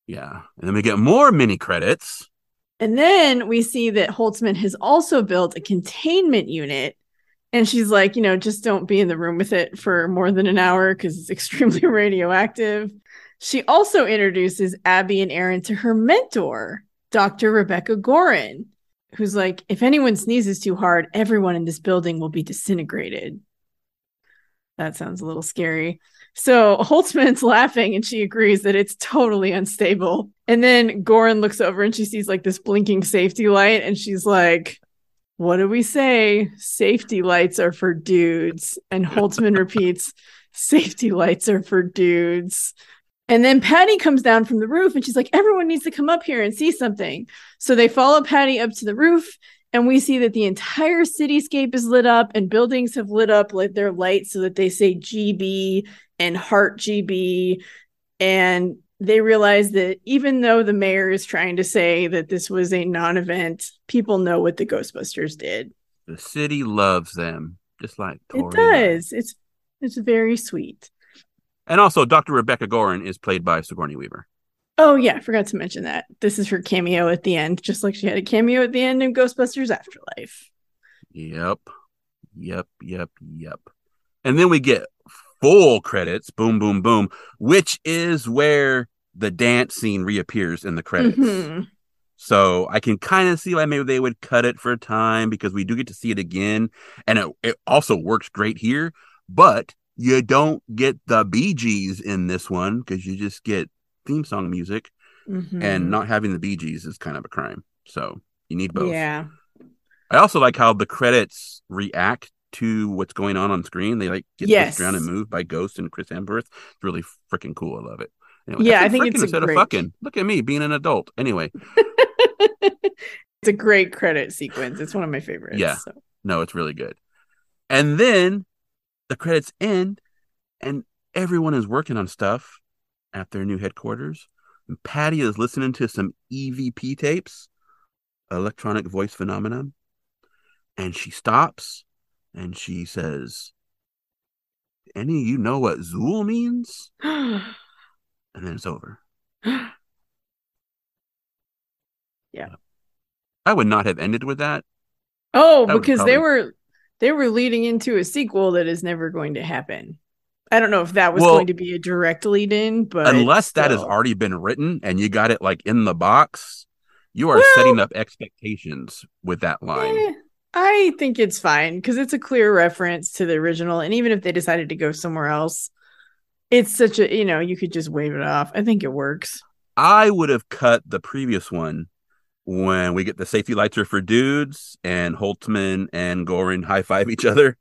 Yeah. And then we get more mini credits. And then we see that Holtzman has also built a containment unit And she's like, you know, just don't be in the room with it for more than an hour because it's extremely radioactive. She also introduces Abby and Erin to her mentor, Dr. Rebecca Gorin, who's like, if anyone sneezes too hard, everyone in this building will be disintegrated. That sounds a little scary. So Holtzman's laughing and she agrees that it's totally unstable. And then Gorin looks over and she sees like this blinking safety light and she's like, What do we say? Safety lights are for dudes. And Holtzman repeats, Safety lights are for dudes. And then Patty comes down from the roof and she's like, Everyone needs to come up here and see something. So they follow Patty up to the roof and we see that the entire cityscape is lit up and buildings have lit up like their lights so that they say GB and Heart GB. And they realize that even though the mayor is trying to say that this was a non event, people know what the Ghostbusters did. The city loves them, just like Tori it does. It's it's very sweet. And also, Dr. Rebecca Gorin is played by Sigourney Weaver. Oh yeah, I forgot to mention that. This is her cameo at the end, just like she had a cameo at the end in Ghostbusters Afterlife. Yep. Yep, yep, yep. And then we get full credits, boom, boom, boom, which is where the dance scene reappears in the credits. Mm-hmm. So I can kind of see why maybe they would cut it for a time because we do get to see it again. And it, it also works great here, but you don't get the Bee Gees in this one because you just get theme song music, mm-hmm. and not having the Bee Gees is kind of a crime. So you need both. Yeah. I also like how the credits react to what's going on on screen. They like get yes. pushed around and moved by Ghost and Chris Hemsworth. It's really freaking cool. I love it. Anyway, yeah, I think it's instead great... of fucking. Look at me being an adult. Anyway, it's a great credit sequence. It's one of my favorites. Yeah, so. no, it's really good. And then the credits end, and everyone is working on stuff, at their new headquarters. And Patty is listening to some EVP tapes, electronic voice phenomenon. And she stops and she says, Any of you know what Zuul means? and then it's over. yeah. I would not have ended with that. Oh, that because probably... they were they were leading into a sequel that is never going to happen. I don't know if that was well, going to be a direct lead in, but unless that has already been written and you got it like in the box, you are well, setting up expectations with that line. Eh, I think it's fine because it's a clear reference to the original. And even if they decided to go somewhere else, it's such a, you know, you could just wave it off. I think it works. I would have cut the previous one when we get the safety lights are for dudes and Holtzman and Gorin high five each other.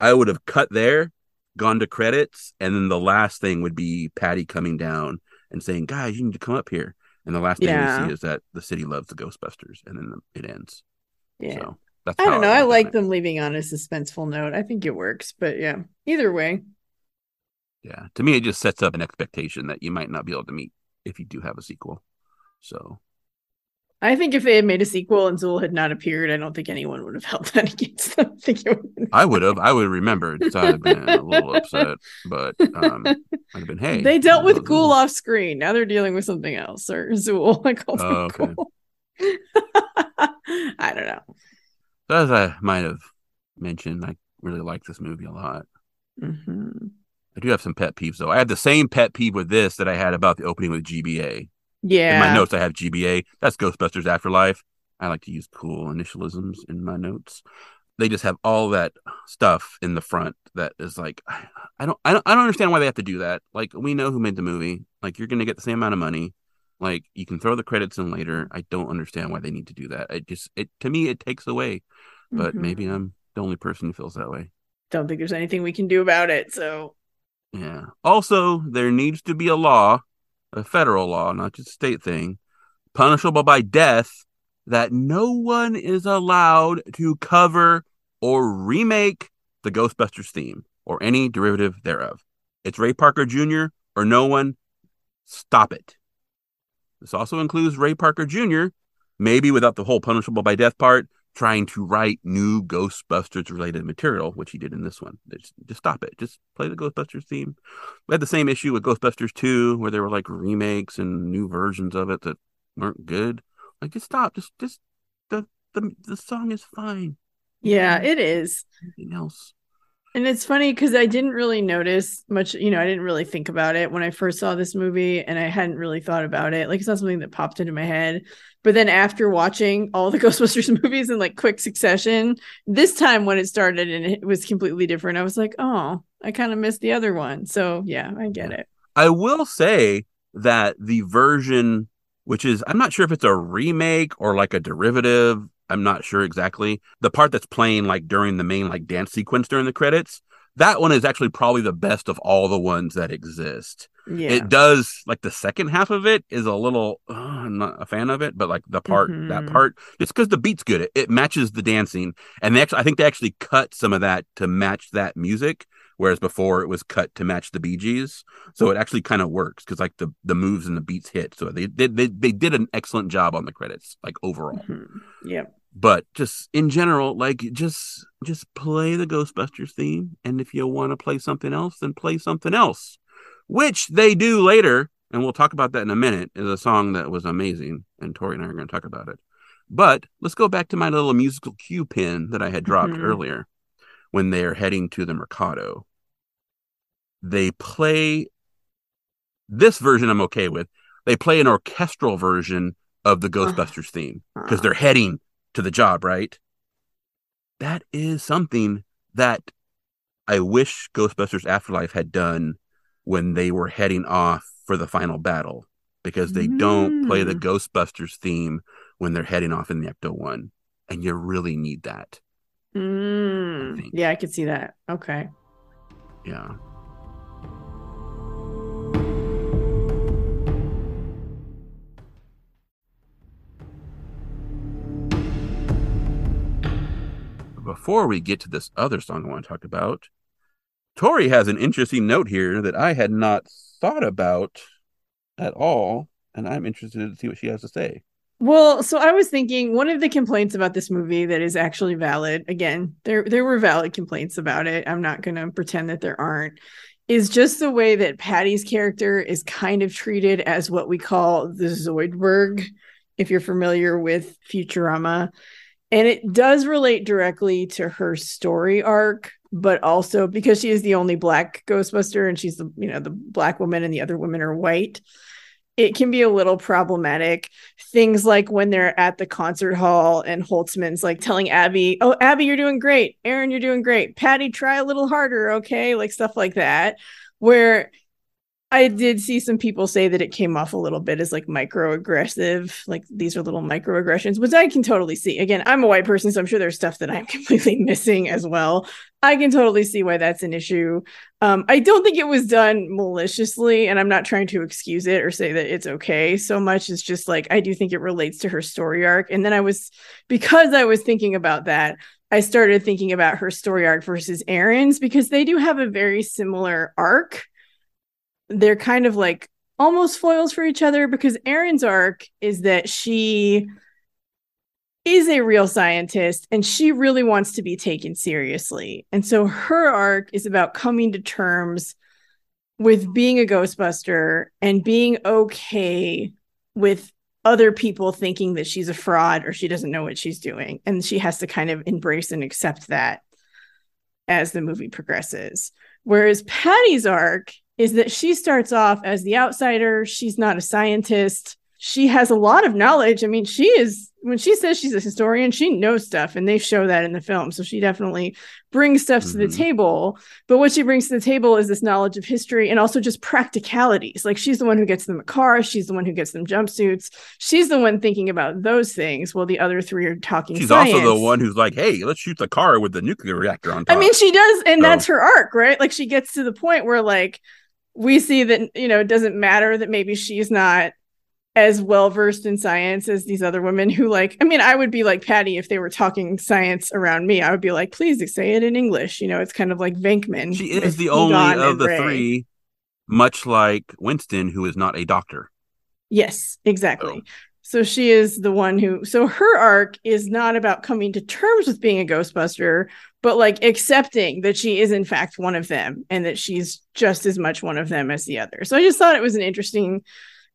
I would have cut there gone to credits, and then the last thing would be Patty coming down and saying, "Guys, you need to come up here." And the last thing yeah. we see is that the city loves the Ghostbusters, and then it ends. Yeah, so that's I don't know. I, I like them leaving on a suspenseful note. I think it works, but yeah, either way. Yeah, to me, it just sets up an expectation that you might not be able to meet if you do have a sequel. So I think if they had made a sequel and Zuul had not appeared, I don't think anyone would have held that against them. I, would I would have. I would have remembered. So I'd have been a little upset, but um, I'd have been, hey. They dealt with Ghoul off screen. Now they're dealing with something else. Or Zuul. I call oh, okay. I don't know. So as I might have mentioned, I really like this movie a lot. Mm-hmm. I do have some pet peeves, though. I had the same pet peeve with this that I had about the opening with GBA. Yeah. In my notes, I have GBA. That's Ghostbusters Afterlife. I like to use cool initialisms in my notes. They just have all that stuff in the front that is like, I don't, I don't, I don't understand why they have to do that. Like, we know who made the movie. Like, you're going to get the same amount of money. Like, you can throw the credits in later. I don't understand why they need to do that. It just, it to me, it takes away. But mm-hmm. maybe I'm the only person who feels that way. Don't think there's anything we can do about it. So, yeah. Also, there needs to be a law a federal law, not just a state thing, punishable by death, that no one is allowed to cover or remake the Ghostbusters theme or any derivative thereof. It's Ray Parker Jr. or no one. Stop it. This also includes Ray Parker Jr., maybe without the whole punishable by death part, trying to write new Ghostbusters related material, which he did in this one. Just, just stop it. Just play the Ghostbusters theme. We had the same issue with Ghostbusters 2, where there were like remakes and new versions of it that weren't good. Like just stop. Just just the the the song is fine. Yeah, it is. Anything else? And it's funny because I didn't really notice much, you know, I didn't really think about it when I first saw this movie and I hadn't really thought about it. Like it's not something that popped into my head. But then after watching all the Ghostbusters movies in like quick succession, this time when it started and it was completely different, I was like, oh, I kind of missed the other one. So yeah, I get it. I will say that the version, which is, I'm not sure if it's a remake or like a derivative I'm not sure exactly. The part that's playing like during the main like dance sequence during the credits, that one is actually probably the best of all the ones that exist. Yeah. It does like the second half of it is a little uh, I'm not a fan of it, but like the part mm-hmm. that part just because the beat's good, it, it matches the dancing, and they actually I think they actually cut some of that to match that music, whereas before it was cut to match the Bee Gees. So it actually kind of works because like the the moves and the beats hit. So they did they, they did an excellent job on the credits, like overall. Mm-hmm. Yep but just in general like just just play the ghostbusters theme and if you want to play something else then play something else which they do later and we'll talk about that in a minute is a song that was amazing and tori and i are going to talk about it but let's go back to my little musical cue pin that i had dropped mm-hmm. earlier when they're heading to the mercado they play this version i'm okay with they play an orchestral version of the ghostbusters theme because they're heading to the job, right? That is something that I wish Ghostbusters Afterlife had done when they were heading off for the final battle because they mm. don't play the mm. Ghostbusters theme when they're heading off in the Ecto 1. And you really need that. Mm. I yeah, I could see that. Okay. Yeah. Before we get to this other song I want to talk about, Tori has an interesting note here that I had not thought about at all, and I'm interested to see what she has to say. Well, so I was thinking one of the complaints about this movie that is actually valid. Again, there there were valid complaints about it. I'm not going to pretend that there aren't. Is just the way that Patty's character is kind of treated as what we call the Zoidberg. If you're familiar with Futurama, and it does relate directly to her story arc but also because she is the only black ghostbuster and she's the you know the black woman and the other women are white it can be a little problematic. Things like when they're at the concert hall and Holtzman's like telling abby oh abby you're doing great. Erin you're doing great. Patty try a little harder okay? Like stuff like that where I did see some people say that it came off a little bit as like microaggressive, like these are little microaggressions, which I can totally see. Again, I'm a white person, so I'm sure there's stuff that I'm completely missing as well. I can totally see why that's an issue. Um, I don't think it was done maliciously, and I'm not trying to excuse it or say that it's okay so much. It's just like I do think it relates to her story arc. And then I was, because I was thinking about that, I started thinking about her story arc versus Erin's because they do have a very similar arc they're kind of like almost foils for each other because Erin's arc is that she is a real scientist and she really wants to be taken seriously. And so her arc is about coming to terms with being a Ghostbuster and being okay with other people thinking that she's a fraud or she doesn't know what she's doing. And she has to kind of embrace and accept that as the movie progresses. Whereas Patty's arc is that she starts off as the outsider. She's not a scientist. She has a lot of knowledge. I mean, she is, when she says she's a historian, she knows stuff, and they show that in the film. So she definitely brings stuff mm-hmm. to the mm-hmm. table. But what she brings to the table is this knowledge of history and also just practicalities. Like she's the one who gets them a car, she's the one who gets them jumpsuits. She's the one thinking about those things while the other three are talking. She's science. also the one who's like, hey, let's shoot the car with the nuclear reactor on top. I mean, she does, and so. that's her arc, right? Like she gets to the point where, like, we see that you know it doesn't matter that maybe she's not as well versed in science as these other women who like i mean i would be like patty if they were talking science around me. I would be like please say it in english. You know it's kind of like venkman she is the only of the Ray. three much like winston who is not a doctor. Yes exactly. So she is the one who, so her arc is not about coming to terms with being a Ghostbuster, but like accepting that she is in fact one of them and that she's just as much one of them as the other. So I just thought it was an interesting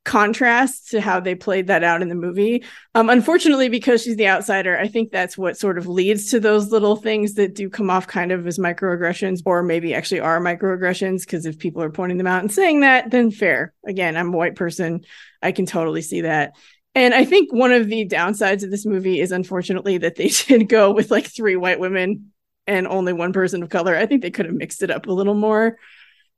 contrast to how they played that out in the movie. Um, unfortunately, because she's the outsider, I think that's what sort of leads to those little things that do come off kind of as microaggressions, or maybe actually are microaggressions. Because if people are pointing them out and saying that, then fair. Again, I'm a white person. I can totally see that. And I think one of the downsides of this movie is unfortunately that they did go with like three white women and only one person of color. I think they could have mixed it up a little more.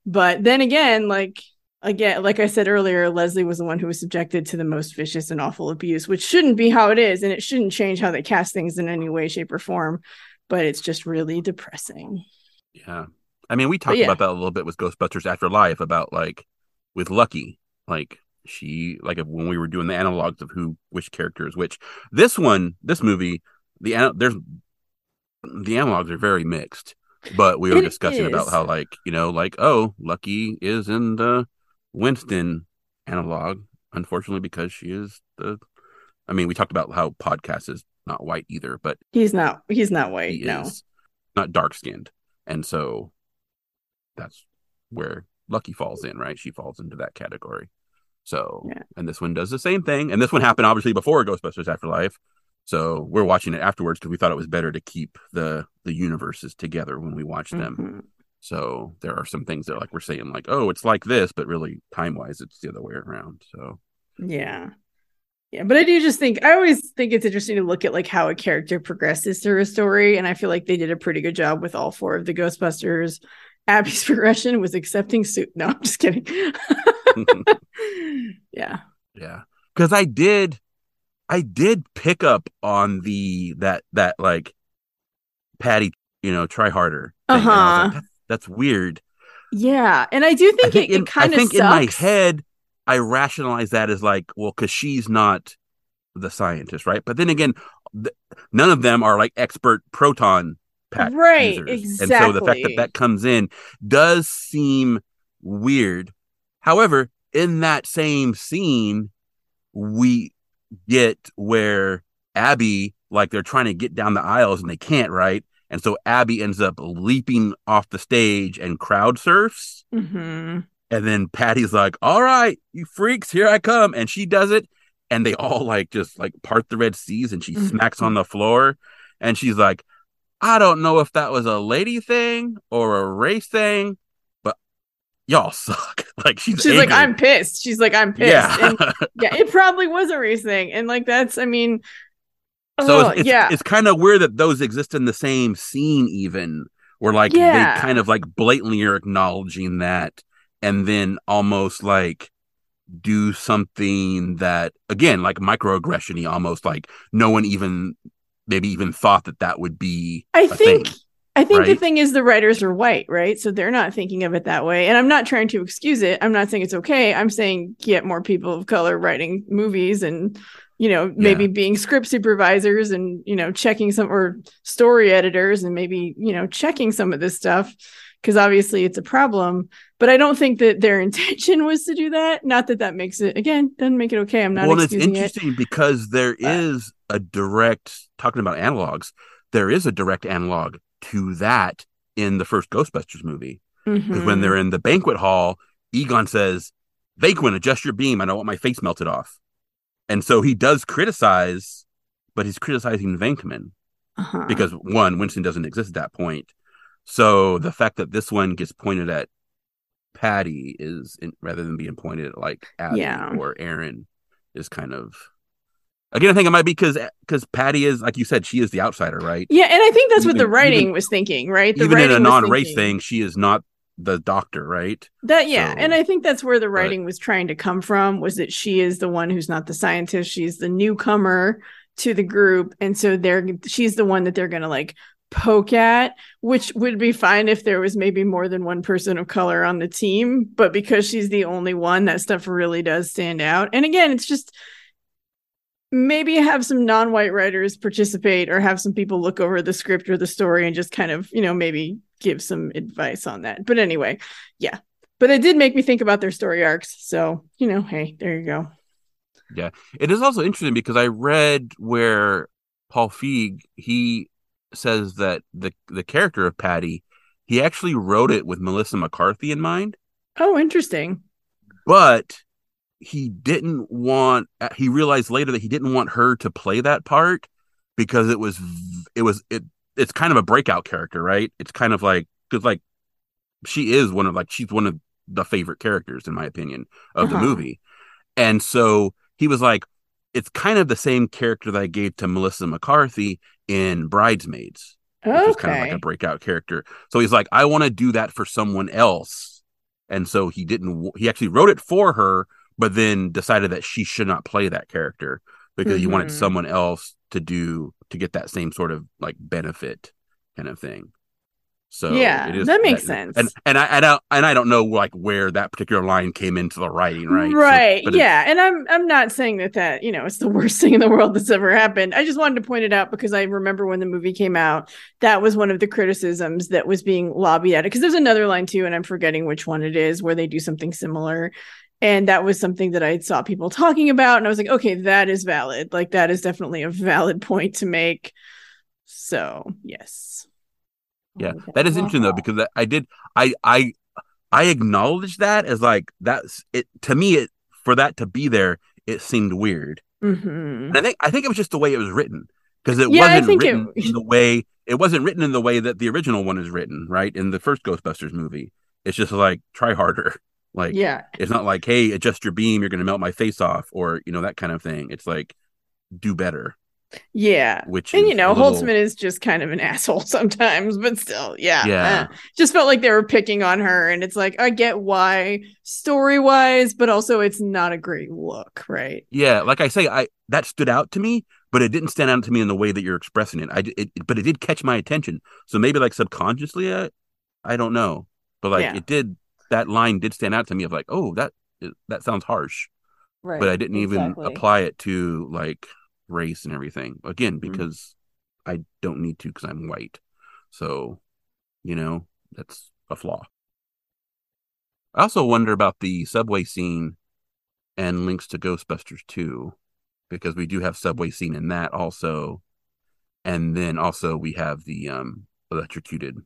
But then again, like again, like I said earlier, Leslie was the one who was subjected to the most vicious and awful abuse, which shouldn't be how it is, and it shouldn't change how they cast things in any way, shape, or form. But it's just really depressing. Yeah. I mean, we talked yeah. about that a little bit with Ghostbusters Afterlife about like with Lucky, like she like when we were doing the analogs of who which character is which. This one, this movie, the there's the analogs are very mixed. But we were it discussing is. about how like you know like oh Lucky is in the Winston analog, unfortunately, because she is the. I mean, we talked about how podcast is not white either, but he's not. He's not white. He no, not dark skinned, and so that's where Lucky falls in, right? She falls into that category. So, yeah. and this one does the same thing, and this one happened obviously before Ghostbusters Afterlife. So we're watching it afterwards because we thought it was better to keep the the universes together when we watch them. Mm-hmm. So there are some things that like we're saying like, oh, it's like this, but really time wise, it's the other way around. So yeah. Yeah, but I do just think I always think it's interesting to look at like how a character progresses through a story, and I feel like they did a pretty good job with all four of the Ghostbusters. Abby's progression was accepting suit. No, I'm just kidding. yeah, yeah, because I did, I did pick up on the that that like Patty, you know, try harder. Uh huh. Like, that's weird. Yeah, and I do think, I think it, it kind of. I think sucks. in my head, I rationalize that as like, well, because she's not the scientist, right? But then again, th- none of them are like expert proton pack right? Users. Exactly. And so the fact that that comes in does seem weird. However, in that same scene, we get where Abby, like they're trying to get down the aisles and they can't, right? And so Abby ends up leaping off the stage and crowd surfs. Mm-hmm. And then Patty's like, all right, you freaks, here I come. And she does it. And they all like just like part the Red Seas and she mm-hmm. smacks on the floor. And she's like, I don't know if that was a lady thing or a race thing, y'all suck. like she's She's angry. like, I'm pissed. She's like, I'm pissed. Yeah. and, yeah, it probably was a race thing. And like that's I mean, so it's, oh, it's, yeah, it's kind of weird that those exist in the same scene, even where like yeah. they kind of like blatantly are acknowledging that, and then almost like do something that again like microaggression almost like no one even maybe even thought that that would be i think thing, i think right? the thing is the writers are white right? So they're not thinking of it that way. And i'm not trying to excuse it. I'm not saying it's okay. I'm saying get more people of color writing movies and you know maybe yeah. being script supervisors and you know checking some or story editors and maybe you know checking some of this stuff because obviously it's a problem. But i don't think that their intention was to do that. Not that that makes it again doesn't make it okay. I'm not well it's interesting it. because there is a direct talking about analogs there is a direct analog to that in the first ghostbusters movie because mm-hmm. when they're in the banquet hall egon says Venkman, adjust your beam. I don't want my face melted off. And so he does criticize, but he's criticizing Venkman uh-huh. because one, Winston doesn't exist at that point. So the fact that this one gets pointed at Patty is in, rather than being pointed at like Abby yeah. or Erin is kind of again. I think it might be because because eh, Patty is like you said, she is the outsider, right? Yeah, and I think that's even, what the writing even, was thinking, right? The even in a non-race thing, she is not the doctor, right? That yeah, so, and I think that's where the writing but, was trying to come from was that she is the one who's not the scientist, she's the newcomer to the group and so they're she's the one that they're going to like poke at, which would be fine if there was maybe more than one person of color on the team, but because she's the only one that stuff really does stand out. And again, it's just maybe have some non-white writers participate or have some people look over the script or the story and just kind of, you know, maybe give some advice on that. But anyway, yeah. But it did make me think about their story arcs. So, you know, hey, there you go. Yeah. It is also interesting because I read where Paul Feig, he says that the the character of Patty, he actually wrote it with Melissa McCarthy in mind. Oh, interesting. But he didn't want he realized later that he didn't want her to play that part because it was it was it it's kind of a breakout character right it's kind of like because like she is one of like she's one of the favorite characters in my opinion of uh-huh. the movie and so he was like it's kind of the same character that i gave to melissa mccarthy in bridesmaids okay. which was kind of like a breakout character so he's like i want to do that for someone else and so he didn't he actually wrote it for her but then decided that she should not play that character because mm-hmm. he wanted someone else to do to get that same sort of like benefit kind of thing. So yeah, that makes that, sense. And and I, I don't and I don't know like where that particular line came into the writing, right? Right. So, yeah, and I'm I'm not saying that that you know it's the worst thing in the world that's ever happened. I just wanted to point it out because I remember when the movie came out, that was one of the criticisms that was being lobbied at it. Because there's another line too, and I'm forgetting which one it is, where they do something similar and that was something that I saw people talking about, and I was like, okay, that is valid. Like that is definitely a valid point to make. So yes. Yeah, that is interesting though because I did I I I acknowledge that as like that's it to me it for that to be there it seemed weird. Mm-hmm. I think I think it was just the way it was written because it yeah, wasn't written it... in the way it wasn't written in the way that the original one is written, right? In the first Ghostbusters movie, it's just like try harder. Like, yeah, it's not like, hey, adjust your beam, you're going to melt my face off, or you know that kind of thing. It's like, do better. Yeah, which and you know, little... Holtzman is just kind of an asshole sometimes, but still, yeah, yeah. Uh, just felt like they were picking on her, and it's like I get why story wise, but also it's not a great look, right? Yeah, like I say, I that stood out to me, but it didn't stand out to me in the way that you're expressing it. I it, but it did catch my attention, so maybe like subconsciously, I, I don't know, but like yeah. it did that line did stand out to me of like, oh, that that sounds harsh. Right. But I didn't exactly. even apply it to like race and everything. Again, mm-hmm. because mm-hmm. I don't need to because I'm white. So, you know, that's a flaw. I also wonder about the subway scene and links to Ghostbusters 2 because we do have subway scene in that also. And then also we have the um electrocuted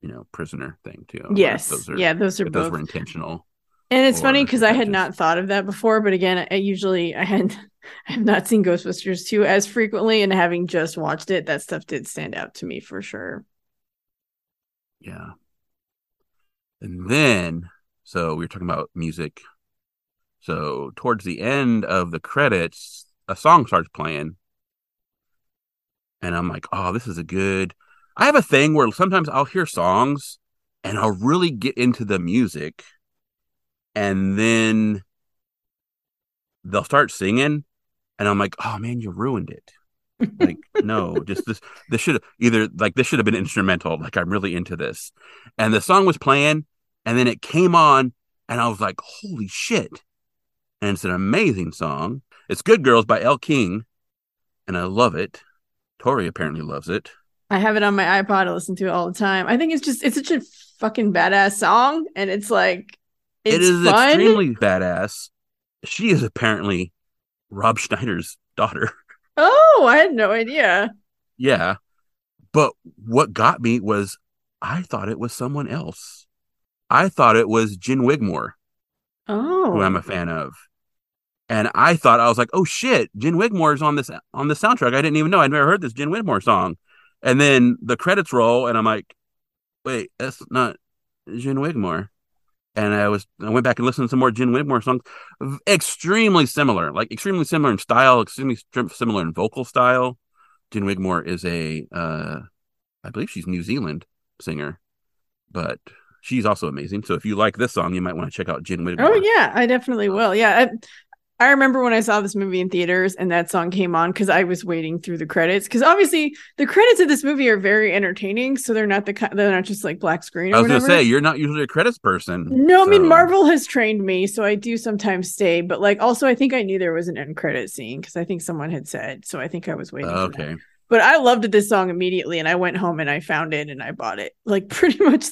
you know prisoner thing too. Yes, those are, yeah, those are both. those were intentional. And it's funny because I had not thought of that before, but again, I usually I had I have not seen Ghostbusters 2 as frequently, and having just watched it, that stuff did stand out to me for sure. Yeah. And then, so we were talking about music. So towards the end of the credits, a song starts playing. And I'm like, oh, this is a good I have a thing where sometimes I'll hear songs and I'll really get into the music and then they'll start singing and I'm like, "Oh man, you ruined it." like no just this this should either like this should have been instrumental like i'm really into this. And the song was playing and then it came on and i was like holy shit. And it's an amazing song. It's good girls by Elle King and i love it. Tori apparently loves it I have it on my iPod. I listen to it all the time. I think it's just it's such a fucking badass song, and it's like it's it is extremely badass. She is apparently Rob Schneider's daughter. Oh, I had no idea. Yeah, but what got me was I thought it was someone else. I thought it was Gin Wigmore. Oh, who I'm a oh. fan of. And I thought I was like, "Oh shit, Gin Wigmore is on this on the soundtrack." I didn't even know. I'd never heard this Gin Wigmore song. And then the credits roll, and I'm like, wait, that's not Gin Wigmore. And I was I went back and listened to some more Gin Wigmore songs, extremely similar, like extremely similar in style, extremely similar in vocal style. Gin Wigmore is a, uh, I believe she's New Zealand singer, but she's also amazing. So if you like this song, you might want to check out Gin Wigmore. Oh yeah, I definitely will. Yeah, I remember when I saw this movie in theaters and that song came on because I was waiting through the credits because obviously the credits of this movie are very entertaining, so they're not the they're not just like black screen. I was gonna say you're not usually a credits person. No, so. I mean Marvel has trained me, so I do sometimes stay. But like also, I think I knew there was an end credit scene because I think someone had said, so I think I was waiting. okay. But I loved this song immediately, and I went home and I found it and I bought it like pretty much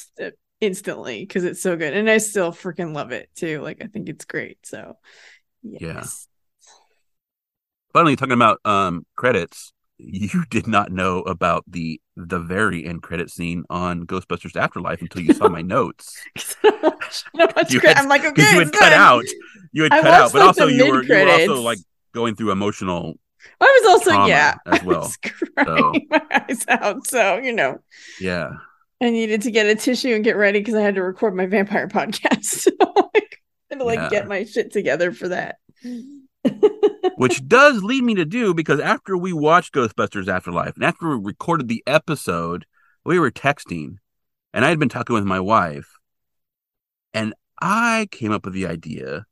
instantly because it's so good, and I still freaking love it too. Like I think it's great. So Yes. Yeah. Finally, talking about um credits, you did not know about the the very end credit scene on Ghostbusters Afterlife until you saw my notes. no, you had, I'm like, okay, you had cut out. you had I cut out, but like, also you were, you were also like going through emotional. I was also yeah as I well, was crying my eyes out. So you know, Yeah, I needed to get a tissue and get ready because I had to record my vampire podcast. So like, to like Yeah. get my shit together for that. which does lead me to do because after we watched Ghostbusters Afterlife and after we recorded the episode, we were texting, and I had been talking with my wife, and I came up with the idea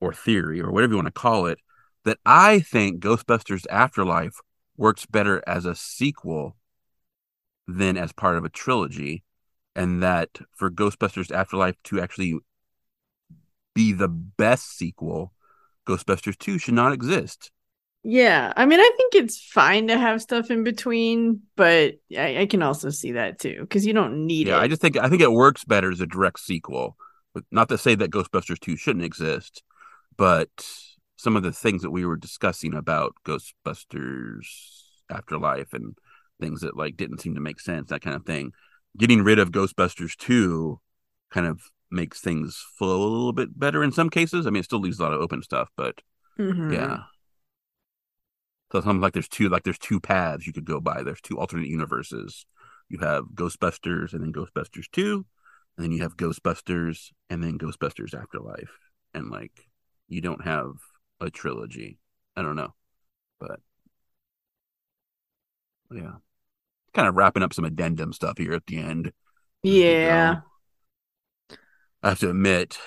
or theory or whatever you want to call it that I think Ghostbusters Afterlife works better as a sequel than as part of a trilogy, and that for Ghostbusters Afterlife to actually be the best sequel, Ghostbusters 2 should not exist. Yeah, I mean, I think it's fine to have stuff in between, but I, I can also see that too because you don't need Yeah, it. I just think I think it works better as a direct sequel. But not to say that Ghostbusters 2 shouldn't exist, but some of the things that we were discussing about Ghostbusters Afterlife and things that like didn't seem to make sense, that kind of thing. Getting rid of Ghostbusters 2 kind of makes things flow a little bit better in some cases. I mean, it still leaves a lot of open stuff, but Mhm. yeah. So something like there's two like there's two paths you could go by. There's two alternate universes. You have Ghostbusters and then Ghostbusters 2, and then you have Ghostbusters and then Ghostbusters Afterlife. And like you don't have a trilogy. I don't know. But yeah. Kind of wrapping up some addendum stuff here at the end. Yeah. I have to admit,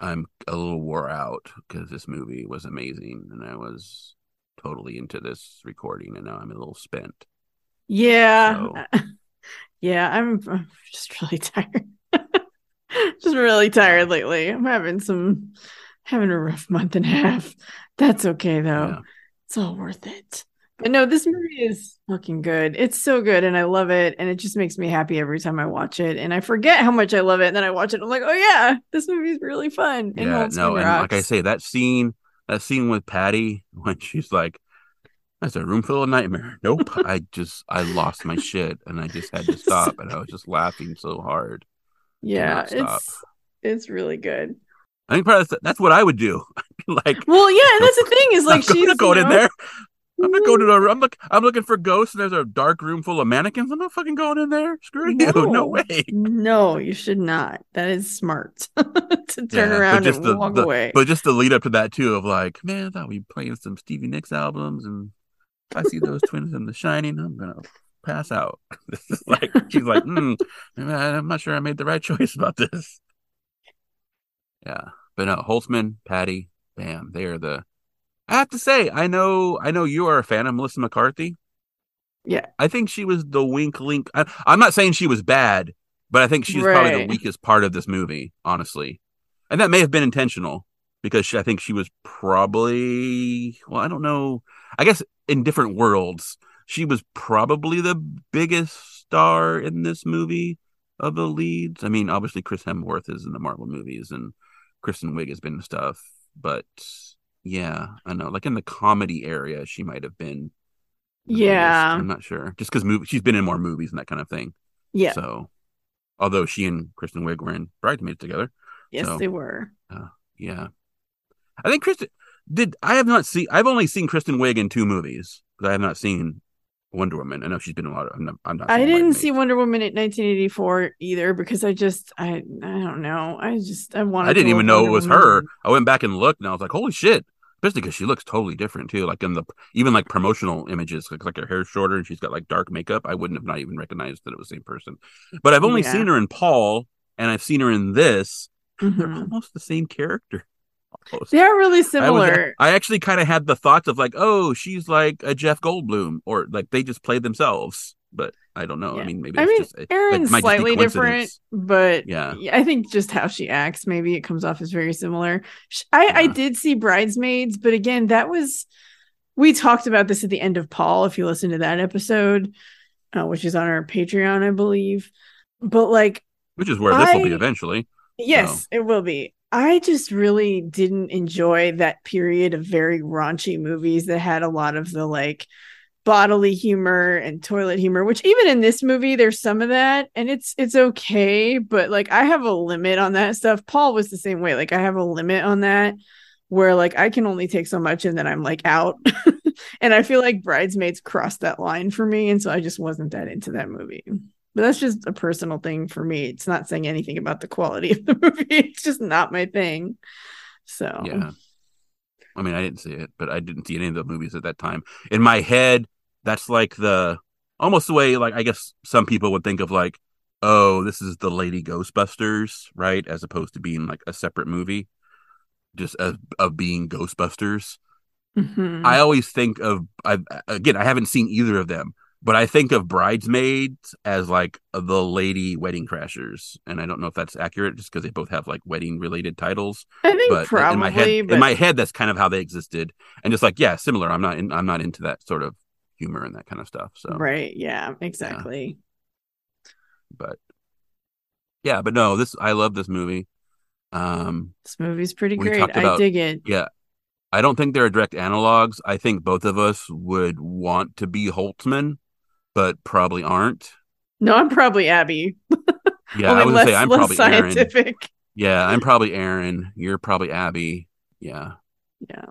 I'm a little wore out because this movie was amazing and I was totally into this recording, and now I'm a little spent. Yeah. Yeah, I'm, I'm just really tired. just really tired lately. I'm having some having a rough month and a half. That's okay though. Yeah. It's all worth it. But no, this movie is fucking good. It's so good and I love it and it just makes me happy every time I watch it and I forget how much I love it and then I watch it I'm like, "Oh yeah, this movie's really fun." And yeah, no, and like I say, that scene, that scene with Patty when she's like, "That's a room full of nightmare." Nope, I just I lost my shit, and I just had to stop, and I was just laughing so hard. yeah, it's it's really good. I think probably that's, that's what I would do. like, Well, yeah, and that's the thing is like she's going you in there. I'm not going to. I'm look. I'm looking for ghosts, and there's a dark room full of mannequins. I'm not fucking going in there. Screw you. No No. way. No, you should not. That is smart to turn Yeah, around just and the- walk the- away. But just the lead up to that too, of like, man, I thought we playing some Stevie Nicks albums, and I see those twins in The Shining. I'm gonna pass out. This is like she's like, mm, I'm not sure I made the right choice about this. Yeah, but no, Holtzman, Patty, bam, they are the. I have to say, I know, I know you are a fan of Melissa McCarthy. Yeah. I think she was the wink link. I, I'm not saying she was bad, but I think she's probably the weakest part of this movie, honestly. And that may have been intentional because she, I think she was probably, well, I don't know. I guess in different worlds, she was probably the biggest star in this movie of the leads. I mean, obviously Chris Hemsworth is in the Marvel movies and Kristen Wiig has been stuff, but yeah, I know. Like in the comedy area, she might have been. Yeah. I'm not sure. Just because movie, she's been in more movies and that kind of thing. yeah, So, although she and Kristen Wiig were in Bridesmaids together, yes, so- they were. Uh, yeah, I think Kristen did. I have not seen. I've only seen Kristen Wiig in two movies, but I have not seen Wonder Woman. I know she's been a lot of. I'm not. I'm not I didn't see Wonder Woman in 1984 either because I just I I don't know. I just I wanted. I didn't even know it was Woman. her. I went back and looked, and I was like, "Holy shit!" Especially because she looks totally different too. Like in the even like promotional images, like, like her hair's shorter and she's got like dark makeup. I wouldn't have not even recognized that it was the same person. But I've only Yeah. seen her in Paul, and I've seen her in this. They're Mhm. almost the same character. Almost. They are really I, was, similar. I actually kind of had the thoughts of like, oh, she's like a Jeff Goldblum, or like they just played themselves. But I don't know. I mean, maybe I mean, just it- Erin's it might just be slightly different, but Yeah. I think just how she acts, maybe it comes off as very similar. I, I did see Bridesmaids, but again, that was we talked about this at the end of Paul. If you listen to that episode, uh, which is on our Patreon, I believe. But like, Which is where this will be eventually. yes, it will be. I just really didn't enjoy that period of very raunchy movies that had a lot of the like bodily humor and toilet humor which even in this movie there's some of that and it's it's okay but like i have a limit on that stuff. Paul was the same way. Like i have a limit on that where like i can only take so much and then i'm like out. And i feel like bridesmaids crossed that line for me and so i just wasn't that into that movie. But that's just a personal thing for me. It's not saying anything about the quality of the movie. It's just not my thing. So Yeah. I mean, I didn't see it, but I didn't see any of the movies at that time. In my head, that's like the almost the way like I guess some people would think of like, oh, this is the Lady Ghostbusters, right? As opposed to being like a separate movie, just as of being Ghostbusters. Mhm. I always think of I again, I haven't seen either of them, but I think of Bridesmaids as like the lady wedding crashers, and I don't know if that's accurate, just because they both have like wedding related titles. i think But probably in my head, but in my head, that's kind of how they existed, and just like yeah, similar. I'm not in, I'm not into that sort of humor and that kind of stuff. So, right yeah exactly but yeah, but no, this I love this movie. Um, this movie's pretty great talked i dig it yeah, I don't think there are direct analogs. I think both of us would want to be Holtzman, but probably aren't. no i'm probably abby Yeah, I would less, say I'm probably Erin. Yeah, I'm probably Erin. You're probably Abby. Yeah. Yeah.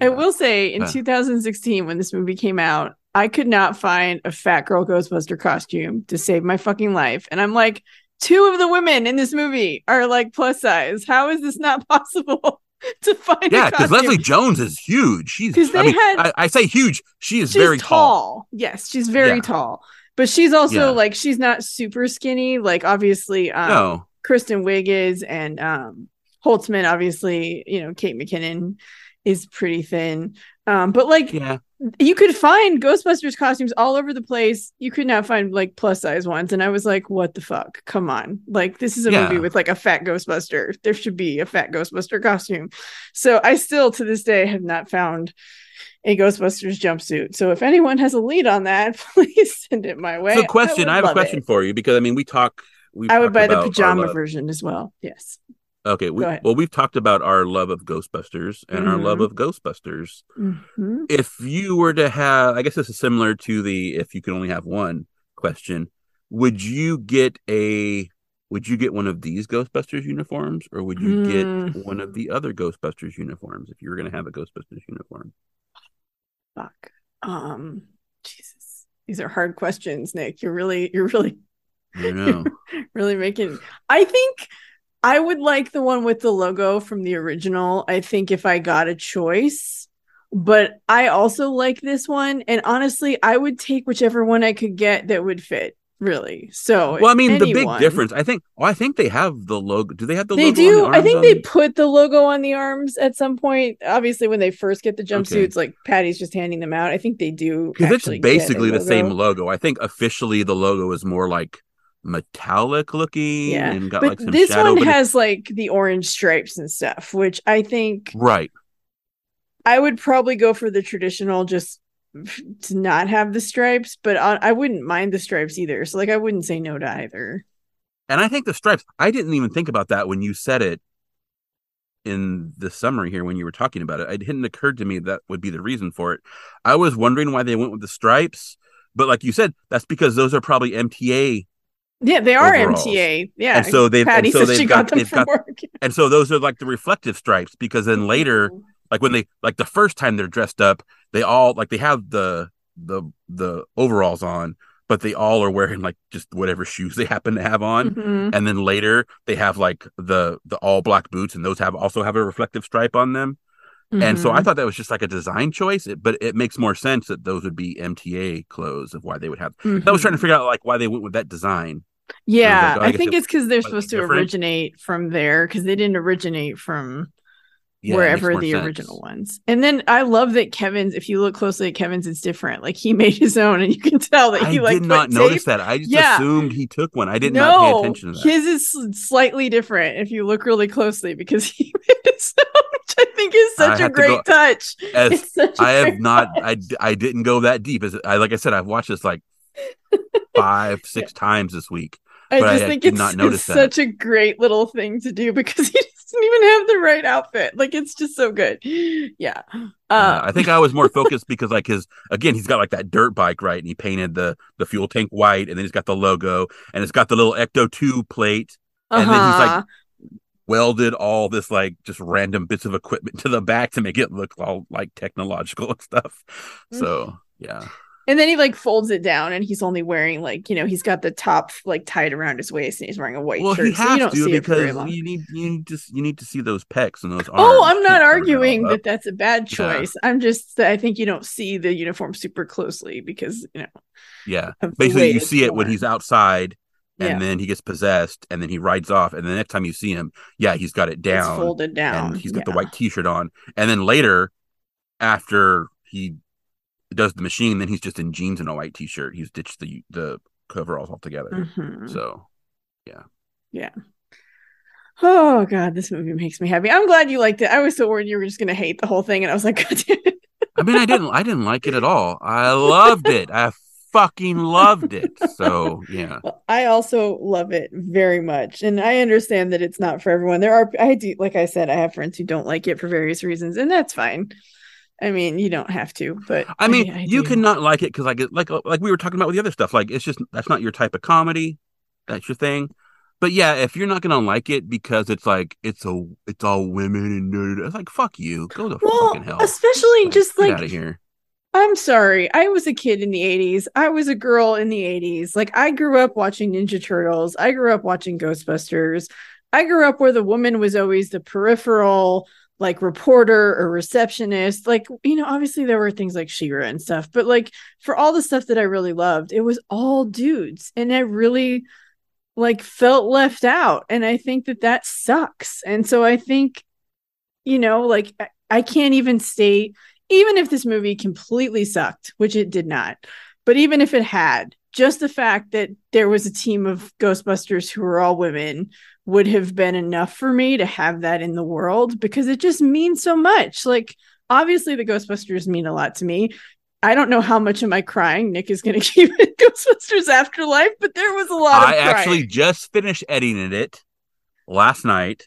Yeah. I will say in Yeah. 2016, when this movie came out, I could not find a fat girl Ghostbuster costume to save my fucking life. And I'm like, two of the women in this movie are like plus size. How is this not possible to find? Yeah, because? Leslie Jones is huge. She's 'Cause I they mean, had- I, I say huge. She is very tall. Yes, she's very Yeah. tall. But she's also Yeah. like she's not super skinny. Like obviously, um, No. Kristen Wiig is and um Holtzman, obviously, you know, Kate McKinnon is pretty thin. Um, but like Yeah. you could find Ghostbusters costumes all over the place. You could not find like plus size ones. And I was like, what the fuck? Come on. Like, this is a Yeah. movie with like a fat Ghostbuster. There should be a fat Ghostbuster costume. So I still to this day have not found a Ghostbusters jumpsuit. So if anyone has a lead on that, please send it my way. So, question. would I, have a question it. for you because I mean, we talk. We I would buy the pajama version as well. Yes. Okay. We, well, we've talked about our love of Ghostbusters and our love Mhm. of Ghostbusters. Mhm. If you were to have, I guess this is similar to the if you could only have one question. Would you get a? Would you get one of these Ghostbusters uniforms, or would you Hmm. get one of the other Ghostbusters uniforms if you were going to have a Ghostbusters uniform? Fuck. Um, Jesus. These are hard questions, Nick. You're really, you're really I know. really making i think i would like the one with the logo from the original i think if i got a choice but i also like this one and honestly i would take whichever one i could get that would fit really so well, I mean, the big difference. I think. Oh, I think they have the logo. Do they have the they logo? do On the i think on they put the logo on the arms at some point obviously when they first get the jumpsuits like patty's just handing them out i think they do because it's actually get a basically the same logo. I think officially the logo is more like metallic looking yeah and got but like some this shadow. one but it- has like the orange stripes and stuff which i think right. I would probably go for the traditional, just to not have the stripes, but I, I wouldn't mind the stripes either. So, like, I wouldn't say no to either. And I think the stripes. I didn't even think about that when you said it in the summary here when you were talking about it. It hadn't occurred to me that would be the reason for it. I was wondering why they went with the stripes, but like you said, that's because those are probably MTA, Yeah, they are Overalls. MTA. Yeah, and so they've Patty and so they've she got, got them they've from got work. and so those are like the reflective stripes because then later like when they like the first time they're dressed up they all like they have the the the overalls on but they all are wearing like just whatever shoes they happen to have on Mhm. and then later they have like the the all black boots and those have also have a reflective stripe on them and so i Mhm. thought that was just like a design choice it, but it makes more sense that those would be mta clothes of why they would have i was trying to figure out like why they went with that design Yeah, like, oh, I I, think it's because they're supposed to different. originate from there because they didn't originate from yeah, wherever the sense. original ones. And then I love that Kevin's. If you look closely at Kevin's, it's different. Like he made his own, and you can tell that I he like I did not notice tape- that. I just Yeah. assumed he took one. I did no, not pay attention to that. his is slightly different if you look really closely because he made his own, which I think is such a have to great touch. As It's such I have great not, touch. I, I didn't go that deep. As I like I said, I've watched this like five, six times this week. I But I just think it's, it's such a great little thing to do because he doesn't even have the right outfit. Like it's just so good. Yeah. Uh, Um, I think I was more focused because like his again he's got like that dirt bike right and he painted the the fuel tank white and then he's got the logo and it's got the little Ecto 2 plate and then he's like uh-huh. welded all this like just random bits of equipment to the back to make it look all like technological and stuff. So yeah. And then he like folds it down and he's only wearing like, you know, he's got the top like tied around his waist and he's wearing a white Well, shirt. he so you has don't to see because you need you need to you need to see those pecs and those oh, arms. Oh, I'm not can't cover it all arguing that that's a bad Yeah. choice. I'm just I think you don't see the uniform super closely because you know Yeah, basically you see it when he's outside and yeah, then he gets possessed and then he rides off and the next time you see him yeah he's got it it's down folded down. and he's got yeah. the white t-shirt on and then later after he does the machine then he's just in jeans and a white t-shirt he's ditched the the coveralls altogether Mhm. so yeah, yeah. Oh god, this movie makes me happy. I'm glad you liked it. I was so worried you were just gonna hate the whole thing, and I was like, God damn it. i mean i didn't i didn't like it at all i loved it i fucking loved it so yeah Well, I also love it very much, and I understand that it's not for everyone. There are, I do, like I said, I have friends who don't like it for various reasons, and that's fine. I mean, you don't have to, but I mean, I you do. cannot like it because, like, like, like we were talking about with the other stuff. Like, it's just that's not your type of comedy. That's your thing. But yeah, if you're not gonna like it because it's like it's a it's all women and da, it's like fuck you, go to Well, fucking hell. especially just Get like out of here. I'm sorry. I was a kid in the 80s. I was a girl in the 80s. Like I grew up watching Ninja Turtles. I grew up watching Ghostbusters. I grew up where the woman was always the peripheral like reporter or receptionist. Like, you know, obviously there were things like She-Ra and stuff, but like for all the stuff that I really loved, it was all dudes and I really like felt left out and I think that that sucks. And so I think you know, like I- can't even state even if this movie completely sucked, which it did not, but even if it had, just the fact that there was a team of Ghostbusters who were all women would have been enough for me to have that in the world because it just means so much. Like, obviously, the Ghostbusters mean a lot to me. I don't know how much am I crying. Nick is going to keep it Ghostbusters Afterlife, but there was a lot of I crying. actually just finished editing it last night,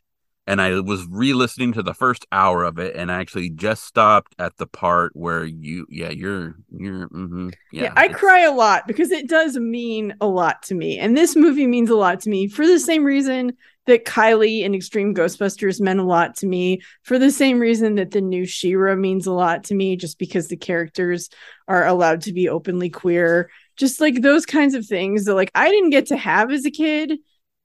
and I was re-listening to the first hour of it, and I actually just stopped at the part where you, yeah, you're, you're, hmm yeah, yeah, I it's- cry a lot because it does mean a lot to me. And this movie means a lot to me for the same reason that Kylie and Extreme Ghostbusters meant a lot to me, for the same reason that the new She-Ra means a lot to me, just because the characters are allowed to be openly queer. Just like those kinds of things that like I didn't get to have as a kid.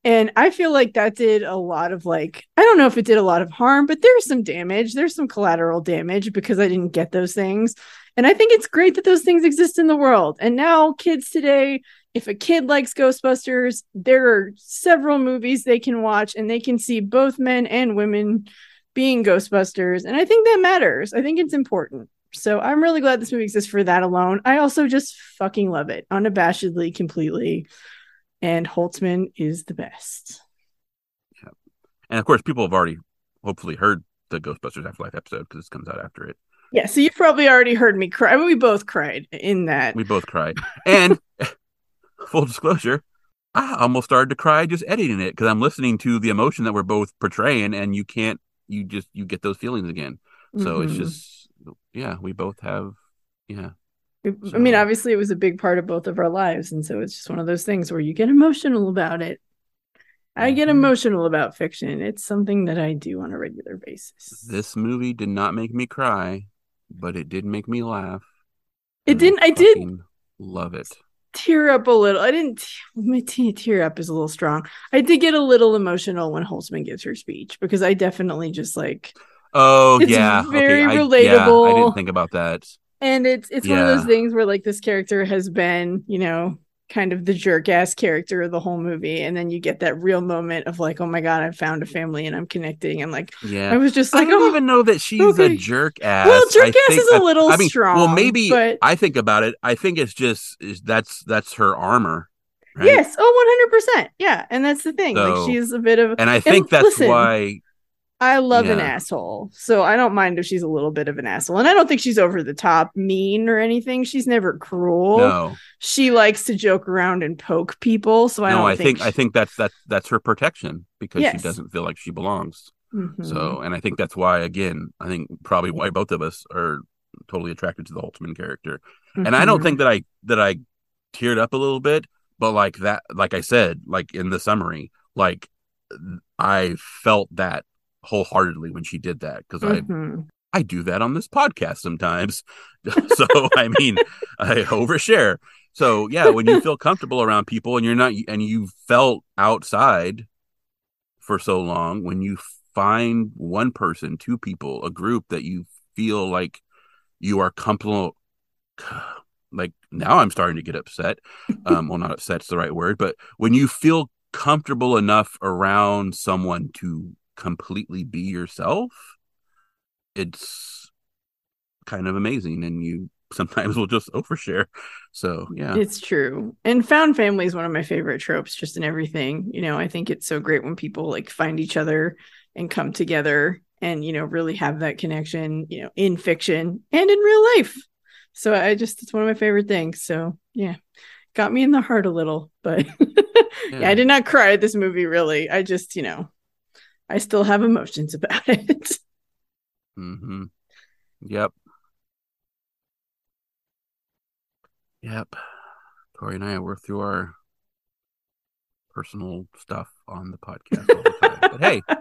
And I feel like that did a lot of like, I don't know if it did a lot of harm, but there's some damage. There's some collateral damage because I didn't get those things. And I think it's great that those things exist in the world. And now, kids today, if a kid likes Ghostbusters, there are several movies they can watch and they can see both men and women being Ghostbusters. And I think that matters. I think it's important. So I'm really glad this movie exists for that alone. I also just fucking love it unabashedly, completely. And Holtzman is the best. Yeah. and of course, people have already hopefully heard the Ghostbusters Afterlife episode because this comes out after it. Yeah, so you've probably already heard me cry. I mean, we both cried in that. We both cried. And full disclosure, I almost started to cry just editing it because I'm listening to the emotion that we're both portraying, and you can't, you just, you get those feelings again. So it's Mhm. just, yeah, we both have, yeah. I mean, obviously, it was a big part of both of our lives, and so it's just one of those things where you get emotional about it. I get Mhm. emotional about fiction. It's something that I do on a regular basis. This movie did not make me cry, but it did make me laugh. It didn't. I did Love it. tear up a little. I didn't. My te- tear up is a little strong. I did get a little emotional when Holtzman gives her speech because I definitely just like, Oh It's yeah, very okay. I, Yeah, I didn't think about that. And it's it's one of those things where like this character has been, you know, kind of the jerk ass character of the whole movie, and then you get that real moment of like, oh my god, I found a family and I'm connecting, and like yeah I was just like I don't oh, even know that she's okay. a jerk ass. well, jerk I ass think- is a little I mean, strong. well, maybe but I think about it. I think it's just is- that's that's her armor. right? yes, oh, one hundred percent, yeah, and that's the thing. So- like she's a bit of and I think that's listen, why. I love an asshole. So I don't mind if she's a little bit of an asshole. And I don't think she's over the top mean or anything. She's never cruel. No, She likes to joke around and poke people. So I no, don't I think she- I think that's that's that's her protection because Yes. she doesn't feel like she belongs. Mhm. So, and I think that's why, again, I think probably why both of us are totally attracted to the Holtzman character. And I don't Mhm. think that I that I teared up a little bit, but like that, like I said, like in the summary, like I felt that wholeheartedly when she did that because I Mhm. I do that on this podcast sometimes. so I mean, I overshare. So yeah, when you feel comfortable around people and you're not and you felt outside for so long, when you find one person, two people, a group that you feel like you are comfortable like now I'm starting to get upset. Um well not upset's the right word, but when you feel comfortable enough around someone to completely be yourself, it's kind of amazing and you sometimes will just overshare so yeah It's true. And found family is one of my favorite tropes just in everything. You know, I think it's so great when people like find each other and come together and, you know, really have that connection, you know, in fiction and in real life. So I just, it's one of my favorite things. So yeah, got me in the heart a little, but yeah, I did not cry at this movie really. I just, you know, I still have emotions about it. mm-hmm. yep yep tori and i work through our personal stuff on the podcast all the time but hey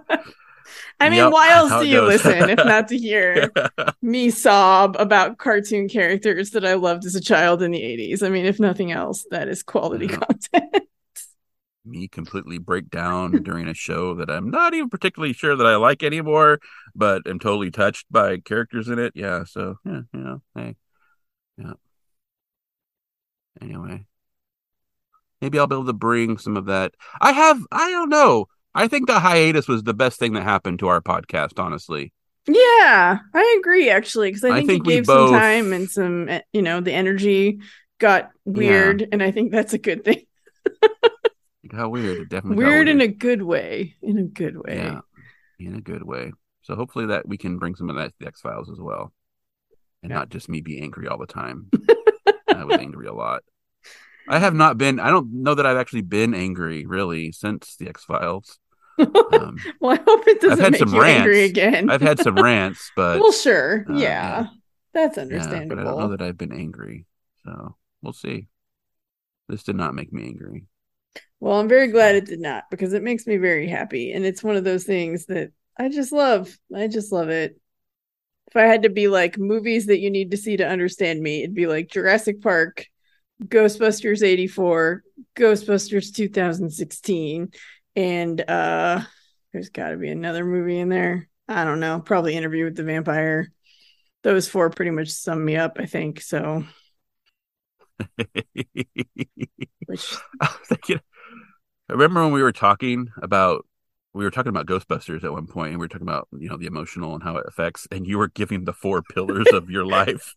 I mean, Yep, why else do you listen if not to hear me sob about cartoon characters that I loved as a child in the 80s. I mean, if nothing else, that is quality Yeah. content. Me completely break down during a show that i'm not even particularly sure that i like anymore but am totally touched by characters in it. Yeah so yeah you know hey. Yeah. Anyway. Maybe i'll be able to bring some of that. I have i don't know. I think the hiatus was the best thing that happened to our podcast honestly. Yeah, I agree actually because I I think, think it gave both- some time and some, eh, you know, the energy got weird, and I think that's a good thing. it got weird it definitely got Weird in a good way. In a good way. yeah in a good way so hopefully that we can bring some of that to the x files as well and Yeah. not just me be angry all the time i was angry a lot i have not been i don't know that i've actually been angry really since the x files um, well, I hope it doesn't had make some you angry rants. again. i've had some rants but well, sure. uh, yeah, yeah. that's yeah, understandable. but i don't know that i've been angry so we'll see this did not make me angry Well, I'm very glad it did not because it makes me very happy. And it's one of those things that I just love. I just love it. If I had to be like movies that you need to see to understand me, it'd be like Jurassic Park, Ghostbusters 84, Ghostbusters 2016, and uh there's got to be another movie in there. I don't know, probably Interview with the Vampire. Those four pretty much sum me up, I think. So, which I thinking, I remember when we were talking about we were talking about Ghostbusters at one point, and we were talking about you know the emotional and how it affects, and you were giving the four pillars of your life,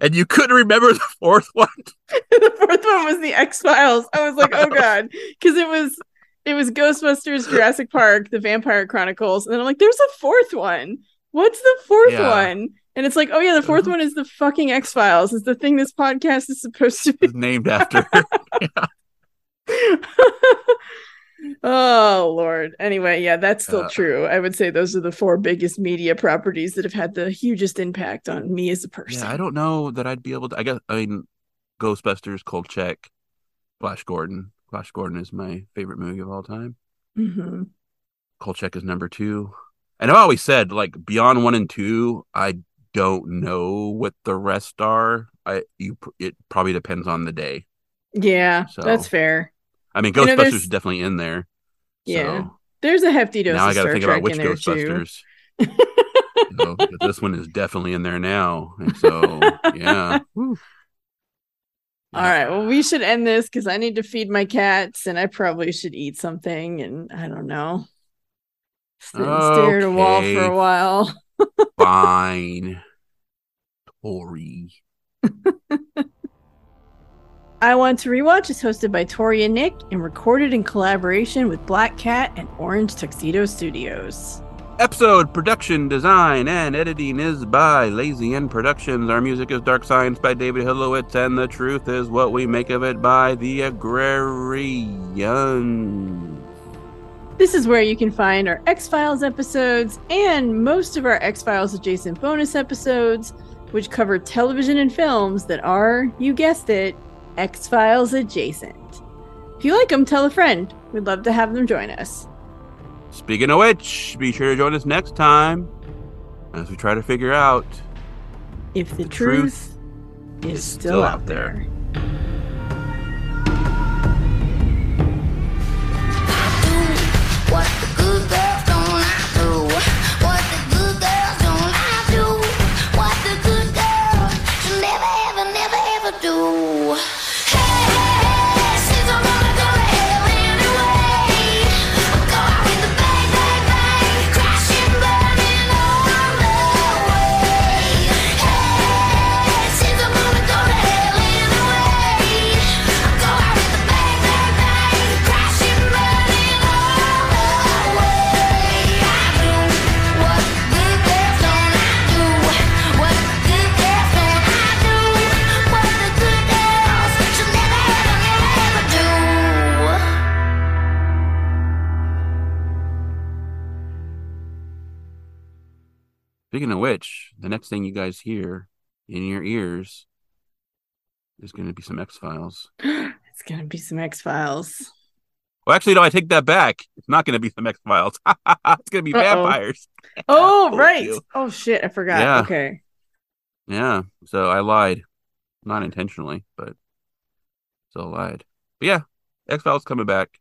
and you couldn't remember the fourth one. the fourth one was the X Files. I was like, oh god, because it was it was Ghostbusters, Jurassic Park, The Vampire Chronicles, and then I'm like, there's a fourth one. What's the fourth Yeah. one? And it's like, oh yeah, the 4th Uh-huh. one is the fucking X Files. Is the thing this podcast is supposed to be. It's named after. oh lord. Anyway, yeah, that's still Uh, true. I would say those are the four biggest media properties that have had the hugest impact on me as a person. yeah, I don't know that I'd be able to. I guess I mean, Ghostbusters, Kolchak, Flash Gordon. Flash Gordon is my favorite movie of all time. Kolchak is number two. And I've always said, like beyond one and two, I don't know what the rest are. I you it probably depends on the day. Yeah, So, that's fair. I mean, You know, Ghostbusters is definitely in there. Yeah. So There's a hefty dose now I of got to think Trek about which in there too. Ghostbusters. so, this one is definitely in there now. And so yeah. Whew. All right. Well, we should end this because I need to feed my cats and I probably should eat something. And I don't know. Sit and stare at a wall for a while. Fine. Tori. I Want to Rewatch is hosted by Tori and Nick and recorded in collaboration with Black Cat and Orange Tuxedo Studios. Episode production, design, and editing is by Lazy N Productions. Our music is Dark Science by David Hilowitz, and The Truth is What We Make of It by The Agrarian. This is where you can find our X Files episodes and most of our X Files adjacent bonus episodes, which cover television and films that are, you guessed it, X Files adjacent. If you like them, tell a friend. We'd love to have them join us. Speaking of which, be sure to join us next time as we try to figure out If the, The truth, truth is still out there. What Speaking of which, the next thing you guys hear in your ears is going to be some X Files. It's gonna be some X Files. Well, actually, no, I take that back. It's not going to be some X Files. it's going to be Uh-oh. vampires. Oh, right. you. Oh shit, I forgot. Yeah. Okay. Yeah. So I lied. Not intentionally, but still lied. But yeah, X Files coming back.